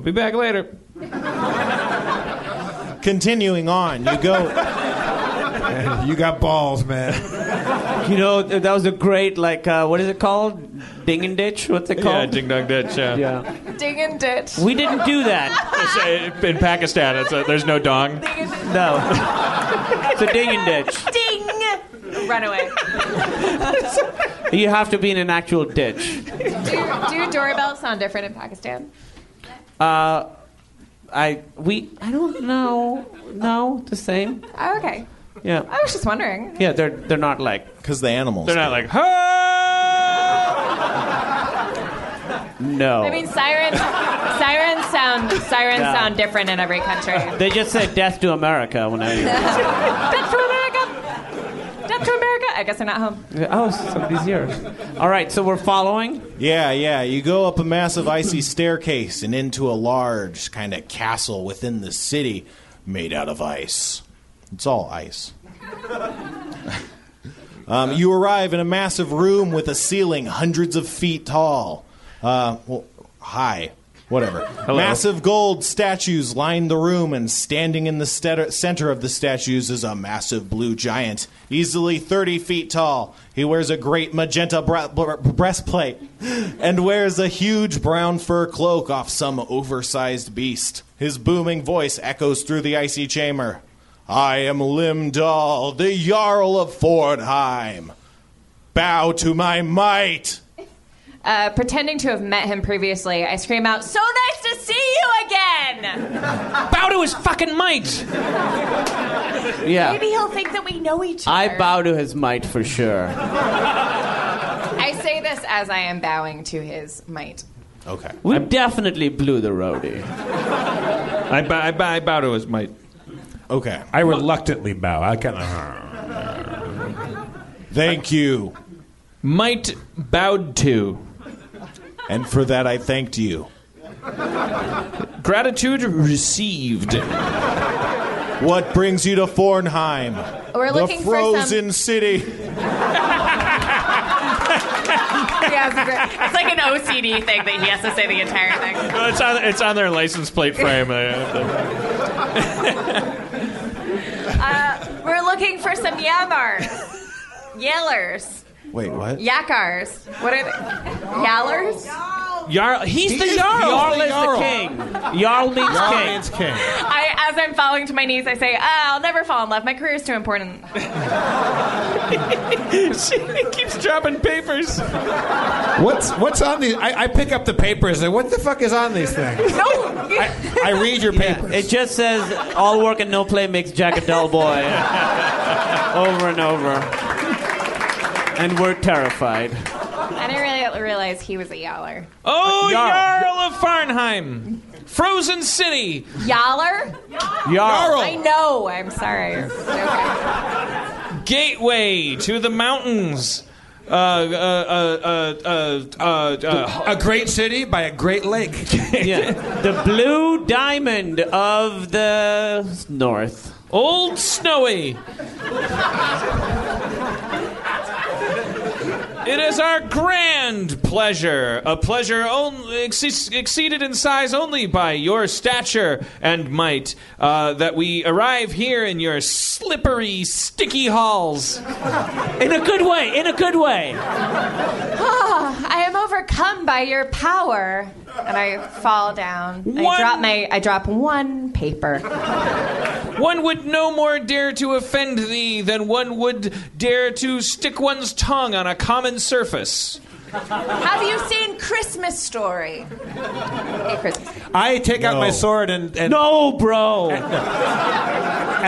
I'll be back later. Continuing on, you go. you got balls, man. You know, that was a great like uh, what is it called? Ding and ditch. What's it called? Yeah, ding dong ditch. Yeah. yeah. "Ding and ditch." We didn't do that. It's, in Pakistan, it's a, there's no dong. No. it's a ding and ditch. Ding. Run away. You have to be in an actual ditch. Do, do doorbells sound different in Pakistan? Uh, I we I don't know. No, the same. Oh, okay. Yeah. I was just wondering. Yeah, they're they're not like Because the animals. They're not like, "Huh?" no. I mean, sirens. Sirens sound. Sirens Yeah. sound different in every country. they just say death to America when I. Death to America. Death to America. I guess they're not home. oh, somebody's here. All right, so we're following. Yeah, yeah. You go up a massive icy staircase and into a large kind of castle within the city made out of ice. It's all ice. um, you arrive in a massive room with a ceiling hundreds of feet tall. Uh, well, high. Whatever. Hello. Massive gold statues line the room, and standing in the st- center of the statues is a massive blue giant, easily 30 feet tall. He wears a great magenta bre- bre- breastplate and wears a huge brown fur cloak off some oversized beast. His booming voice echoes through the icy chamber. I am Limdal, the Jarl of Fordheim. Bow to my might. Uh, pretending to have met him previously, I scream out, "So nice to see you again!" Bow to his fucking might. Yeah. Maybe he'll think that we know each other. I bow to his might for sure. I say this as I am bowing to his might. Okay. We definitely blew the roadie. I, bow, I, bow, I bow to his might. Okay. I reluctantly bow. I kind of. Thank you. Might bowed to. And for that, I thanked you. Gratitude received. What brings you to Fornheim? We're the looking for frozen some- city. Yeah, has to say. It's like an OCD thing that he has to say the entire thing. No, it's on it's on their license plate frame. Uh, we're looking for some Yamars. Yellers. Wait, what? Yakars. What are they? Yallers? Jarl, he's the Jarl. Jarl. Jarl is the king. Jarl means Jarl king. means king. I, as I'm falling to my knees, I say, ah, I'll never fall in love. My career is too important. she keeps dropping papers. What's what's on these? I, I pick up the papers and what the fuck is on these things? No. I, I read your papers. It just says all work and no play makes Jack a dull boy. over and over. And we're terrified. I didn't really realize he was a Yaller. Oh, Jarl. Jarl of Farnheim, Frozen City. Yaller? Jarl. I know. I'm sorry. Okay. Gateway to the mountains. Uh, uh, uh, uh, uh, uh, a great city by a great lake. Yeah. The blue diamond of the north. Old Snowy. It is our grand pleasure, a pleasure only ex- exceeded in size only by your stature and might, uh, that we arrive here in your slippery, sticky halls. In a good way, in a good way. Ah, I am overcome by your power. And I fall down. I drop my I drop one paper. One would no more dare to offend thee than one would dare to stick one's tongue on a common surface. Have you seen Christmas Story? Hey, Christmas. I take out No. my sword and, and No, bro. and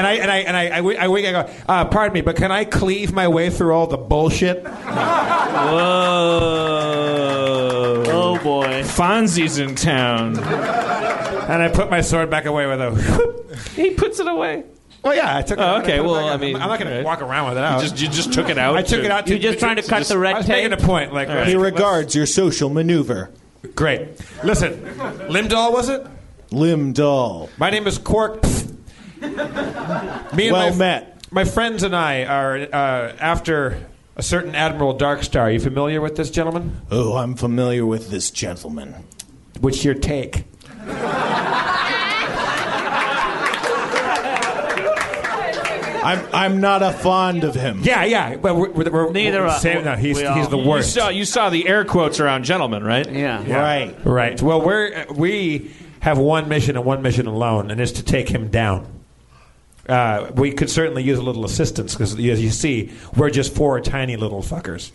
I and I and I I, wi- I, wink, I go. Uh, pardon me, but can I cleave my way through all the bullshit? Whoa. Oh boy. Fonzie's in town. And I put my sword back away with a. He puts it away. Well, yeah, I took. it Oh, out. okay, put it well, back I out. mean, I'm not going to walk around with it out. You just, you just took it out. I took to- it out. To, You're just trying to cut the red I was tape? making a point. Like, He regards your social maneuver. Great. Listen, Limdall was it? Limdall. My name is Quark. Me and Well my, met. My friends and I are uh, after a certain Admiral Darkstar. Are you familiar with this gentleman? Oh, I'm familiar with this gentleman. What's your take? I'm I'm not a fond of him. Yeah, yeah. Well, we're, we're, we're, Neither we're are- no, he's, we he's are. the You worst. saw, you saw the air quotes around gentlemen, right? Yeah. Right. Right. Well, we're we have one mission and one mission alone, and it's to take him down. Uh, we could certainly use a little assistance because, as you see, we're just four tiny little fuckers.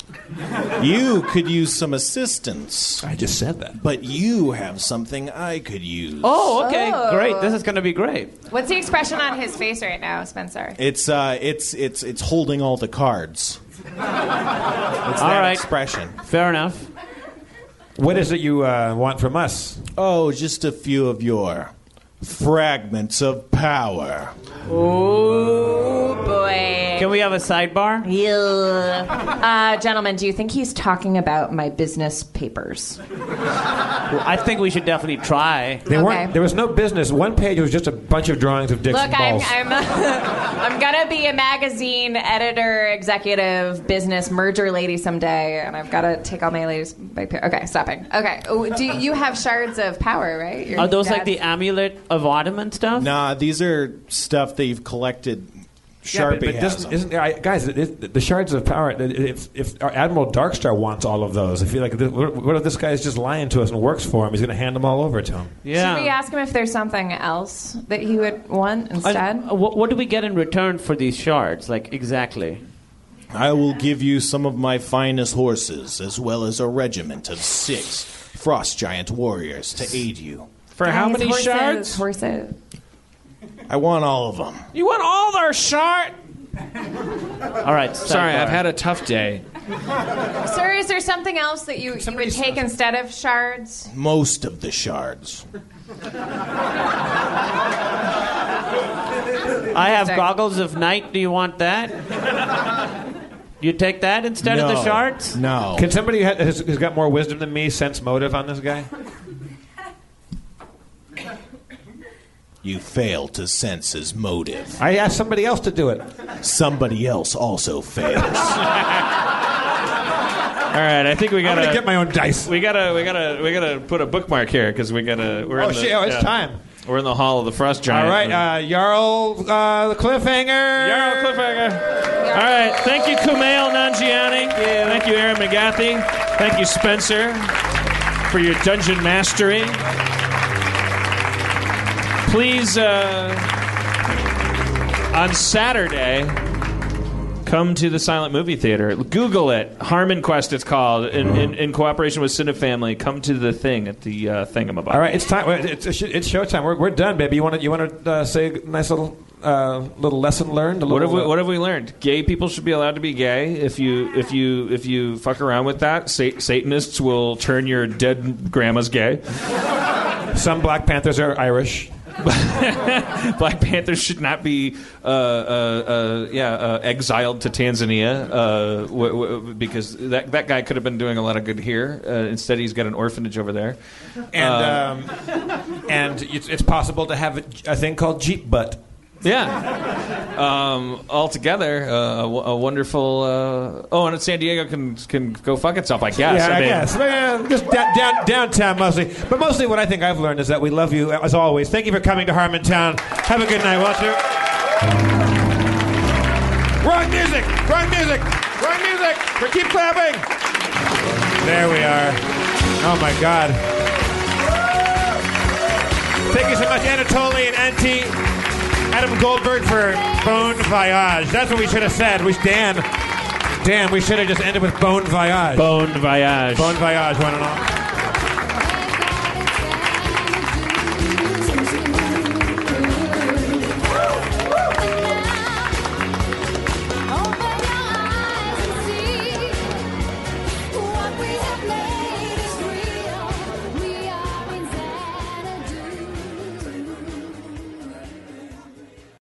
You could use some assistance, I just said that. but you have something I could use. Oh, okay. Oh. Great. This is going to be great. What's the expression on his face right now, Spencer? It's uh, it's it's it's holding all the cards. It's that All right. expression. Fair enough. What is it you uh, want from us? Oh, just a few of your fragments of power. Oh boy. Can we have a sidebar? Uh, gentlemen, do you think he's talking about my business papers? Well, I think we should definitely try. They Okay. weren't. There was no business. One page was just a bunch of drawings of dicks Look, and I'm balls. I'm, I'm gonna be a magazine editor, executive, business merger lady someday, and I've got to take all my ladies. By pa- okay, stopping. Okay, Oh, do you have shards of power, right? Your Are those like dad's- the amulet of autumn and stuff? Nah, these are stuff that you've collected. Yeah, Sharpie but, but has doesn't, them. isn't I, guys? It, it, the shards of power. If, if Admiral Darkstar wants all of those, I feel like this, what, what if this guy's just lying to us and works for him? He's going to hand them all over to him. Yeah. Should we ask him if there's something else that he would want instead? And, uh, what, what do we get in return for these shards? Like exactly? I will give you some of my finest horses, as well as a regiment of six frost giant warriors to aid you. For how many horses, shards? Horses. I want all of them. You want all our shard? All right. Sorry. I've had a tough day. Sir, is there something else that you, you would take instead of shards? Most of the shards. I have goggles of night. Do you want that? You take that instead of the shards? No. Can somebody ha- has, has got more wisdom than me sense motive on this guy? You fail to sense his motive. I asked somebody else to do it. Somebody else also fails. All right, I think we I'm gotta gonna get my own dice. We gotta, we gotta, we gotta put a bookmark here because we gotta. We're Oh in the, shit! Oh, it's yeah. time. We're in the hall of the frost giant. All right, uh, Jarl, uh, the cliffhanger. Jarl Cliffhanger. All right, thank you, Kumail Nanjiani. Thank you, Erin McGathy. Thank you, Spencer, for your dungeon mastery. Please, uh, on Saturday, come to the Silent Movie Theater. Google it. Harmon Quest, it's called, in, in, in cooperation with Cinefamily. Come to the thing at the uh, thingamabob. All right, it's time. It's, it's, showtime. We're, we're done, baby. You want to you want to uh, say a nice little uh, little lesson learned? A What have we What have we learned? Gay people should be allowed to be gay. If you if you if you fuck around with that, sa- Satanists will turn your dead grandmas gay. uh, some Black Panthers are Irish. Black Panthers should not be uh, uh, uh, yeah uh, exiled to Tanzania uh, w- w- because that that guy could have been doing a lot of good here. Uh, instead, he's got an orphanage over there. And Uh, um, and it's, it's possible to have a, a thing called Jeep butt. Yeah. Um, altogether, uh, a, w- a wonderful. Uh, oh, and San Diego can can go fuck itself. I guess. yeah, I, mean, guess. Man, just da- down, downtown mostly. But mostly what I think I've learned is that we love you as always. Thank you for coming to Harmontown. Have a good night, Walter. Wrong music! Wrong music! Wrong music! We keep clapping! There we are. Oh my God. Thank you so much, Anatoly and Antti. Adam Goldberg for Bone Voyage. That's what we should have said. We Dan. Dan, we should have just ended with Bone Voyage. Bone Voyage. Bone voyage, one and all.